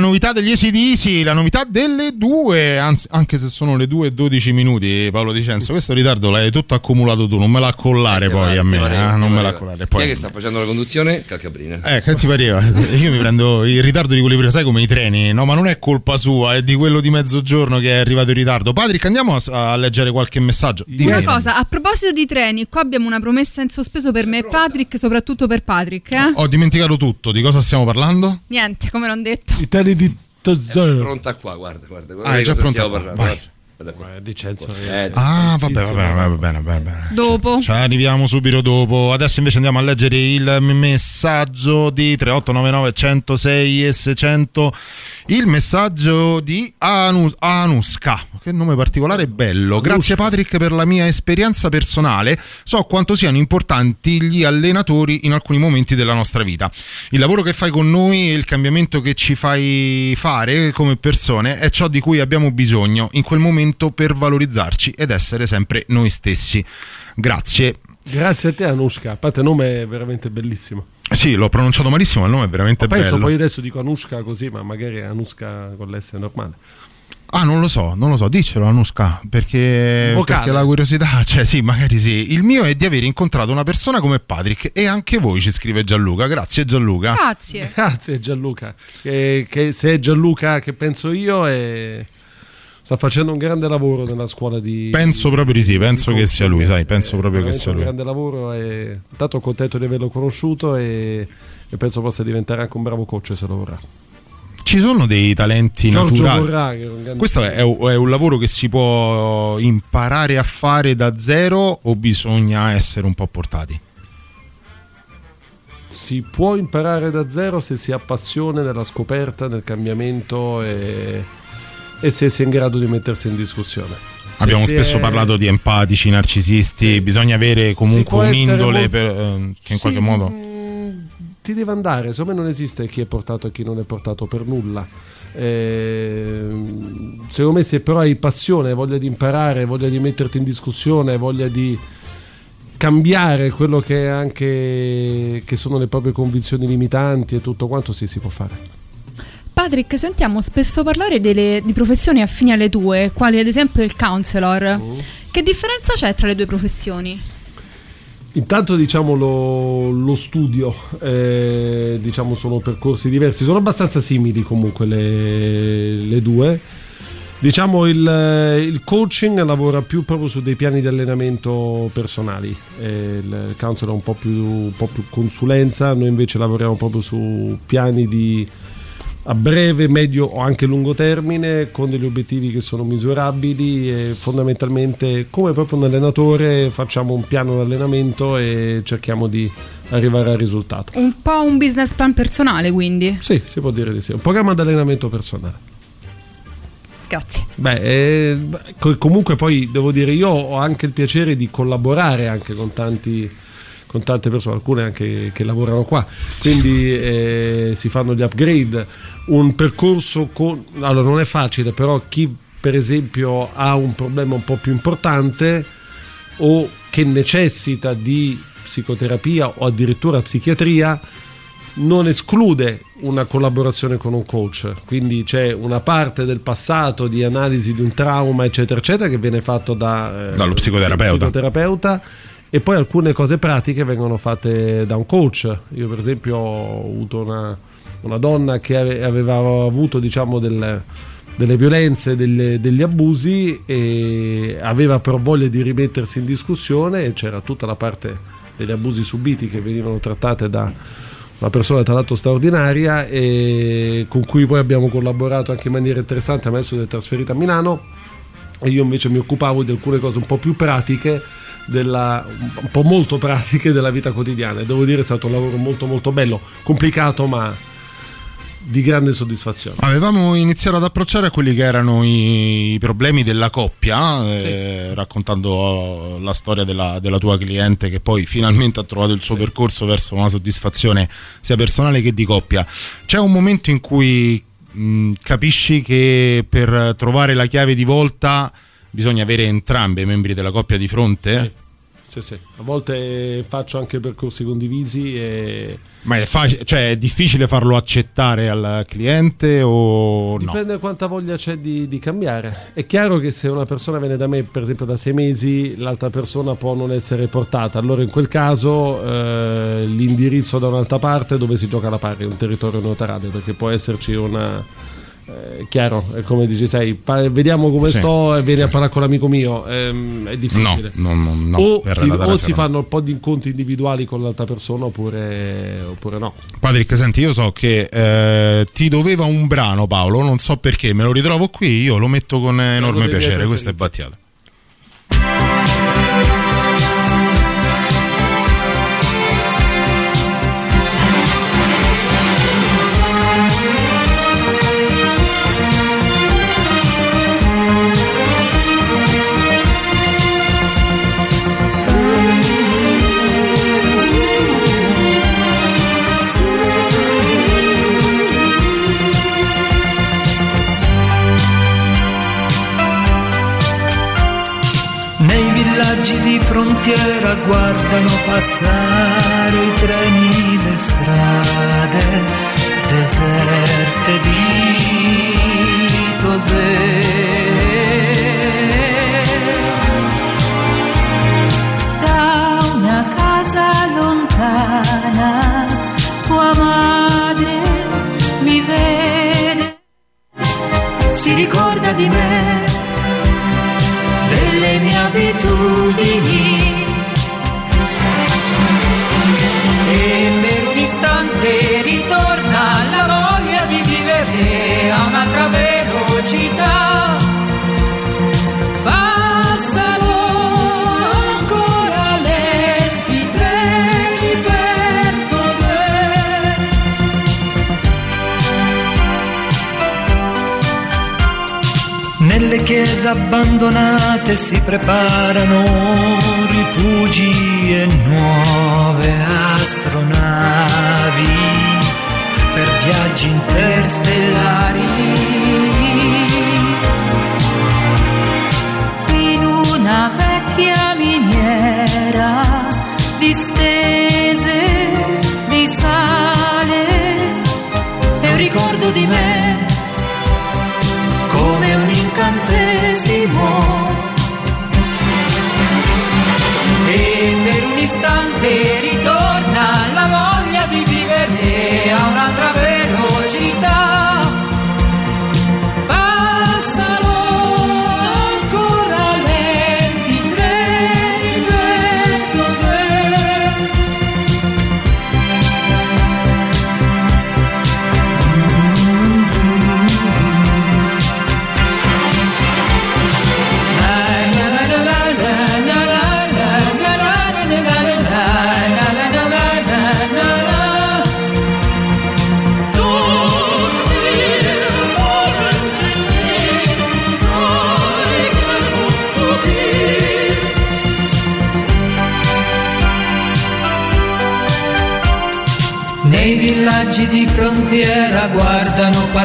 Novità degli ACDC, la novità delle anzi, anche se sono le 2 e 12 minuti, Paolo Dicenzo, questo ritardo l'hai tutto accumulato tu, non me la collare poi a me, eh, non me la collare. Chi è Poi, che sta facendo la conduzione? Calcabrina. eh, che ti pareva? Io mi prendo il ritardo di quelli prima, sai come i treni, no? Ma non è colpa sua, è di quello di mezzogiorno che è arrivato in ritardo. Patrick, andiamo a, a leggere qualche messaggio. Dimmi. Una cosa, a proposito di treni, qua abbiamo una promessa in sospeso per me e Patrick, soprattutto per Patrick. Eh? Ho dimenticato tutto, di cosa stiamo parlando? Niente, come non detto. I treni di Tesoro. Pronta qua, guarda, guarda. guarda Ah, è già pronta qua, parlando, Dicenzo. Eh, Ah, vabbè, va bene, va bene, va bene. Dopo. Ci arriviamo subito dopo. Adesso invece andiamo a leggere il messaggio di 3899 106 e 600. Il messaggio di Anu- Anuska. Che nome particolare bello. Grazie Patrick per la mia esperienza personale. So quanto siano importanti gli allenatori in alcuni momenti della nostra vita. Il lavoro che fai con noi e il cambiamento che ci fai fare come persone è ciò di cui abbiamo bisogno in quel momento per valorizzarci ed essere sempre noi stessi. Grazie. Grazie a te Anushka, a parte il nome è veramente bellissimo. Sì, l'ho pronunciato malissimo, ma il nome è veramente Penso bello. poi adesso dico Anushka così, ma magari è Anushka con l'S normale. Ah, non lo so, non lo so, diccelo Anuska, perché, perché la curiosità, cioè sì, magari sì. Il mio è di aver incontrato una persona come Patrick e anche voi ci scrive Gianluca. Grazie Gianluca. Grazie. Grazie Gianluca. Che, che se è Gianluca che penso io è- sta facendo un grande lavoro nella scuola di... Penso proprio di sì, penso che sia lui, sai, penso proprio che sia un lui. grande lavoro e intanto contento di averlo conosciuto e, e penso possa diventare anche un bravo coach se lo vorrà. Ci sono dei talenti Giorgio naturali. È un grande- Questo è, è un lavoro che si può imparare a fare da zero o bisogna essere un po' portati? Si può imparare da zero se si ha passione nella scoperta, nel cambiamento e, e se si è in grado di mettersi in discussione. Se Abbiamo spesso è- parlato di empatici, narcisisti, bisogna avere comunque un'indole molto- per, eh, che in Sì, qualche modo... mm, ti deve andare, secondo me non esiste chi è portato e chi non è portato per nulla. Ehm, secondo me se però hai passione, voglia di imparare, voglia di metterti in discussione, voglia di cambiare quello che è anche che sono le proprie convinzioni limitanti e tutto quanto sì si può fare. Patrick, sentiamo spesso parlare delle- di professioni affini alle tue, quali ad esempio il counselor. Mm. Che differenza c'è tra le due professioni? Intanto diciamo lo, lo studio, eh, diciamo sono percorsi diversi, sono abbastanza simili comunque le, le due. Diciamo il, il coaching lavora più proprio su dei piani di allenamento personali, eh, il counselor è un po' più, un po' più consulenza, noi invece lavoriamo proprio su piani di a breve, medio o anche lungo termine con degli obiettivi che sono misurabili e fondamentalmente come proprio un allenatore facciamo un piano di allenamento e cerchiamo di arrivare al risultato. Un po' un business plan personale, quindi. Sì, si può dire di sì, un programma di allenamento personale. Grazie. Beh, eh, comunque poi devo dire, io ho anche il piacere di collaborare anche con tanti con tante persone, alcune anche che lavorano qua, quindi eh, si fanno gli upgrade, un percorso con... Allora non è facile, però chi per esempio ha un problema un po' più importante o che necessita di psicoterapia o addirittura psichiatria, non esclude una collaborazione con un coach, quindi c'è una parte del passato di analisi di un trauma, eccetera, eccetera, che viene fatto da, eh, Dallo psicoterapeuta. psicoterapeuta, e poi alcune cose pratiche vengono fatte da un coach. Io, per esempio, ho avuto una, una donna che ave- aveva avuto, diciamo, del- delle violenze, delle- degli abusi e aveva però voglia di rimettersi in discussione e c'era tutta la parte degli abusi subiti che venivano trattate da una persona tra l'altro straordinaria e con cui poi abbiamo collaborato anche in maniera interessante, adesso è trasferita a Milano. E io invece mi occupavo di alcune cose un po' più pratiche della, un po' molto pratiche della vita quotidiana. E devo dire è stato un lavoro molto molto bello complicato ma di grande soddisfazione Avevamo iniziato ad approcciare a quelli che erano i, problemi della coppia, eh, raccontando la storia della, della tua cliente che poi finalmente ha trovato il suo percorso verso una soddisfazione sia personale che di coppia. C'è un momento in cui mh, capisci che per trovare la chiave di volta bisogna avere entrambi i membri della coppia di fronte? Sì, Sì, sì. A volte faccio anche percorsi condivisi e Ma è, facile, cioè, è difficile farlo accettare al cliente o no? Dipende da quanta voglia c'è di, di cambiare. È chiaro che se una persona viene da me, per esempio, da sei mesi, l'altra persona può non essere portata. Allora, in quel caso, eh, l'indirizzo da un'altra parte dove si gioca la pari, un territorio neutrale, perché può esserci una. Eh, chiaro, è come dici, sai, pa- vediamo come Sì. sto e vieni a parlare con l'amico mio. Ehm, è difficile. No, no, no, no, o si, o si no. fanno un po' di incontri individuali con l'altra persona oppure, oppure no. Patrick, senti, io so che eh, ti doveva un brano, Paolo. Non so perché, me lo ritrovo qui. Io lo metto con enorme piacere. Questa è Battiata. Di frontiera guardano passare i treni, le strade deserte di Tosè. Da una casa lontana tua madre mi vede, si ricorda di me, delle mie abitudini. Istante ritorna la voglia di vivere a un'altra velocità. Nelle chiese abbandonate si preparano rifugi e nuove astronavi per viaggi interstellari. in una vecchia miniera distese di sale e un ricordo di me istante ritorna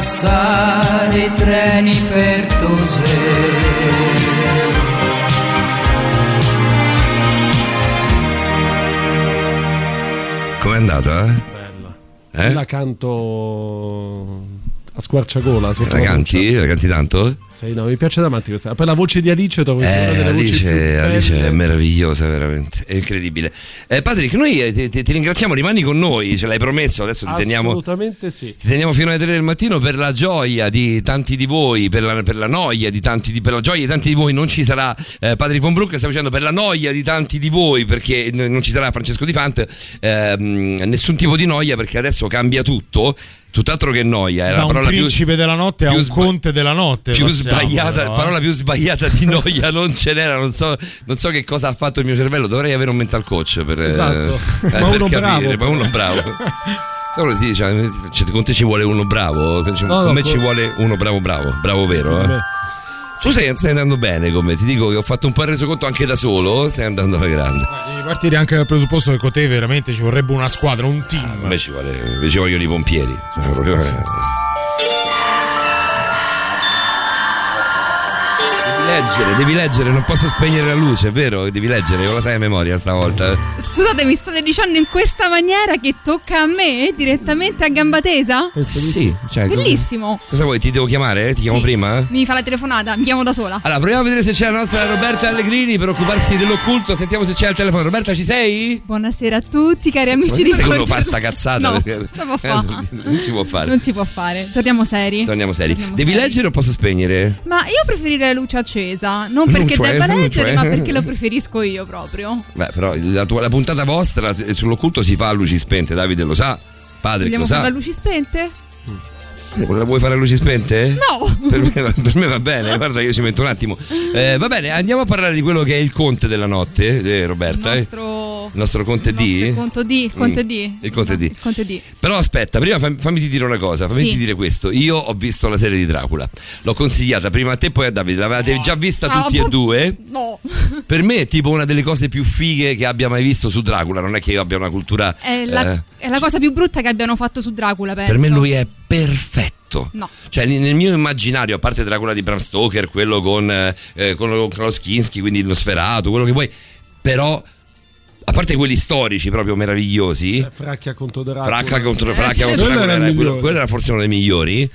passare i treni per Tosè. Com'è andata? Eh? Eh? La canto a squarciagola. La canti? La canti tanto? Sì, no, mi piace da matti questa. Poi la voce di Alice trovo Eh, più Alice, Alice è meravigliosa, veramente. È incredibile. Eh, Patrick, noi eh, ti, ti- ti ringraziamo, rimani con noi, ce l'hai promesso, adesso ti teniamo. Assolutamente sì. Ti teniamo fino alle 3 del mattino per la gioia di tanti di voi, per la, per la noia di tanti di, per la gioia di tanti di voi non ci sarà eh, Patrick Von Brook, stiamo dicendo per la noia di tanti di voi perché non ci sarà Francesco Di Fant, ehm, nessun tipo di noia perché adesso cambia tutto, tutt'altro che noia, è Da la un parola più principe della notte a più un sba- conte della notte. più passiamo, sbagliata, eh. parola più sbagliata di noia non ce n'era, non so, non so che cosa ha fatto il mio cervello, dovrei avere un mental coach per, eh, Esatto. per Ma uno capire, bravo. ma uno bravo. Solo sì, cioè, cioè, con te ci vuole uno bravo, con No, no, me con- ci vuole uno bravo bravo, bravo vero. eh. Tu stai, stai andando bene con me, ti dico che ho fatto un po' il resoconto anche da solo, stai andando alla grande. Devi partire anche dal presupposto che con te veramente ci vorrebbe una squadra, un team. A me ci, vuole, ci vogliono i pompieri. cioè, proprio, leggere, devi leggere, non posso spegnere la luce, è vero? Devi leggere, lo sai a memoria stavolta. Scusate, mi state dicendo in questa maniera che tocca a me direttamente a gamba tesa? Sì, cioè, Bellissimo. Cosa vuoi? Ti devo chiamare? Ti chiamo Sì. prima? Mi fa la telefonata, mi chiamo da sola. Allora, proviamo a vedere se c'è la nostra Roberta Allegrini per occuparsi dell'occulto. Sentiamo se c'è al telefono. Roberta, ci sei? Buonasera a tutti, cari amici di Ma uno Corte- fa sta cazzata No, perché si può fare. non si può fare. Non si può fare. Torniamo seri. Torniamo seri. Torniamo Devi seri. leggere o posso spegnere? Ma io preferirei la luce accesa, non perché Luce, debba leggere, ma perché lo preferisco io proprio. Beh, però la, tua- la puntata vostra sull'occulto si fa a luci spente, Davide lo sa. Padre Vogliamo lo fare sa. le luci spente? Eh, La vuoi fare a luci spente? No! Per me, va- per me va bene, guarda, io ci metto un attimo. Eh, va bene, andiamo a parlare di quello che è il conte della notte, eh, Roberta. Il eh. nostro Il nostro conte D? il conto D, conte Mm, D. Il conte D. Il conte D. Però aspetta, prima fam- fammi dire una cosa, fammi Sì. dire questo. Io ho visto la serie di Dracula, l'ho consigliata prima a te e poi a Davide, l'avevate già vista Ah, tutti ma- e due. No. Per me è tipo una delle cose più fighe che abbia mai visto su Dracula, non è che io abbia una cultura... È la, eh, è la cosa più brutta che abbiano fatto su Dracula, penso. per me lui è perfetto. No. Cioè, nel mio immaginario, a parte Dracula di Bram Stoker, quello con, eh, eh, con Klaus Kinski, quindi il Nosferatu, quello che vuoi, però, a parte quelli storici proprio meravigliosi, Fracchia contro Dracula. Fracca contro Eh, Fracchia contro quello Dracula, era quello, quello era forse uno dei migliori.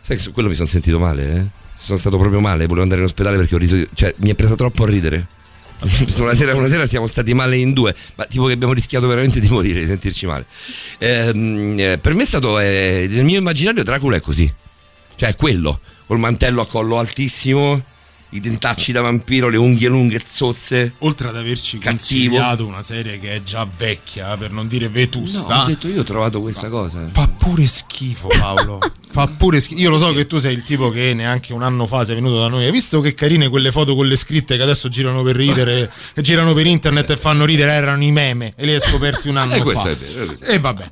Sai su quello mi sono sentito male, eh? Sono stato proprio male, volevo andare in ospedale perché ho riso, cioè mi è presa troppo a ridere. Una sera, una sera siamo stati male in due, ma tipo che abbiamo rischiato veramente di morire, di sentirci male. Ehm, eh, per me è stato, eh, nel mio immaginario Dracula è così, cioè è quello, col mantello a collo altissimo, i dentacci da vampiro, le unghie lunghe zozze. Oltre ad averci Cattivo. consigliato una serie che è già vecchia, per non dire vetusta. No, ho detto io ho trovato questa cosa. Fa pure schifo, Paolo. Fa pure schifo. Io lo so che tu sei il tipo che neanche un anno fa sei venuto da noi. Hai visto che carine quelle foto con le scritte che adesso girano per ridere, che girano per internet e fanno ridere? Erano i meme e li hai scoperti un anno Eh, questo fa. è vero, è vero. E vabbè.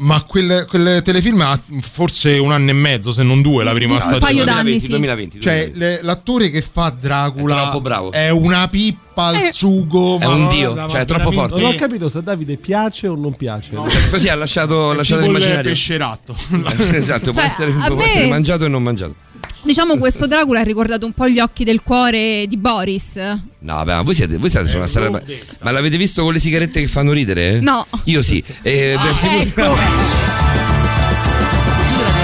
Ma quel, quel telefilm ha forse un anno e mezzo, se non due, la prima Un stagione. paio d'anni, 2020, sì. 2020, Cioè, le- l'attore che fa Dracula È è una pippa al Eh. sugo. È ma un guarda, dio, cioè, è troppo veramente- Non ho capito se a Davide piace o non piace. Così ha lasciato, ha È lasciato l'immaginario. pesceratto. esatto, può, Cioè, essere, a può me- essere mangiato e non mangiato. Diciamo questo Dracula ha ricordato un po' gli occhi del cuore di Boris. No, vabbè, ma voi siete, voi siete su una strada. Ma, ma l'avete visto con le sigarette che fanno ridere? No. Io sì. Eh, Ah, beh, ecco.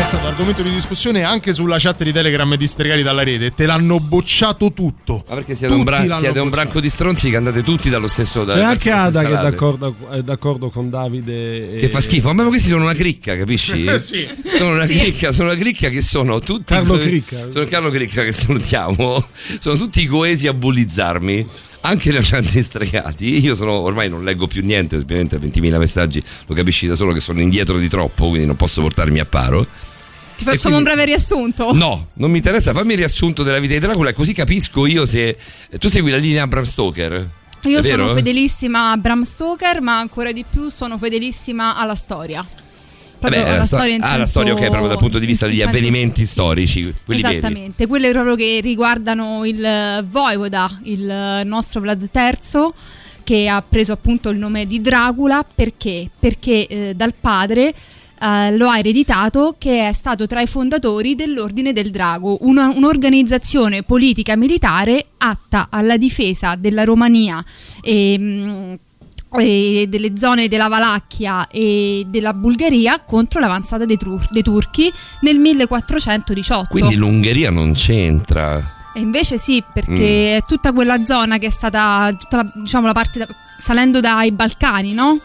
È stato argomento di discussione anche sulla chat di Telegram e di Stregari dalla rete. Te l'hanno bocciato tutto. Ma perché siete, un, Tutti l'hanno siete un branco di stronzi che andate tutti dallo stesso. C'è anche Ada che è d'accordo, è d'accordo con Davide. e- Che fa schifo, ma questi sono una cricca, capisci? Eh, sì. Sono una Sì. cricca, sono una cricca che sono tutti. Carlo Cricca. Sono Carlo Cricca che salutiamo. Sono tutti coesi a bullizzarmi. Anche le chat stregati. Io sono, ormai non leggo più niente, ovviamente 20.000 messaggi, lo capisci da solo che sono indietro di troppo, quindi non posso portarmi a paro. Ti facciamo un breve riassunto. No, non mi interessa, fammi il riassunto della vita di Dracula, così capisco io se. Tu segui la linea Bram Stoker. Io sono fedelissima a Bram Stoker, ma ancora di più sono fedelissima alla storia. Proprio Vabbè, la, sto- storia ah, la storia, ok, proprio dal punto di vista degli avvenimenti storici, quelli veri. Esattamente, quelle proprio che riguardano il eh, Voivoda, il eh, nostro Vlad III, che ha preso appunto il nome di Dracula perché? Perché eh, dal padre eh, lo ha ereditato che è stato tra i fondatori dell'Ordine del Drago, una- un'organizzazione politica militare atta alla difesa della Romania e, mm, e delle zone della Valacchia e della Bulgaria contro l'avanzata dei, tur- dei turchi nel 1418. Quindi l'Ungheria non c'entra. E invece sì, Mm. perché è tutta quella zona che è stata, tutta la, diciamo, la parte da- salendo dai Balcani, no?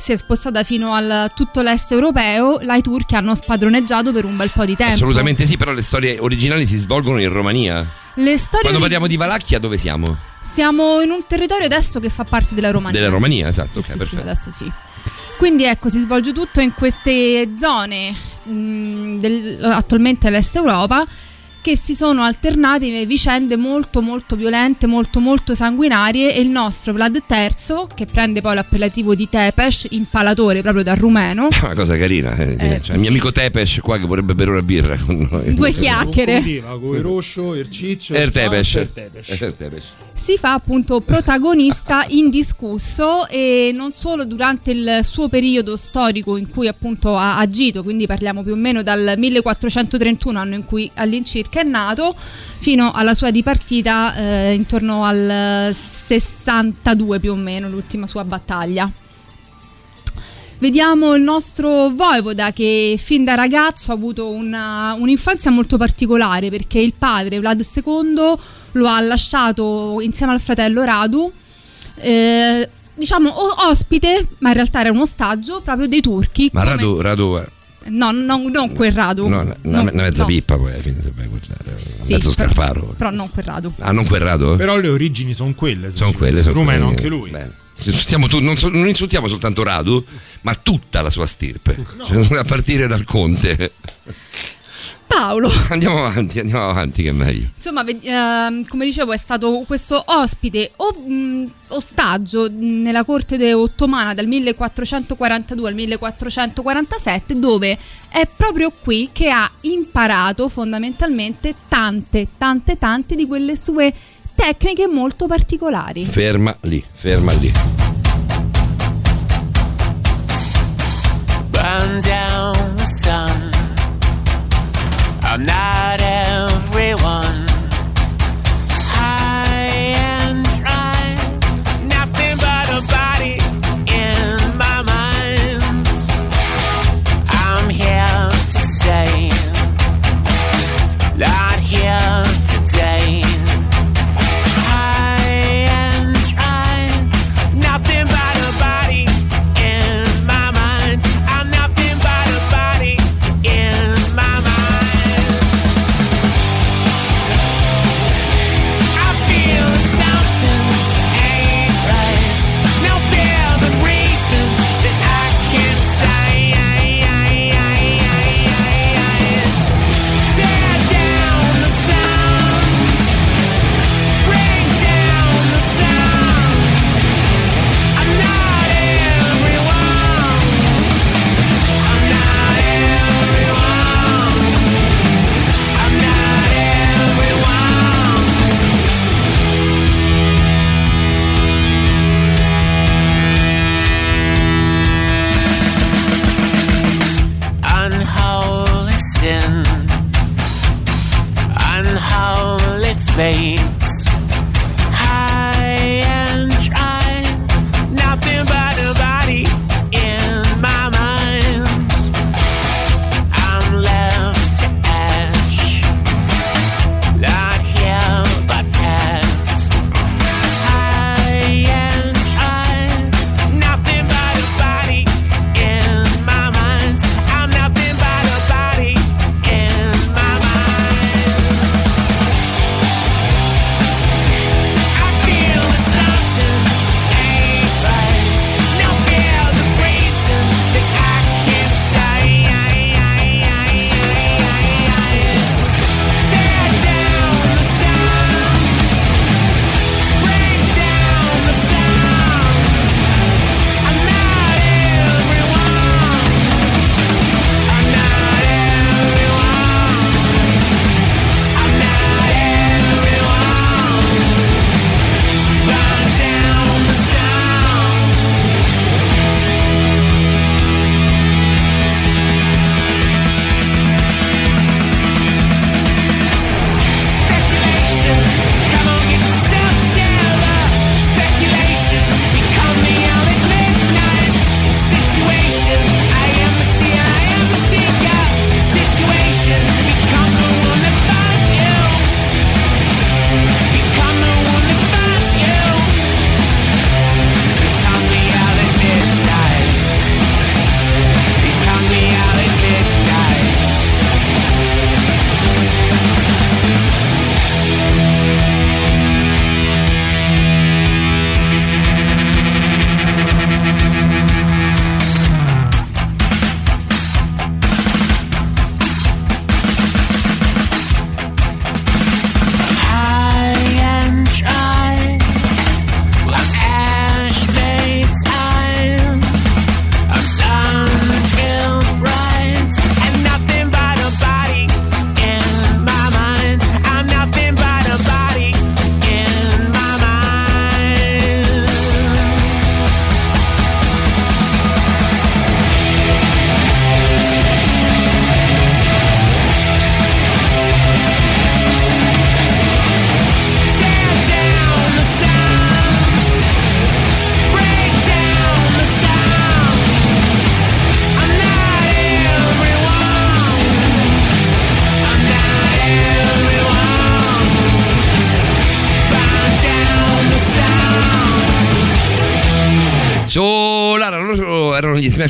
Si è spostata fino a tutto l'est europeo, là i turchi hanno spadroneggiato per un bel po' di tempo. Assolutamente sì, però le storie originali si svolgono in Romania. Le storie Quando parliamo di Valacchia, dove siamo? Siamo in un territorio adesso che fa parte della Romania. Della Romania, esatto, Sì, ok, sì, sì, perfetto. adesso sì. Quindi ecco, si svolge tutto in queste zone mh, del- attualmente all'est Europa che si sono alternate vicende molto molto violente, molto molto sanguinarie e il nostro Vlad III, che prende poi l'appellativo di Tepes, impalatore proprio dal rumeno, Una cosa carina. eh, Eh, cioè, il mio amico Tepes qua che vorrebbe bere una birra con noi. due chiacchiere. Con il roscio, il ciccio, il Tepes. Er Tepes. si fa appunto protagonista indiscusso e non solo durante il suo periodo storico in cui appunto ha agito, quindi parliamo più o meno dal 1431 anno in cui all'incirca che è nato fino alla sua dipartita eh, intorno al 62 più o meno, l'ultima sua battaglia. Vediamo il nostro Voivoda che fin da ragazzo ha avuto una- un'infanzia molto particolare perché il padre Vlad II lo ha lasciato insieme al fratello Radu, eh, diciamo ospite, ma in realtà era un ostaggio proprio dei turchi. Ma Radu, Radu è No, non, non quel Radu. no, una, No, una mezza no. pippa poi alla fine se vai a guardare. Sì, mezzo però- scarparo. Però non quel Radu. Ah, non quel Radu? Però le origini sono quelle. Sono quelle, sono Rumeno quelle. anche lui. Bene. Insultiamo tu- non, so- non insultiamo soltanto Radu, ma tutta la sua stirpe, Cioè, a partire dal conte. Paolo. Andiamo avanti, andiamo avanti, che è meglio. Insomma, ve- ehm, come dicevo, è stato questo ospite o mh, ostaggio nella corte ottomana dal 1442 al 1447, dove è proprio qui che ha imparato fondamentalmente tante, tante, tante di quelle sue tecniche molto particolari. Ferma lì, ferma lì. burn down the sun. I'm not everyone.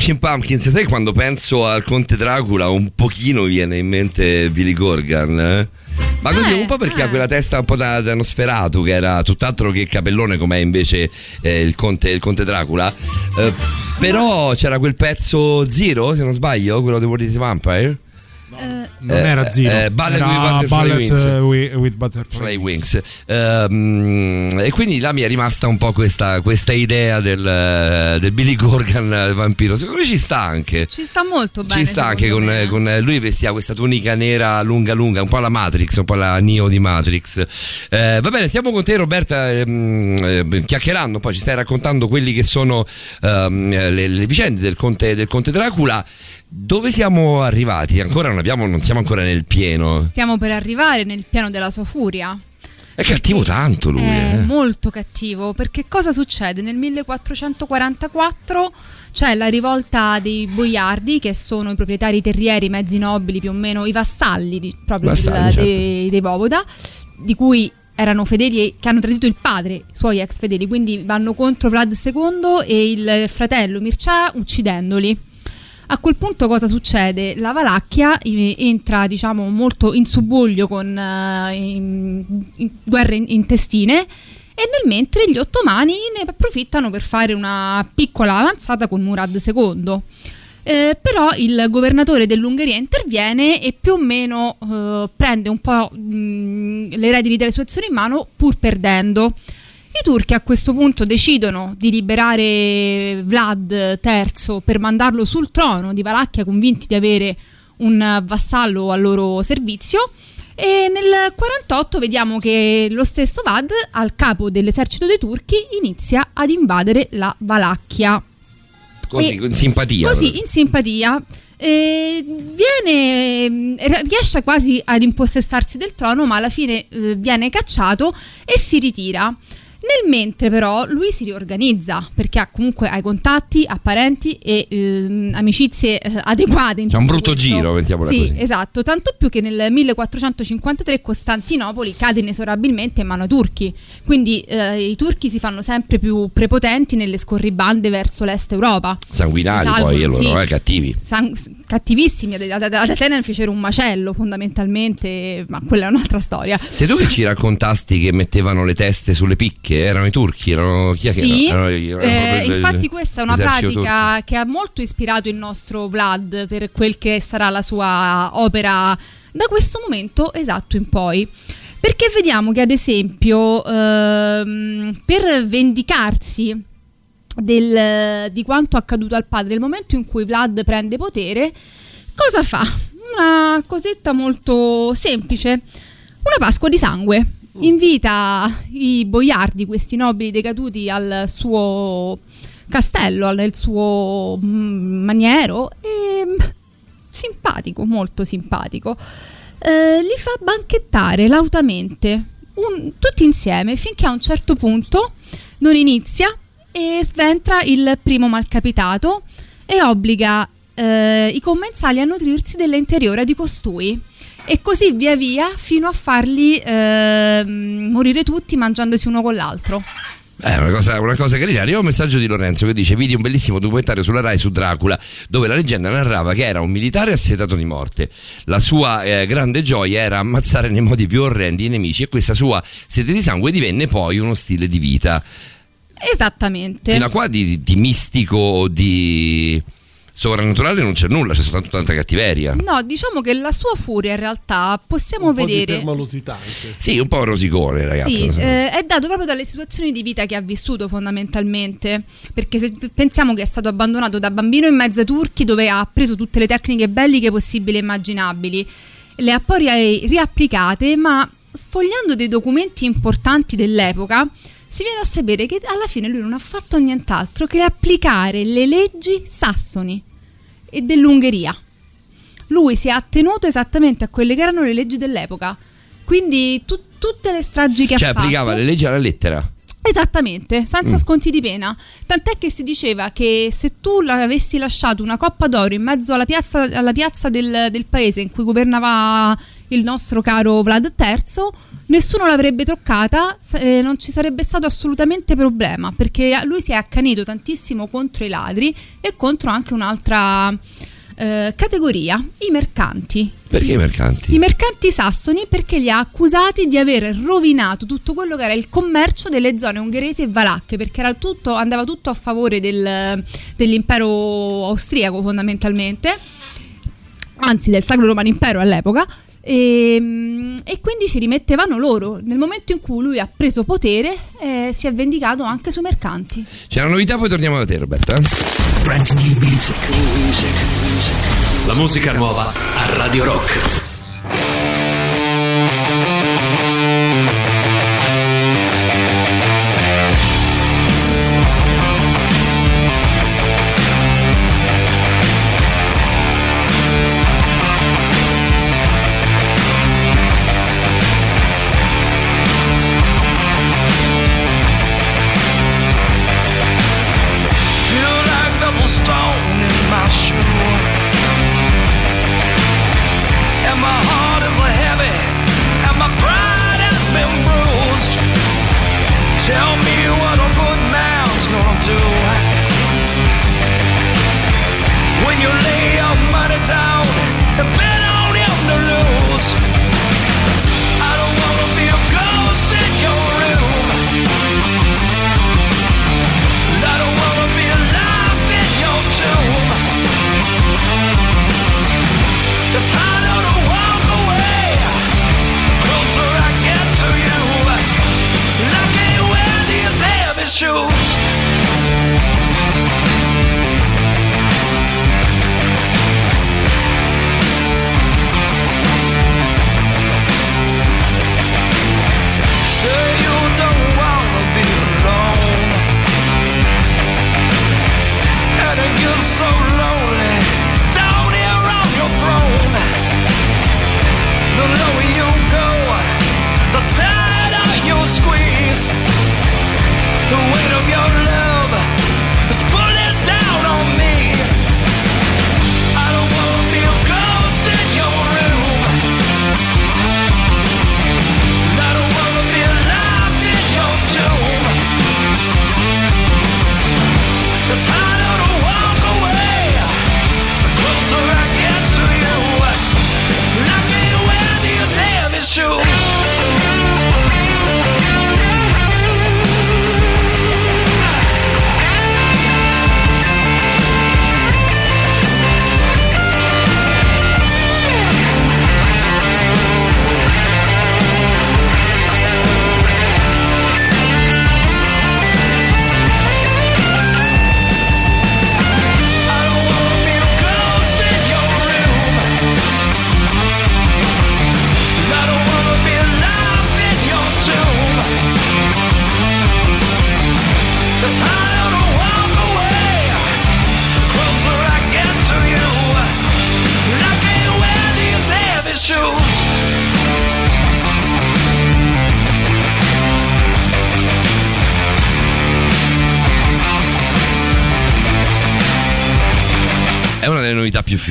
Smashing Pumpkins. Sai quando penso al Conte Dracula, un pochino viene in mente Billy Corgan. eh? Ma così un po' perché ha quella testa un po' da, da Nosferatu, che era tutt'altro che capellone, come è invece eh, il, conte, il Conte Dracula. Eh, però c'era quel pezzo Zero, se non sbaglio, quello di What is Vampire. Non era Zero, eh, Ballet era with Butterfly Ballet, Wings. eh, wi- with Butterfly Fly Wings. Ehm, e quindi là mi è rimasta un po' questa, questa idea del, eh, del Billy Corgan eh, vampiro. Secondo me ci sta anche. Ci sta molto bene. Ci sta anche con, con- lui vestiva questa tunica nera lunga lunga, un po' la Matrix, un po' la Neo di Matrix. Eh, va bene, stiamo con te Roberta ehm, eh, chiacchierando, poi ci stai raccontando quelli che sono ehm, le, le vicende del conte, del conte Dracula. Dove siamo arrivati? Ancora non, abbiamo, non siamo ancora nel pieno. Stiamo per arrivare nel piano della sua furia. È cattivo tanto lui. È eh. molto cattivo perché cosa succede? Nel 1444 c'è la rivolta dei boiardi che sono i proprietari terrieri, i mezzi nobili, più o meno i vassalli di- proprio del- Vassalli, certo. dei, dei Vovoda, di cui erano fedeli e che hanno tradito il padre, i suoi ex fedeli, quindi vanno contro Vlad II e il fratello Mircea uccidendoli. A quel punto cosa succede? La Valacchia eh, entra diciamo molto in subbuglio con eh, in- in- guerre in- intestine e nel mentre gli ottomani ne approfittano per fare una piccola avanzata con Murad II. Eh, però il governatore dell'Ungheria interviene e più o meno eh, prende un po' mh, le redini delle sue azioni in mano pur perdendo. I turchi a questo punto decidono di liberare Vlad III per mandarlo sul trono di Valacchia convinti di avere un vassallo al loro servizio e nel 48 vediamo che lo stesso Vlad al capo dell'esercito dei turchi inizia ad invadere la Valacchia. Così, E- con simpatia. Così, in simpatia. eh, viene, riesce quasi ad impossessarsi del trono, ma alla fine eh, viene cacciato e si ritira. Nel mentre però lui si riorganizza perché ha comunque ha i contatti, ha parenti e ehm, amicizie eh, adeguate. C'è un brutto questo. giro, mettiamola Sì, così. esatto, tanto più che nel 1453 Costantinopoli cade inesorabilmente in mano ai turchi, quindi eh, i turchi si fanno sempre più prepotenti nelle scorribande verso l'est Europa. Sanguinari Salvo, poi, loro, sì. eh, cattivi. San- cattivissimi, ad, ad, ad Atene fecero un macello fondamentalmente, ma quella è un'altra storia. Sei tu che ci raccontasti che mettevano le teste sulle picche? Erano i turchi? Erano chi è Sì, erano? Erano- erano eh, infatti questa è una pratica che ha molto ispirato il nostro Vlad per quel che sarà la sua opera da questo momento esatto in poi. Perché vediamo che ad esempio ehm, per vendicarsi del- di quanto accaduto al padre, nel momento in cui Vlad prende potere, cosa fa? Una cosetta molto semplice, una Pasqua di sangue. Invita i boiardi, questi nobili decaduti, al suo castello, al nel suo mm, maniero e mm, simpatico, molto simpatico. Eh, li fa banchettare lautamente, un- tutti insieme, finché a un certo punto non inizia e sventra il primo malcapitato e obbliga eh, i commensali a nutrirsi dell'interiore di costui. E così via via fino a farli ehm, morire tutti mangiandosi uno con l'altro. È una cosa, una cosa carina. Arriva un messaggio di Lorenzo che dice: Vidi un bellissimo documentario sulla Rai su Dracula, dove la leggenda narrava che era un militare assetato di morte. La sua eh, grande gioia era ammazzare nei modi più orrendi i nemici, e questa sua sete di sangue divenne poi uno stile di vita. Esattamente. Fino a qua di, di mistico o di sovrannaturale non c'è nulla, c'è soltanto tanta cattiveria. No, diciamo che la sua furia in realtà possiamo Un po' di vedere. permalosità anche. Sì, un po' rosicone, ragazzi. Sì, eh, è dato proprio dalle situazioni di vita che ha vissuto fondamentalmente, perché se pensiamo che è stato abbandonato da bambino in mezzo ai turchi dove ha preso tutte le tecniche belliche possibili e immaginabili, le ha poi ri- riapplicate, ma sfogliando dei documenti importanti dell'epoca si viene a sapere che alla fine lui non ha fatto nient'altro che applicare le leggi sassoni e dell'Ungheria. Lui si è attenuto esattamente a quelle che erano le leggi dell'epoca. Quindi tu- tutte le stragi che Cioè, ha fatto applicava le leggi alla lettera. Esattamente, senza Mm. sconti di pena. Tant'è che si diceva che se tu avessi lasciato una coppa d'oro in mezzo alla piazza, alla piazza del, del paese in cui governava il nostro caro Vlad III, nessuno l'avrebbe toccata, eh, non ci sarebbe stato assolutamente problema, perché lui si è accanito tantissimo contro i ladri e contro anche un'altra eh, categoria, i mercanti. Perché i mercanti? I mercanti sassoni perché li ha accusati di aver rovinato tutto quello che era il commercio delle zone ungheresi e valacche, perché era tutto, andava tutto a favore del- dell'impero austriaco fondamentalmente, anzi del Sacro Romano Impero all'epoca. E, e quindi ci rimettevano loro. Nel momento in cui lui ha preso potere, eh, si è vendicato anche sui mercanti. C'è una novità, poi torniamo da te, Roberta. Music. La musica nuova a Radio Rock. Shoes.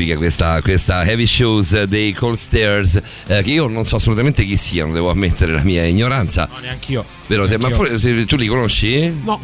Fighe questa, questa Heavy Shoes dei Cold Stairs, eh, che io non so assolutamente chi siano, devo ammettere la mia ignoranza. No, neanch'io. Vero, se- ma Neanch'io. for- se- tu li conosci? No.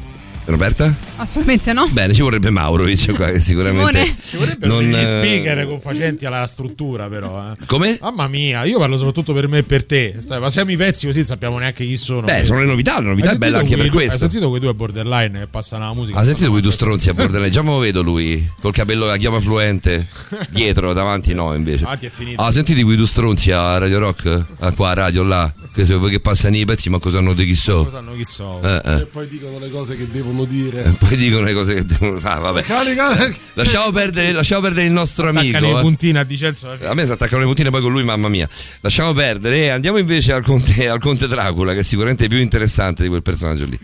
Roberta? Assolutamente no. Bene, ci vorrebbe Maurovic qua che sicuramente Simone. Ci vorrebbero non, eh, speaker confacenti alla struttura, però. eh. Come? Mamma mia, io parlo soprattutto per me e per te. Cioè, passiamo i pezzi così sappiamo neanche chi sono. Beh, sono le novità, le novità Hai è bella anche per due- questo. Hai sentito quei due borderline che passano la musica? Ha sentito quei due stronzi a borderline? Già me lo vedo lui, col capello a chioma fluente, dietro, davanti no invece. Avanti è finito. Ha sentito quei due stronzi a Radio Rock? A qua a radio là? Che, se, che passano i pezzi ma cosa hanno di chi so? Cosa sanno chi so? Eh, eh. E poi dicono le cose che devono dire. E poi dicono le cose che devono. Ah, vabbè. Carica- Lasciamo perdere, lasciamo perdere il nostro amico. Attaccano i eh. puntini a Dicenzo. A me si attaccano le puntine poi con lui, mamma mia. Lasciamo perdere e andiamo invece al conte, al conte Dracula, che è sicuramente più interessante di quel personaggio lì.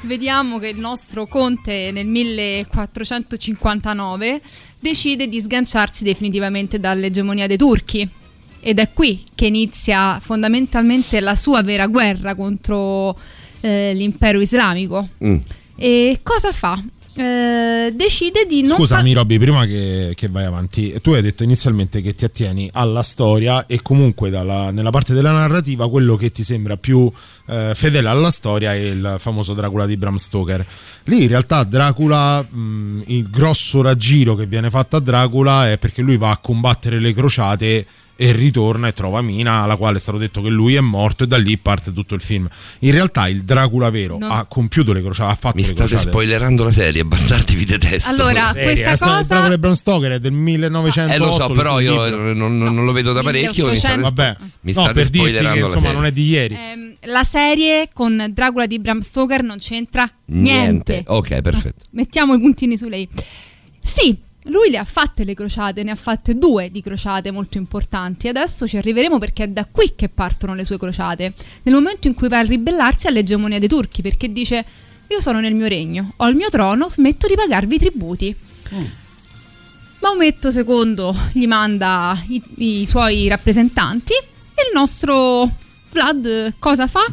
Vediamo che il nostro conte nel 1459 decide di sganciarsi definitivamente dall'egemonia dei turchi. Ed è qui che inizia fondamentalmente la sua vera guerra contro eh, l'impero islamico. Mm. E cosa fa? eh, decide di non Scusami, fa- Robby, prima che, che vai avanti, tu hai detto inizialmente che ti attieni alla storia e comunque dalla- nella parte della narrativa quello che ti sembra più eh, fedele alla storia è il famoso Dracula di Bram Stoker. Lì in realtà Dracula, mh, il grosso raggiro che viene fatto a Dracula è perché lui va a combattere le crociate e ritorna e trova Mina, alla quale è stato detto che lui è morto e da lì parte tutto il film. In realtà il Dracula vero No. ha compiuto le crociate, ha fatto Mi le state crociate. spoilerando la serie, bastardi vi detesto. Allora, questa del cosa- Dracula di Bram Stoker è del 1908. Eh lo so, però io non, non- non lo vedo da parecchio. Mi state, Vabbè, mi no, state per dirti che spoilerando la insomma serie. non è di ieri. Ehm, la serie con Dracula di Bram Stoker non c'entra Niente. niente. Ok, perfetto. Mettiamo i puntini su lei. Sì, lui le ha fatte le crociate, ne ha fatte due di crociate molto importanti. Adesso ci arriveremo perché è da qui che partono le sue crociate. Nel momento in cui va a ribellarsi all'egemonia dei turchi, perché dice: Io sono nel mio regno, ho il mio trono, smetto di pagarvi i tributi. Maometto II gli manda i, i suoi rappresentanti e il nostro Vlad cosa fa?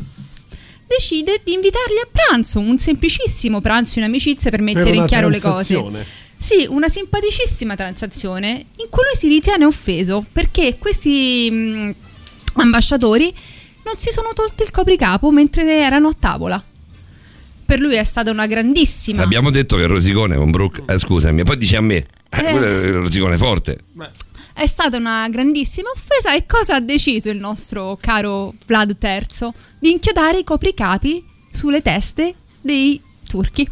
Decide di invitarli a pranzo, un semplicissimo pranzo in amicizia per mettere una in chiaro le cose. Sì, una simpaticissima transazione in cui lui si ritiene offeso perché questi mh, ambasciatori non si sono tolti il copricapo mentre erano a tavola. Per lui è stata una grandissima Abbiamo detto che rosicone con Brooke. Eh, scusami, poi dici a me. Eh, Eh. quello è il rosicone forte. È stata una grandissima offesa e cosa ha deciso il nostro caro Vlad III? Di inchiodare i copricapi sulle teste dei turchi.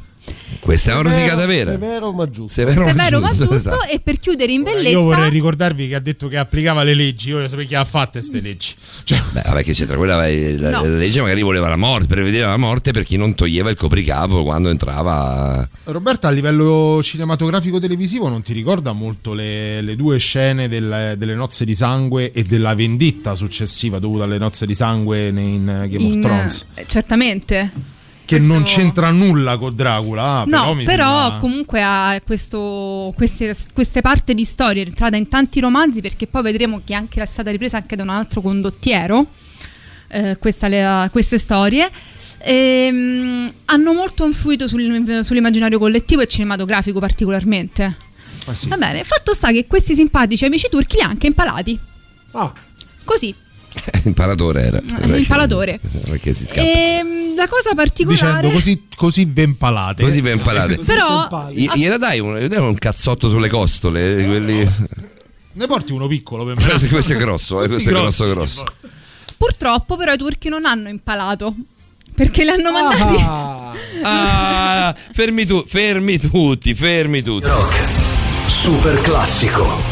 Questa è una rosicata vera. Severo ma giusto. Severo, Severo ma giusto esatto. e per chiudere in bellezza Io vorrei ricordarvi che ha detto che applicava le leggi. Io voglio sapere chi ha fatte queste leggi. Cioè, Beh, vabbè, che c'entra? Quella è- la, No. la legge magari voleva la morte, prevedeva la morte per chi non toglieva il copricapo quando entrava. Roberta, a livello cinematografico televisivo, non ti ricorda molto le, le due scene del- delle nozze di sangue e della vendetta successiva dovuta alle nozze di sangue in eh, Game of in- Thrones? eh, certamente. Che questo- non c'entra nulla con Dracula. ah, no, mi però, sembra- comunque ha questo, queste, queste parti di storia è entrata in tanti romanzi perché poi vedremo che anche è stata ripresa anche da un altro condottiero eh, questa le- queste storie Ehm, hanno molto influito sul- sull'immaginario collettivo e cinematografico particolarmente Ah, sì. va bene fatto sta che questi simpatici amici turchi li ha anche impalati Ah. così Impalatore era. Non è che si scappa. Ehm, la cosa particolare Dicendo così, così ben palate. Così ben palate. Però- I- Gliela dai un, un cazzotto sulle costole. Quelli... Ne porti uno piccolo per me. questo, questo è grosso, eh, questo è grosso, grosso. Purtroppo però i turchi non hanno impalato perché li hanno mandati Ah, fermi tu, fermi tutti, fermi tutti. Super classico.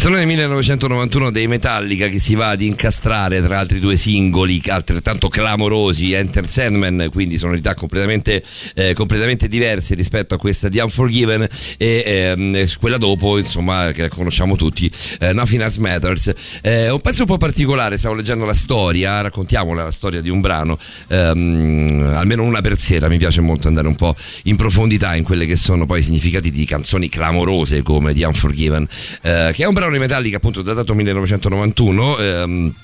Canzone 1991 dei Metallica che si va ad incastrare tra altri due singoli altrettanto clamorosi, Enter Sandman, quindi sonorità completamente, eh, completamente diverse rispetto a questa di Unforgiven e ehm, quella dopo, insomma, che conosciamo tutti, eh, Nothing Else Matters. Eh, un pezzo un po' particolare, stavo leggendo la storia, raccontiamola la storia di un brano, ehm, almeno una per sera, mi piace molto andare un po' in profondità in quelle che sono poi i significati di canzoni clamorose come di Unforgiven, eh, che è un brano brano di Metallica, appunto, datato 1991. Ehm,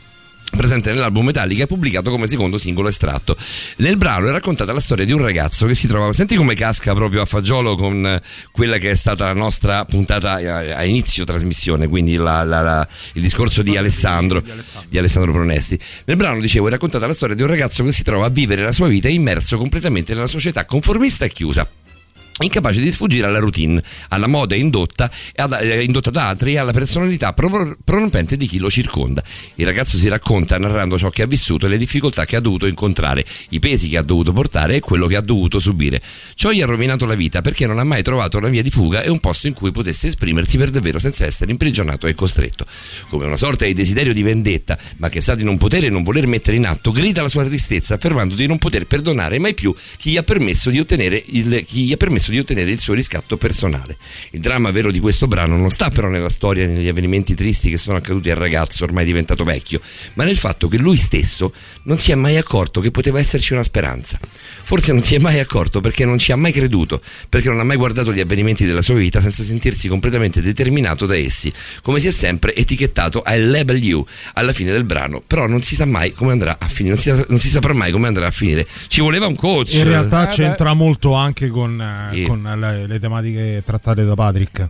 presente nell'album Metallica e pubblicato come secondo singolo estratto. Nel brano è raccontata la storia di un ragazzo che si trova, senti come casca proprio a fagiolo con quella che è stata la nostra puntata a, inizio trasmissione, quindi la, la, la, il discorso di Alessandro, di Alessandro Pronesti. Nel brano, dicevo, è raccontata la storia di un ragazzo che si trova a vivere la sua vita immerso completamente nella società conformista e chiusa incapace di sfuggire alla routine, alla moda indotta, eh, indotta da altri e alla personalità pro- prorompente di chi lo circonda. Il ragazzo si racconta narrando ciò che ha vissuto e le difficoltà che ha dovuto incontrare, i pesi che ha dovuto portare e quello che ha dovuto subire. Ciò gli ha rovinato la vita perché non ha mai trovato una via di fuga e un posto in cui potesse esprimersi per davvero senza essere imprigionato e costretto. Come una sorta di desiderio di vendetta, ma che sa di non potere e non voler mettere in atto, grida la sua tristezza affermando di non poter perdonare mai più chi gli ha permesso di ottenere il, chi gli ha permesso di ottenere il suo riscatto personale. Il dramma vero di questo brano non sta però nella storia e negli avvenimenti tristi che sono accaduti al ragazzo ormai diventato vecchio, ma nel fatto che lui stesso non si è mai accorto che poteva esserci una speranza. Forse non si è mai accorto perché non ci ha mai creduto, perché non ha mai guardato gli avvenimenti della sua vita senza sentirsi completamente determinato da essi, come si è sempre etichettato I label you alla fine del brano, però non si sa mai come andrà a finire, non si, non si saprà mai come andrà a finire. Ci voleva un coach. In realtà Eh, beh. c'entra molto anche con, eh, Sì. con le, le tematiche trattate da Patrick.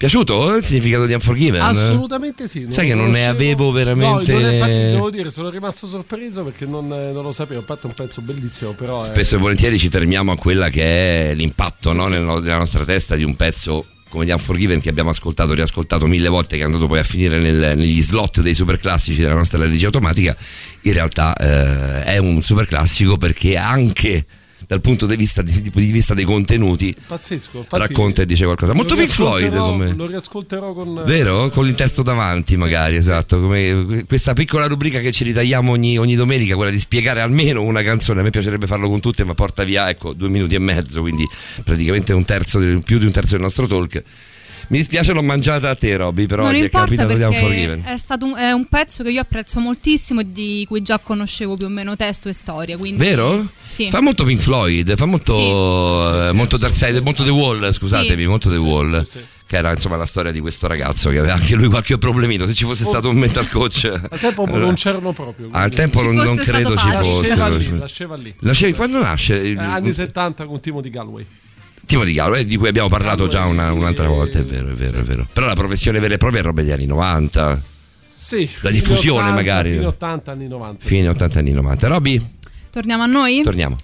Piaciuto il significato di Unforgiven? Assolutamente sì. Sai che non ne avevo veramente- No, è- infatti devo dire, sono rimasto sorpreso perché non, eh, non lo sapevo. A parte un pezzo bellissimo, però. è- Spesso e volentieri ci fermiamo a quella che è l'impatto no, nel- nella nostra testa di un pezzo come di Unforgiven che abbiamo ascoltato, riascoltato mille volte, che è andato poi a finire nel- negli slot dei super classici della nostra regia automatica. In realtà eh, è un super classico perché anche dal punto di vista, di, di vista dei contenuti Pazzesco. infatti racconta e dice qualcosa. Molto Pink Floyd come. Lo riascolterò con. Vero? Con il testo davanti, magari, esatto. Come questa piccola rubrica che ci ritagliamo ogni, ogni domenica, quella di spiegare almeno una canzone. A me piacerebbe farlo con tutte, ma porta via, ecco, due minuti e mezzo, quindi praticamente un terzo, più di un terzo del nostro talk. Mi dispiace l'ho mangiata a te, Robby, però non ti è capitato di perché Unforgiven. è stato un, è un pezzo che io apprezzo moltissimo e di cui già conoscevo più o meno testo e storia. Quindi, Vero? Sì. Fa molto Pink Floyd, fa molto, eh, molto Dark Side, molto The Wall, scusatemi, Sì. molto The Wall. Che era insomma la storia di questo ragazzo che aveva anche lui qualche problemino. Se ci fosse stato un mental coach. Al tempo non c'erano proprio. Al quindi- tempo non, non credo ci fosse. Nasceva lì, nasceva lì. Nasceva- quando nasce? Eh, anni 70 con Timo di Galway. Timo di Gallo, eh, di cui abbiamo parlato già una- un'altra volta, è vero, è vero, è vero. Però la professione vera e propria è roba degli anni 90, Sì. La diffusione 80, magari. Fine 80 anni 90. fine 80 anni 90. Robby, Torniamo a noi? torniamo.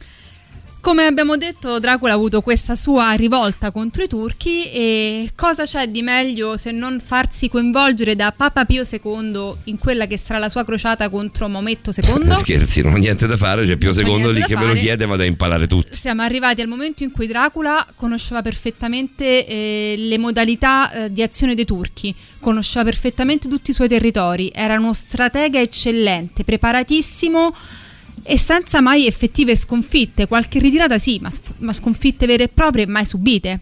Come abbiamo detto, Dracula ha avuto questa sua rivolta contro i turchi e cosa c'è di meglio se non farsi coinvolgere da Papa Pio II in quella che sarà la sua crociata contro Maometto II? Scherzi, non ho niente da fare, c'è Pio II lì che me lo fare. chiede e vado a impalare tutti. Siamo arrivati al momento in cui Dracula conosceva perfettamente eh, le modalità eh, di azione dei turchi, conosceva perfettamente tutti i suoi territori, era uno stratega eccellente, preparatissimo e senza mai effettive sconfitte, qualche ritirata sì, ma, ma sconfitte vere e proprie mai subite.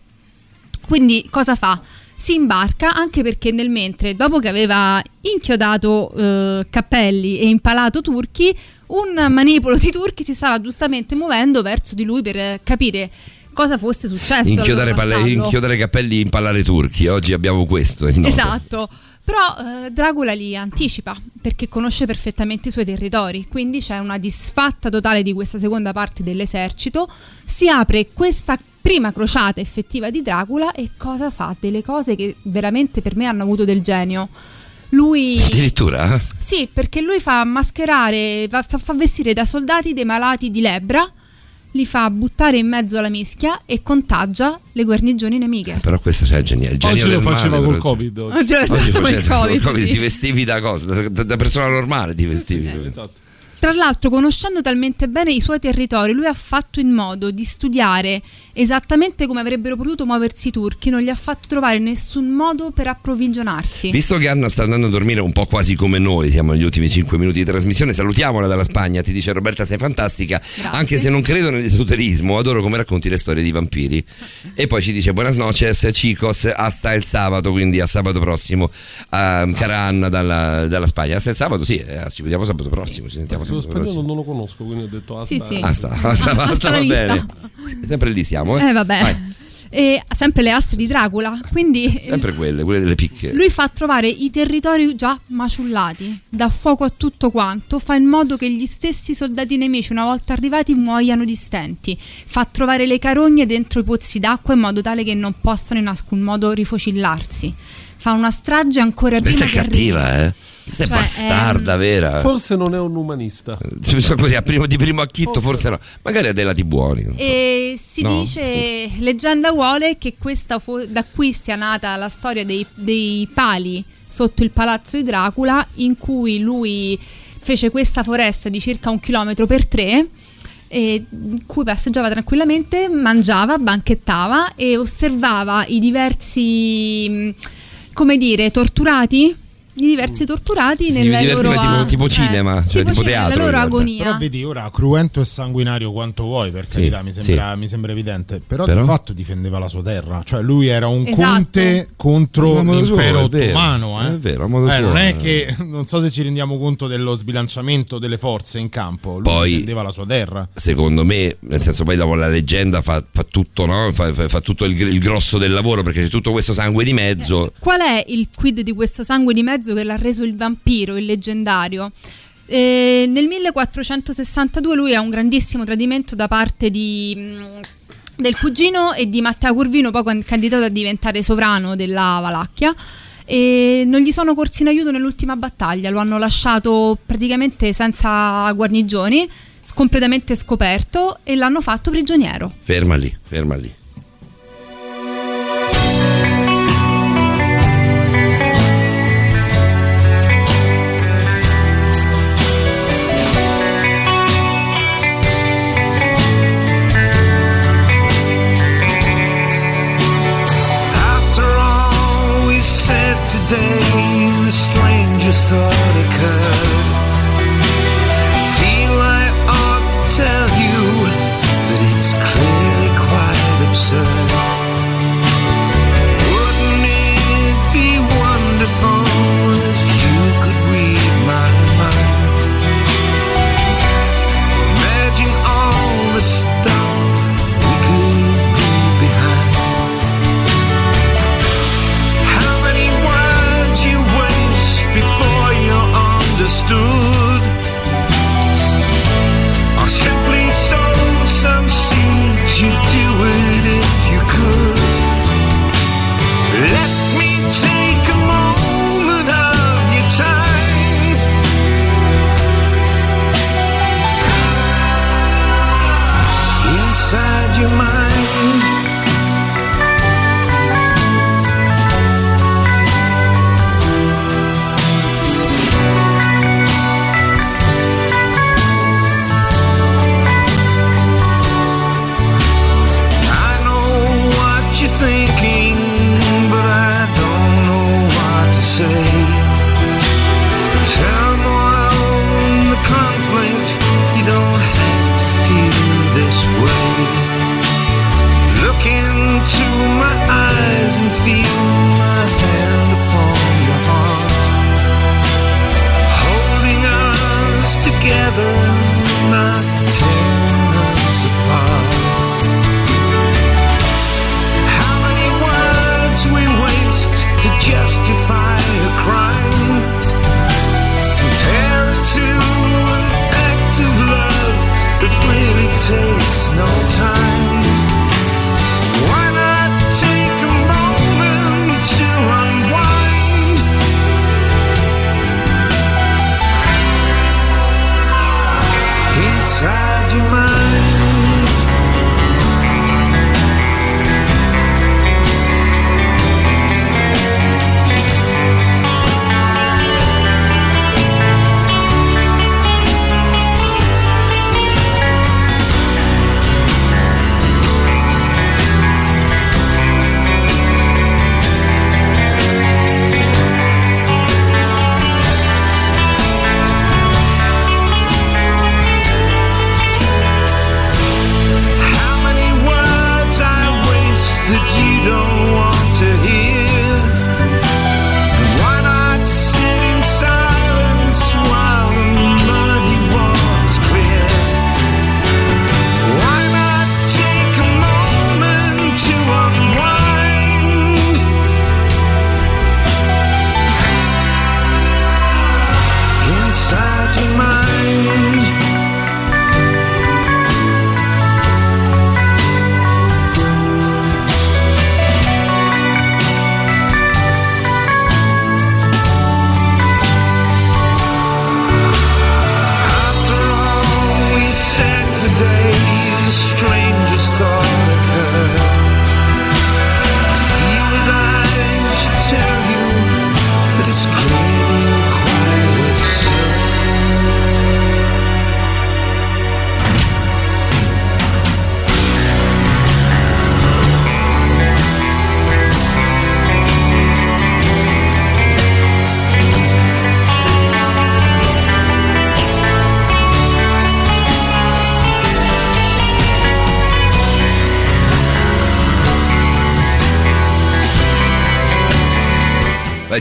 Quindi cosa fa? Si imbarca anche perché nel mentre, dopo che aveva inchiodato eh, cappelli e impalato turchi, un manipolo di turchi si stava giustamente muovendo verso di lui per capire cosa fosse successo. Inchiodare, palle- inchiodare capelli, impallare turchi. Oggi abbiamo questo. Esatto. Però eh, Dracula li anticipa perché conosce perfettamente i suoi territori, quindi c'è una disfatta totale di questa seconda parte dell'esercito. Si apre questa prima crociata effettiva di Dracula e cosa fa? Delle cose che veramente per me hanno avuto del genio. Lui Addirittura? sì, perché lui fa mascherare, fa, fa vestire da soldati dei malati di lebbra, li fa buttare in mezzo alla mischia e contagia le guarnigioni nemiche. Però questo è geniale. Il genio Oggi lo faceva male, col però. Covid. Oggi. Oggi il faceva col Covid, Covid, sì. ti vestivi da cosa? Da, da- da persona normale ti vestivi. Esatto. Tra l'altro, conoscendo talmente bene i suoi territori, lui ha fatto in modo di studiare esattamente come avrebbero potuto muoversi i turchi, non gli ha fatto trovare nessun modo per approvvigionarsi. Visto che Anna sta andando a dormire un po' quasi come noi, siamo negli ultimi 5 minuti di trasmissione, salutiamola dalla Spagna, ti dice Roberta sei fantastica, anche se non credo nell'esoterismo, adoro come racconti le storie di vampiri. E poi ci dice buenas noches chicos, hasta il sabato, quindi a sabato prossimo, a cara Anna dalla, dalla Spagna. Hasta il sabato, sì, eh, ci vediamo sabato prossimo, ci sentiamo sabato prossimo. non lo conosco, quindi ho detto ah, Sì, sì. Basta, basta, basta, Hasta va bene. Sempre lì siamo, eh. Eh, vabbè. Vai. E sempre le aste di Dracula. Quindi Sempre quelle, quelle delle picche. lui fa trovare i territori già maciullati, dà fuoco a tutto quanto, fa in modo che gli stessi soldati nemici, una volta arrivati, muoiano di stenti, fa trovare le carogne dentro i pozzi d'acqua in modo tale che non possano in alcun modo rifocillarsi. Fa una strage ancora prima Questa è che arrivi. cattiva, eh. Questa Cioè, è bastarda, ehm, vera. Forse non è un umanista. Se sono così, a primo- di primo acchitto, forse no. Magari ha dei lati buoni. so. E si No. dice, leggenda vuole che questa fo- da qui sia nata la storia dei, dei pali sotto il palazzo di Dracula, in cui lui fece questa foresta di circa un chilometro per tre. e in cui passeggiava tranquillamente, mangiava, banchettava e osservava i diversi, come dire, torturati. I diversi torturati Si nella loro tipo- a- tipo eh, cinema, cioè tipo cinema, teatro, nella loro agonia. Però vedi ora cruento e sanguinario quanto vuoi, per Sì, carità, mi sembra, sì. mi sembra evidente. Però, Però? di fatto difendeva la sua terra. Cioè, lui era un Esatto. conte contro l'impero è vero, ottomano. Eh? è vero, a modo Eh, suo, non è eh. che non so se ci rendiamo conto dello sbilanciamento delle forze in campo. Lui Poi- difendeva la sua terra. Secondo me, nel senso, poi dopo la leggenda fa, fa tutto, no? Fa, fa- fa tutto il, il grosso del lavoro perché c'è tutto questo sangue di mezzo. Qual è il quid di questo sangue di mezzo che l'ha reso il vampiro, il leggendario? Eh, nel 1462 lui ha un grandissimo tradimento da parte di, mh, del cugino e di Matteo Curvino, poi can- candidato a diventare sovrano della Valacchia. E non gli sono corsi in aiuto nell'ultima battaglia, lo hanno lasciato praticamente senza guarnigioni, completamente scoperto e l'hanno fatto prigioniero. Ferma lì, ferma lì. crystal.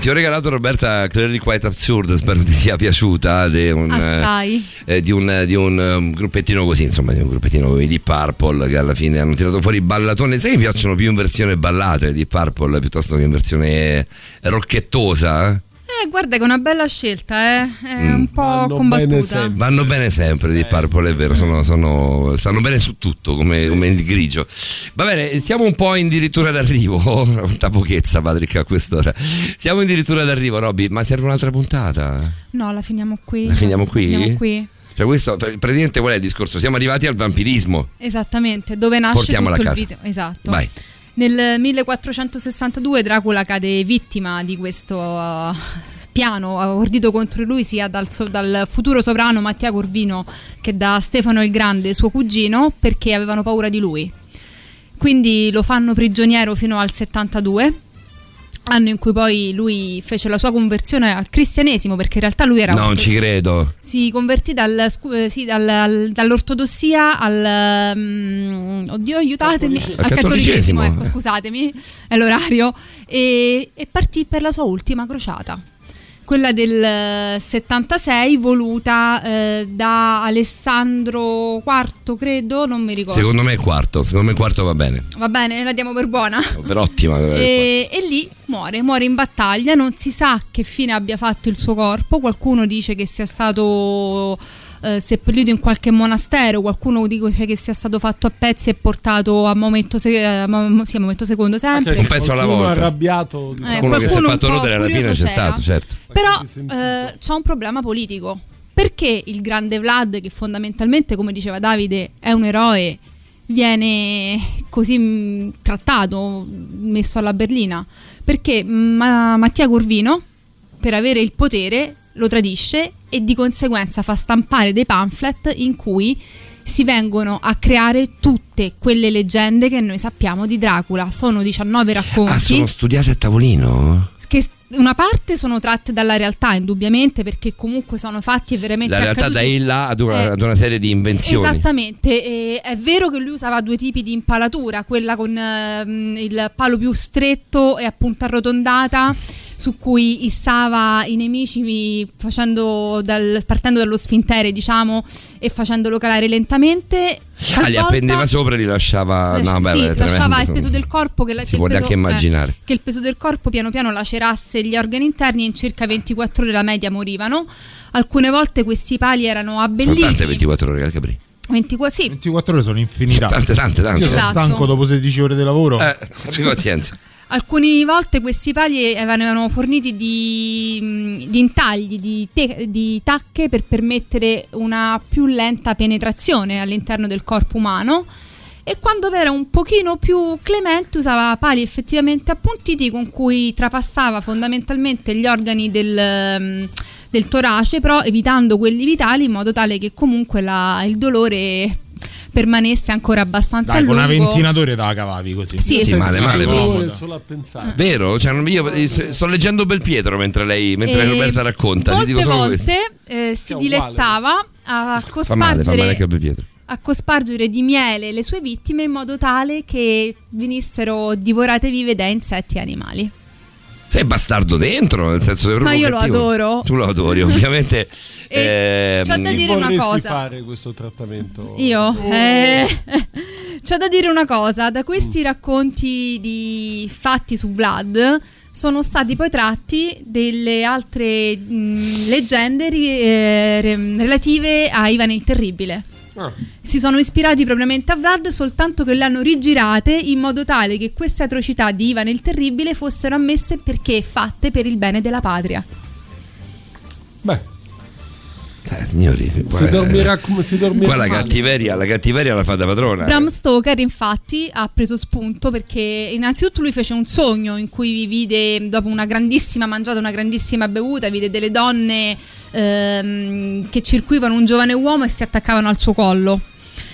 Ti ho regalato Roberta Clearly Quite Absurd, spero ti sia piaciuta. Di un, Assai. eh, di un, di un, um, gruppettino così, insomma, di un gruppettino come i Deep Purple che alla fine hanno tirato fuori ballatone. Sai che mi piacciono più in versione ballata i Deep Purple piuttosto che in versione rocchettosa? eh? Eh, guarda che è una bella scelta, eh. È Mm. un po' combattuta. Vanno bene sempre di Purple, è vero, sono, sono- stanno bene su tutto come, come il grigio. Va bene, siamo un po' addirittura d'arrivo. Tanta pochezza, Patrick, a quest'ora. Siamo addirittura d'arrivo, Robby, ma serve un'altra puntata? No, la finiamo qui. La finiamo qui? La finiamo qui. Cioè, questo praticamente qual è il discorso? Siamo arrivati al vampirismo. Esattamente, dove nasce Portiamola tutto a il casa. video. Esatto. Vai. Nel 1462 Dracula cade vittima di questo uh, piano ordito contro lui sia dal, so- dal futuro sovrano Mattia Corvino che da Stefano il Grande, suo cugino, perché avevano paura di lui. Quindi lo fanno prigioniero fino al 72, anno in cui poi lui fece la sua conversione al cristianesimo, perché in realtà lui era Non ci credo. si convertì dal, scu- eh, sì, dal- al- dall'ortodossia al mm, oddio aiutatemi Al al cattolicesimo. cattolicesimo ecco scusatemi è l'orario e, e partì per la sua ultima crociata quella del eh, 76 voluta eh, da Alessandro IV credo non mi ricordo Secondo me è quarto, secondo me il quarto va bene. va bene la diamo per buona Per ottima. e, e lì muore, muore in battaglia, non si sa che fine abbia fatto il suo corpo, qualcuno dice che sia stato eh, seppellito in qualche monastero, qualcuno dice che sia stato fatto a pezzi e portato a momento, se- a Mo- sì, a momento secondo sempre. Un pezzo alla Qualcuno volta. arrabbiato. diciamo. Eh, Uno che si è qualcuno un fatto po' rodere alla fine c'è c'era. stato, certo. Però eh, c'è un problema politico. Perché il grande Vlad, che fondamentalmente, come diceva Davide, è un eroe, viene così mh, trattato, messo alla berlina? Perché Ma- Mattia Corvino, per avere il potere, lo tradisce e di conseguenza fa stampare dei pamphlet in cui si vengono a creare tutte quelle leggende che noi sappiamo di Dracula. Sono 19 racconti Ah, sono studiate a tavolino? che una parte sono tratte dalla realtà, indubbiamente, perché comunque sono fatti e veramente La realtà accaduti. dai là ad una, Eh, ad una serie di invenzioni. Esattamente, e è vero che lui usava due tipi di impalatura, quella con ehm, il palo più stretto e a punta arrotondata, su cui issava i nemici facendo dal- partendo dallo sfintere, diciamo, e facendolo calare lentamente. Ah, li Talvolta- appendeva sopra e li lasciava. No, beh, sì, lasciava il peso del corpo che, la- Si che il può peso- neanche immaginare. eh, che il peso del corpo piano piano lacerasse gli organi interni e in circa 24 ore la media morivano. Alcune volte questi pali erano Sono abbelliti. tante 24 ore, Calcabri. 24 sì. 24 ore sono infinità. Tante, tante, tante. Io sono Esatto. stanco dopo 16 ore di lavoro. Eh, abbi pazienza. Alcune volte questi pali venivano forniti di, mh, di intagli, di, te- di tacche per permettere una più lenta penetrazione all'interno del corpo umano. E quando era un pochino più clemente usava pali effettivamente appuntiti con cui trapassava fondamentalmente gli organi del, mh, del torace, però evitando quelli vitali in modo tale che comunque la- il dolore permanesse ancora abbastanza Dai, a con lungo. una ventina d'ore la cavavi così. Sì, Sì, male, male. Dolore però. solo a pensare. Vero? Cioè, io eh, sto leggendo Belpietro mentre lei, mentre E Roberta racconta. Molte dico solo questo. volte eh, si dilettava a Fa male, fa male cospargere, a cospargere di miele le sue vittime in modo tale che venissero divorate vive da insetti e animali. Sei bastardo dentro, nel senso che Ma io lo adoro. Tu lo adori, ovviamente. E ehm, c'ho da dire una cosa. fare questo trattamento? Io? Eh, c'ho da dire una cosa, da questi racconti di fatti su Vlad sono stati poi tratti delle altre mh, leggende ri- eh, re- relative a Ivan il Terribile. Ah. Si sono ispirati propriamente a Vlad, soltanto che le hanno rigirate in modo tale che queste atrocità di Ivan il Terribile fossero ammesse perché fatte per il bene della patria. Beh, eh, signori, si dormirà come si dormirà. Qua la cattiveria, la cattiveria la fa da padrona. Bram Stoker infatti ha preso spunto perché innanzitutto lui fece un sogno in cui vide dopo una grandissima mangiata, una grandissima bevuta, vide delle donne ehm, che circuivano un giovane uomo e si attaccavano al suo collo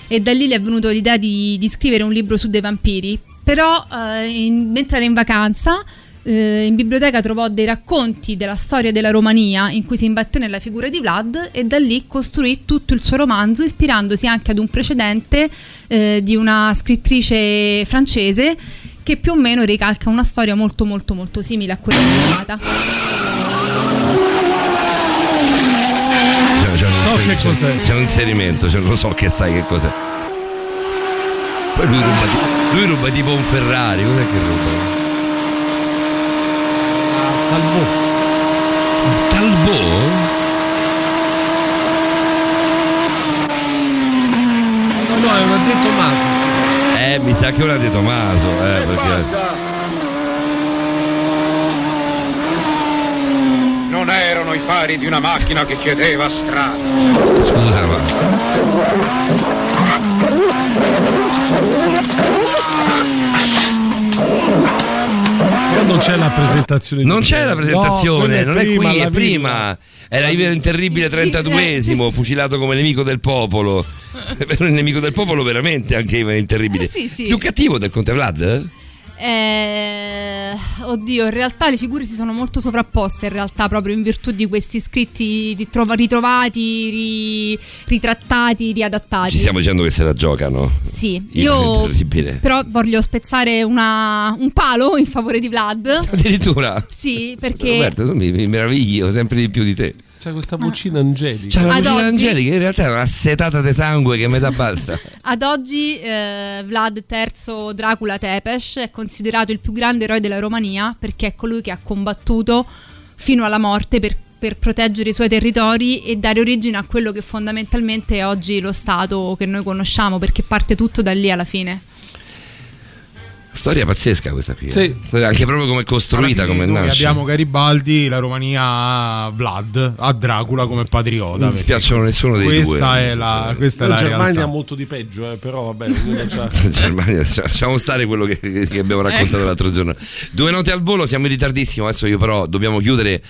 e da lì le è venuto l'idea di, di scrivere un libro su dei vampiri però eh, in- mentre era in vacanza eh, in biblioteca trovò dei racconti della storia della Romania in cui si imbatté nella figura di Vlad e da lì costruì tutto il suo romanzo ispirandosi anche ad un precedente eh, di una scrittrice francese che più o meno ricalca una storia molto molto molto simile a quella di c'è un So che c'è- cos'è. C'è un inserimento, c'è- lo so che sai che cos'è. Poi lui ruba, lui ruba tipo un Ferrari, cos'è che ruba? Talbot. Talbot? No, no, è un addetto Maso. Eh, mi sa che ora di Tommaso, eh, perché... Non erano i fari di una macchina che chiedeva strada. Scusa, ma... Però non c'è la presentazione. Non c'è la No, presentazione, quella non è qui, alla è villa. prima. Era il terribile 32esimo, fucilato come nemico del popolo. Il nemico del popolo veramente anche Ivan il terribile. Eh, sì, sì. Più cattivo del Conte Vlad? Eh, oddio, in realtà le figure si sono molto sovrapposte, in realtà, proprio in virtù di questi scritti ritrovati, ri- ritrattati, riadattati. Ci stiamo dicendo che se la giocano. Sì, io però voglio spezzare una- un palo in favore di Vlad. Addirittura. Sì, perché Roberto, tu mi, mi meravigli sempre di più di te. C'è questa vocina angelica. C'ha la Ad vocina oggi- angelica, in realtà è una setata di sangue che metà basta. ad oggi eh, Vlad III Dracula Tepes è considerato il più grande eroe della Romania perché è colui che ha combattuto fino alla morte per, per proteggere i suoi territori e dare origine a quello che fondamentalmente è oggi lo Stato che noi conosciamo perché parte tutto da lì alla fine. Storia pazzesca questa qui. eh. Sì. Storia anche proprio come è costruita, come noi nasce. abbiamo Garibaldi, la Romania ha Vlad, ha Dracula come patriota. Non mi spiacciono nessuno dei questa due. È la, questa è La la Germania ha molto di peggio, eh, però va bene. ognuno c'ha- In Germania, lasciamo stare quello che, che abbiamo raccontato Ecco. l'altro giorno. Due note al volo, siamo in ritardissimo. Adesso io però dobbiamo chiudere.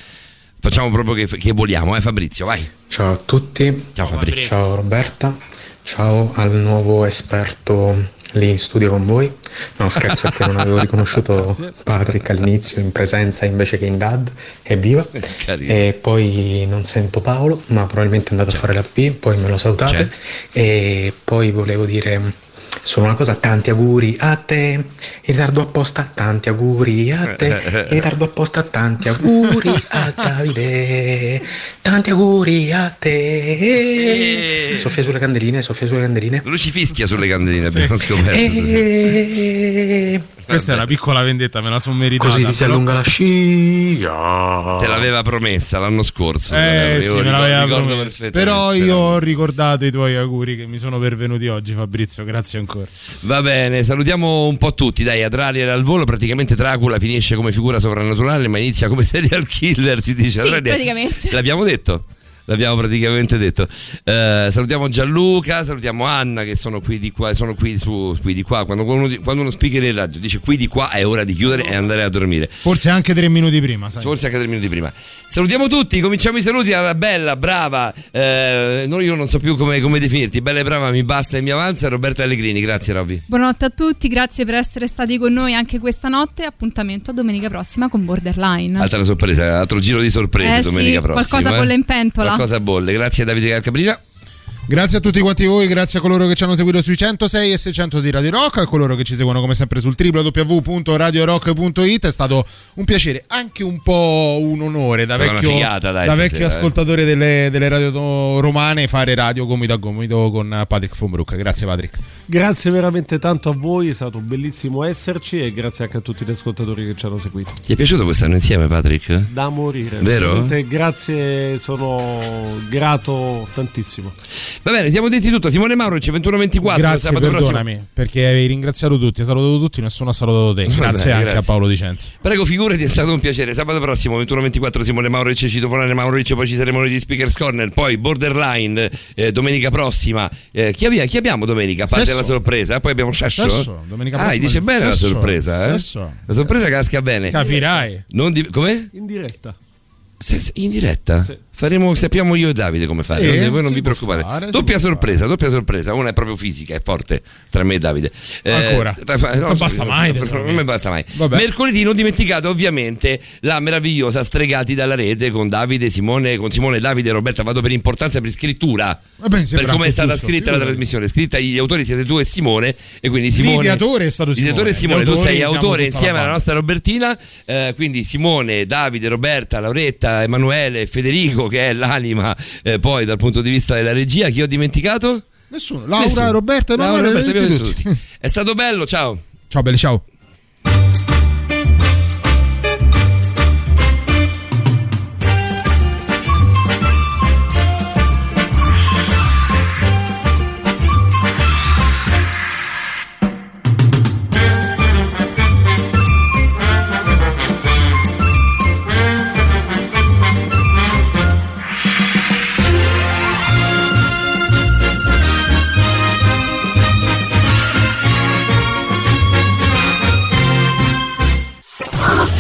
Facciamo proprio che, che voliamo, eh Fabrizio, vai. Ciao a tutti. Ciao Fabrizio. Ciao Roberta. Ciao al nuovo esperto lì in studio con voi. No, scherzo perché non avevo riconosciuto Patrick all'inizio in presenza invece che in DAD. Evviva. E poi non sento Paolo, ma probabilmente è andato a fare la P, poi me lo salutate. E poi volevo dire solo una cosa, tanti auguri a te, in ritardo apposta, tanti auguri a te, in ritardo apposta, tanti auguri a Davide, tanti auguri a te. Soffia sulle candeline, soffia sulle candeline. Lui ci fischia sulle candeline, abbiamo scoperto. E... Questa è una piccola vendetta, me la sono meritata. Così ti si allunga la scia. Te l'aveva promessa l'anno scorso. Eh Io sì, me l'aveva perfettamente. Però io ho ricordato i tuoi auguri che mi sono pervenuti oggi, Fabrizio. Grazie ancora. Va bene, salutiamo un po' tutti. Dai, Adrariel al volo. Praticamente Dracula finisce come figura sovrannaturale, ma inizia come serial killer. Si dice Sì, Adrariel. praticamente. L'abbiamo detto. L'abbiamo praticamente detto. Eh, salutiamo Gianluca, salutiamo Anna che sono qui di qua, sono qui su qui di qua. Quando uno, quando uno speaker in radio dice qui di qua è ora di chiudere e andare a dormire. Forse anche tre minuti prima, sai. Forse anche tre minuti prima. Salutiamo tutti, cominciamo i saluti alla bella, brava, eh, no, io non so più come, come definirti, bella e brava, mi basta e mi avanza, Roberta Allegrini, grazie Robby. Buonanotte a tutti, grazie per essere stati con noi anche questa notte. Appuntamento a domenica prossima con Borderline. Altra sorpresa, altro giro di sorprese Eh domenica sì, prossima. qualcosa eh. bolle in pentola. Qualcosa bolle, grazie a Davide Calcabrina. Grazie a tutti quanti voi, grazie a coloro che ci hanno seguito sui 106 e 600 di Radio Rock, a coloro che ci seguono come sempre sul www.radiorock.it. È stato un piacere, anche un po' un onore da vecchio, figata, dai, da vecchio eh. ascoltatore delle, delle radio romane fare radio gomito a gomito con Patrick Fumbrook. Grazie Patrick. Grazie veramente tanto a voi, è stato bellissimo esserci e grazie anche a tutti gli ascoltatori che ci hanno seguito. Ti è piaciuto quest'anno insieme Patrick? Da morire. Vero? Grazie, sono grato tantissimo. Va bene, siamo detti tutto. Simone Mauric, 2124. Grazie, sabato perdonami, prossimo. perché avevi ringraziato tutti, hai salutato tutti, nessuno ha salutato te. Grazie bene, anche grazie. a Paolo Dicenzi. Prego, figurati, è stato un piacere. Sabato prossimo, 21-24, Simone Mauric, citofonare Mauric, poi ci saremo noi di Speakers Corner, poi Borderline, eh, domenica prossima. Eh, chi, abbiamo, chi abbiamo domenica? Parte. La sorpresa, poi abbiamo Sesso. Sesso, domenica Ah, dice bene Sesso, la sorpresa, eh? sesso. La sorpresa casca bene. Capirai. Non di- come? In diretta. Se- in diretta? Faremo, sappiamo io e Davide come fare, Eh, voi non vi preoccupate. fare, doppia sorpresa, doppia sorpresa. Una è proprio fisica, è forte tra me e Davide. Eh, Ancora? tra- Non basta mai, tesoro Non mi basta mai. Vabbè. Mercoledì non dimenticate ovviamente la meravigliosa Stregati dalla rete con Davide, Simone, con Simone, Davide e Roberta. Vado per importanza per scrittura. Vabbè, mi per come è stata giusto. scritta la Figurati. trasmissione. Scritta gli autori siete tu e Simone e quindi Simone L'ideatore è stato L'ideatore è Simone. Simone, tu sei siamo autore insieme la alla nostra Robertina, eh, quindi Simone, Davide, Roberta, Lauretta, Emanuele, Federico che è l'anima eh, poi dal punto di vista della regia. Chi ho dimenticato? Nessuno. Laura, Nessuno. Roberta, Laura, Roberta, tutti, tutti. È stato bello, ciao. Ciao belli, ciao.